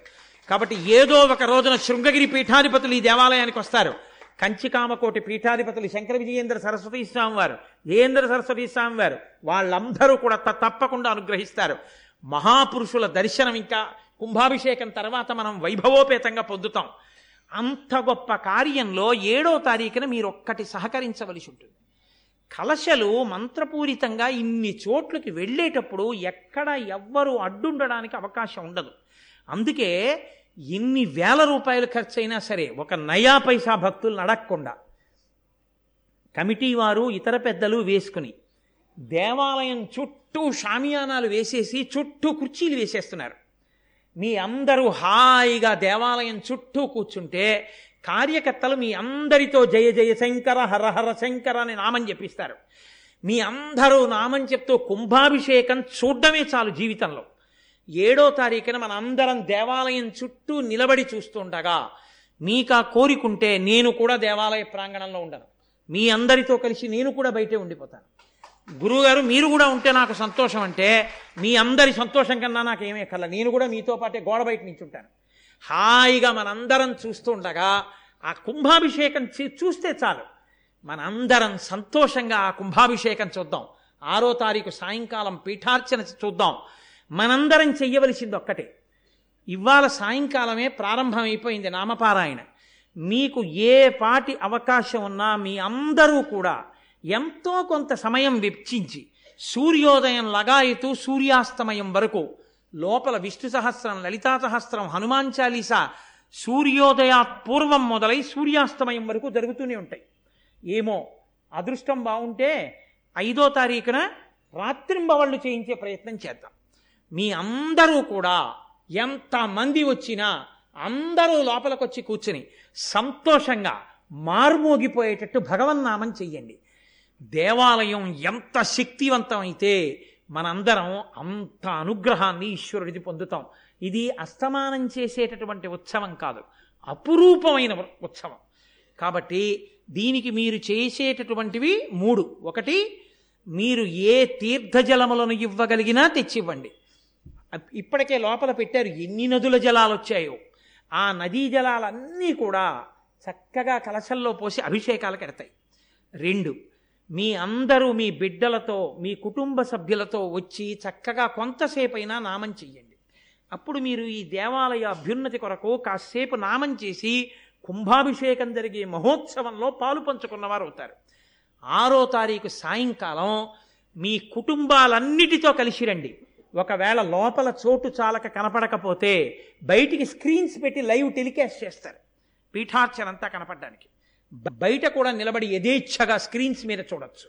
కాబట్టి ఏదో ఒక రోజున శృంగగిరి పీఠాధిపతులు ఈ దేవాలయానికి వస్తారు. కంచికామకోటి పీఠాధిపతులు శంకర విజయేంద్ర సరస్వతి స్వామి వారు జయేంద్ర సరస్వతి స్వామి వారు వాళ్ళందరూ కూడా త- తప్పకుండా అనుగ్రహిస్తారు. మహాపురుషుల దర్శనం ఇంకా కుంభాభిషేకం తర్వాత మనం వైభవోపేతంగా పొందుతాం. అంత గొప్ప కార్యంలో ఏడో తారీఖున మీరు ఒక్కటి సహకరించవలసి ఉంటుంది. కలశలు మంత్రపూరితంగా ఇన్ని చోట్లకి వెళ్ళేటప్పుడు ఎక్కడ ఎవ్వరూ అడ్డుండడానికి అవకాశం ఉండదు. అందుకే ఎన్ని వేల రూపాయలు ఖర్చైనా సరే ఒక నయా పైసా భక్తులు నడక్కుండా కమిటీ వారు ఇతర పెద్దలు వేసుకుని దేవాలయం చుట్టూ షామియానాలు వేసేసి చుట్టూ కుర్చీలు వేసేస్తున్నారు. మీ అందరూ హాయిగా దేవాలయం చుట్టూ కూర్చుంటే కార్యకర్తలు మీ అందరితో జయ జయ శంకర హర హర శంకర అని నామం చెప్పిస్తారు మీ అందరూ నామం చెప్తూ కుంభాభిషేకం చూడడమే చాలు జీవితంలో. ఏడో తారీఖున మన అందరం దేవాలయం చుట్టూ నిలబడి చూస్తుండగా మీకు ఆ కోరికుంటే నేను కూడా దేవాలయ ప్రాంగణంలో ఉండను. మీ అందరితో కలిసి నేను కూడా బయటే ఉండిపోతాను. గురువుగారు మీరు కూడా ఉంటే నాకు సంతోషం అంటే మీ అందరి సంతోషం కన్నా నాకు ఏమీ కల. నేను కూడా మీతో పాటే గోడ బయట నించుంటాను. హాయిగా మనందరం చూస్తుండగా ఆ కుంభాభిషేకం చూస్తే చాలు. మనందరం సంతోషంగా ఆ కుంభాభిషేకం చూద్దాం. ఆరో తారీఖు సాయంకాలం పీఠార్చన చూద్దాం. మనందరం చెయ్యవలసింది ఒక్కటే ఇవాళ సాయంకాలమే ప్రారంభమైపోయింది నామపారాయణ. మీకు ఏ పాటి అవకాశం ఉన్నా మీ అందరూ కూడా ఎంతో కొంత సమయం వెచ్చించి సూర్యోదయం లగాయతూ సూర్యాస్తమయం వరకు లోపల విష్ణు సహస్రం లలితా సహస్రం హనుమాన్ చాలీసా సూర్యోదయాత్ పూర్వం మొదలై సూర్యాస్తమయం వరకు జరుగుతూనే ఉంటాయి. ఏమో అదృష్టం బాగుంటే ఐదో తారీఖున రాత్రింబవళ్ళు చేయించే ప్రయత్నం చేద్దాం. మీ అందరూ కూడా ఎంతమంది వచ్చినా అందరూ లోపలికొచ్చి కూర్చుని సంతోషంగా మార్మోగిపోయేటట్టు భగవన్నామం చెయ్యండి. దేవాలయం ఎంత శక్తివంతమైతే మనందరం అంత అనుగ్రహాన్ని ఈశ్వరుడిది పొందుతాం. ఇది అస్తమానం చేసేటటువంటి ఉత్సవం కాదు. అపురూపమైన ఉత్సవం. కాబట్టి దీనికి మీరు చేసేటటువంటివి మూడు. ఒకటి మీరు ఏ తీర్థజలములను ఇవ్వగలిగినా తెచ్చివ్వండి. ఇప్పటికే లోపల పెట్టారు ఎన్ని నదుల జలాలు వచ్చాయో. ఆ నదీ జలాలన్నీ కూడా చక్కగా కలశల్లో పోసి అభిషేకాలకు ఎడతాయి రెండు మీ అందరూ మీ బిడ్డలతో మీ కుటుంబ సభ్యులతో వచ్చి చక్కగా కొంతసేపైనా నామం చెయ్యండి. అప్పుడు మీరు ఈ దేవాలయ అభ్యున్నతి కొరకు కాసేపు నామం చేసి కుంభాభిషేకం జరిగే మహోత్సవంలో పాలు పంచుకున్నవారు అవుతారు. ఆరో తారీఖు సాయంకాలం మీ కుటుంబాలన్నిటితో కలిసి రండి. ఒకవేళ లోపల చోటు చాలక కనపడకపోతే బయటికి స్క్రీన్స్ పెట్టి లైవ్ టెలికాస్ట్ చేస్తారు. పీఠార్చనంతా కనపడడానికి. బయట కూడా నిలబడి యథేచ్ఛగా స్క్రీన్స్ మీద చూడొచ్చు.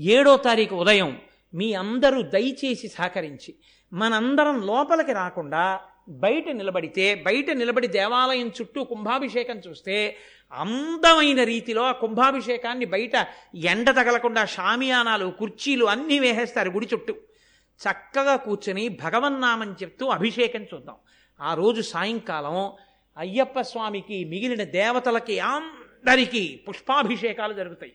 ఏడో తారీఖు ఉదయం మీ అందరూ దయచేసి సహకరించి మనందరం లోపలికి రాకుండా బయట నిలబడితే బయట నిలబడి దేవాలయం చుట్టూ కుంభాభిషేకం చూస్తే అందమైన రీతిలో ఆ కుంభాభిషేకాన్ని బయట ఎండ తగలకుండా షామియానాలు కుర్చీలు అన్నీ వేసేస్తారు గుడి చుట్టూ. చక్కగా కూర్చుని భగవన్నామని చెప్తూ అభిషేకం చూద్దాం. ఆ రోజు సాయంకాలం అయ్యప్ప స్వామికి మిగిలిన దేవతలకి అందరికీ పుష్పాభిషేకాలు జరుగుతాయి.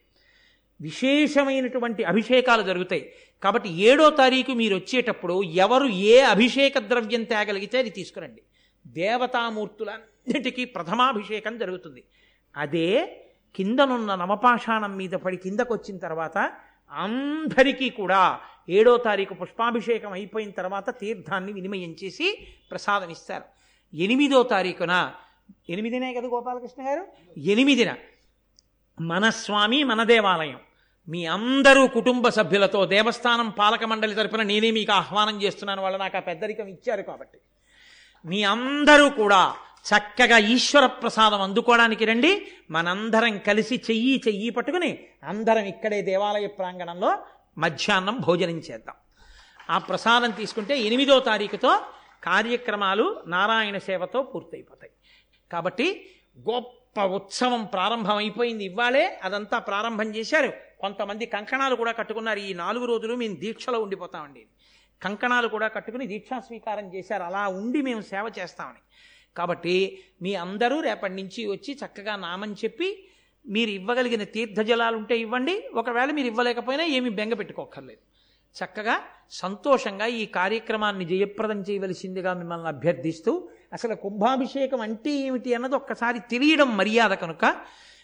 విశేషమైనటువంటి అభిషేకాలు జరుగుతాయి. కాబట్టి ఏడో తారీఖు మీరు వచ్చేటప్పుడు ఎవరు ఏ అభిషేక ద్రవ్యం తేగలిగితే అది తీసుకురండి. దేవతామూర్తులన్నిటికీ ప్రథమాభిషేకం జరుగుతుంది. అదే కిందనున్న నవపాషాణం మీద పడి కిందకు వచ్చిన తర్వాత అందరికీ కూడా ఏడో తారీఖు పుష్పాభిషేకం అయిపోయిన తర్వాత తీర్థాన్ని వినిమయం చేసి ప్రసాదం ఇస్తారు. ఎనిమిదో తారీఖున ఎనిమిదినే కదా గోపాలకృష్ణ గారు? ఎనిమిదిన. మన స్వామి మన దేవాలయం. మీ అందరూ కుటుంబ సభ్యులతో దేవస్థానం పాలక మండలి తరపున నేనే మీకు ఆహ్వానం చేస్తున్నాను. వాళ్ళు నాకు ఆ పెద్దరికం ఇచ్చారు కాబట్టి. మీ అందరూ కూడా చక్కగా ఈశ్వర ప్రసాదం అందుకోవడానికి రండి. మనందరం కలిసి చెయ్యి చెయ్యి పట్టుకుని అందరం ఇక్కడే దేవాలయ ప్రాంగణంలో మధ్యాహ్నం భోజనం చేద్దాం. ఆ ప్రసాదం తీసుకుంటే ఎనిమిదో తారీఖుతో కార్యక్రమాలు నారాయణ సేవతో పూర్తయిపోతాయి. కాబట్టి గొప్ప ఉత్సవం ప్రారంభం అయిపోయింది ఇవ్వాలే అదంతా ప్రారంభం చేశారు. కొంతమంది కంకణాలు కూడా కట్టుకున్నారు. ఈ నాలుగు రోజులు మేము దీక్షలో ఉండిపోతామండి. కంకణాలు కూడా కట్టుకుని దీక్షా స్వీకారం చేశారు. అలా ఉండి మేము సేవ చేస్తామని. కాబట్టి మీ అందరూ రేపటి నుంచి వచ్చి చక్కగా నామని చెప్పి మీరు ఇవ్వగలిగిన తీర్థజలాలు ఉంటే ఇవ్వండి. ఒకవేళ మీరు ఇవ్వలేకపోయినా ఏమీ బెంగ పెట్టుకోక్కర్లేదు. చక్కగా సంతోషంగా ఈ కార్యక్రమాన్ని జయప్రదం చేయవలసిందిగా మిమ్మల్ని అభ్యర్థిస్తూ అసలు కుంభాభిషేకం అంటే ఏమిటి అన్నది ఒక్కసారి తెలియడం మర్యాద కనుక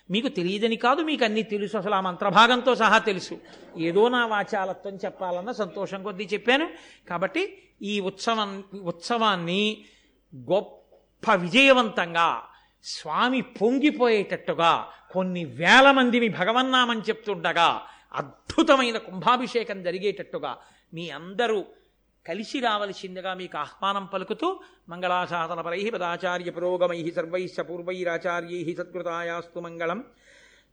మీకు తెలియదని కాదు మీకు అన్నీ తెలుసు. అసలు ఆ మంత్రభాగంతో సహా తెలుసు. ఏదో నా వాచాలత్వం చెప్పాలన్న సంతోషం కొద్దీ చెప్పాను. కాబట్టి ఈ ఉత్సవం ఉత్సవాన్ని గొప్ప విజయవంతంగా స్వామి పొంగిపోయేటట్టుగా కొన్ని వేల మందిని భగవన్నామని చెప్తుండగా అద్భుతమైన కుంభాభిషేకం జరిగేటట్టుగా మీ అందరూ కలిసి రావలసిందిగా మీకు ఆహ్వానం పలుకుతూ మంగళాశాసనపరై పదాచార్య పురోగమై సర్వైశ్చ పూర్వైరాచార్యై సత్కృతాయాస్తు మంగళం.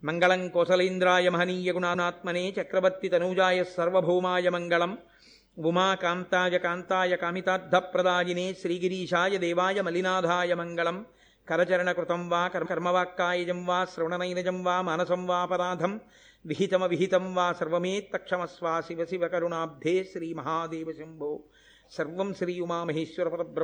మంగళం కోసలేంద్రాయ మహనీయ గుణానాత్మనే చక్రవర్తి తనూజాయ సర్వభౌమాయ మంగళం. ఉమాకాంతాయ కాంతాయ కామితార్థప్రదాయినే శ్రీగిరీశాయ దేవాయ మలినాథాయ మంగళం. కరచరణకృతం వా కర్మవాక్కాయజం వా శ్రవణనైనజం వా మానసం వాపరాధం विहितम विहितम वा सर्वमेत्तक्षमस्वा शिव शिव करुणाब्धे श्रीमहादेव शंभो. सर्व श्री उमा महेश्वर पर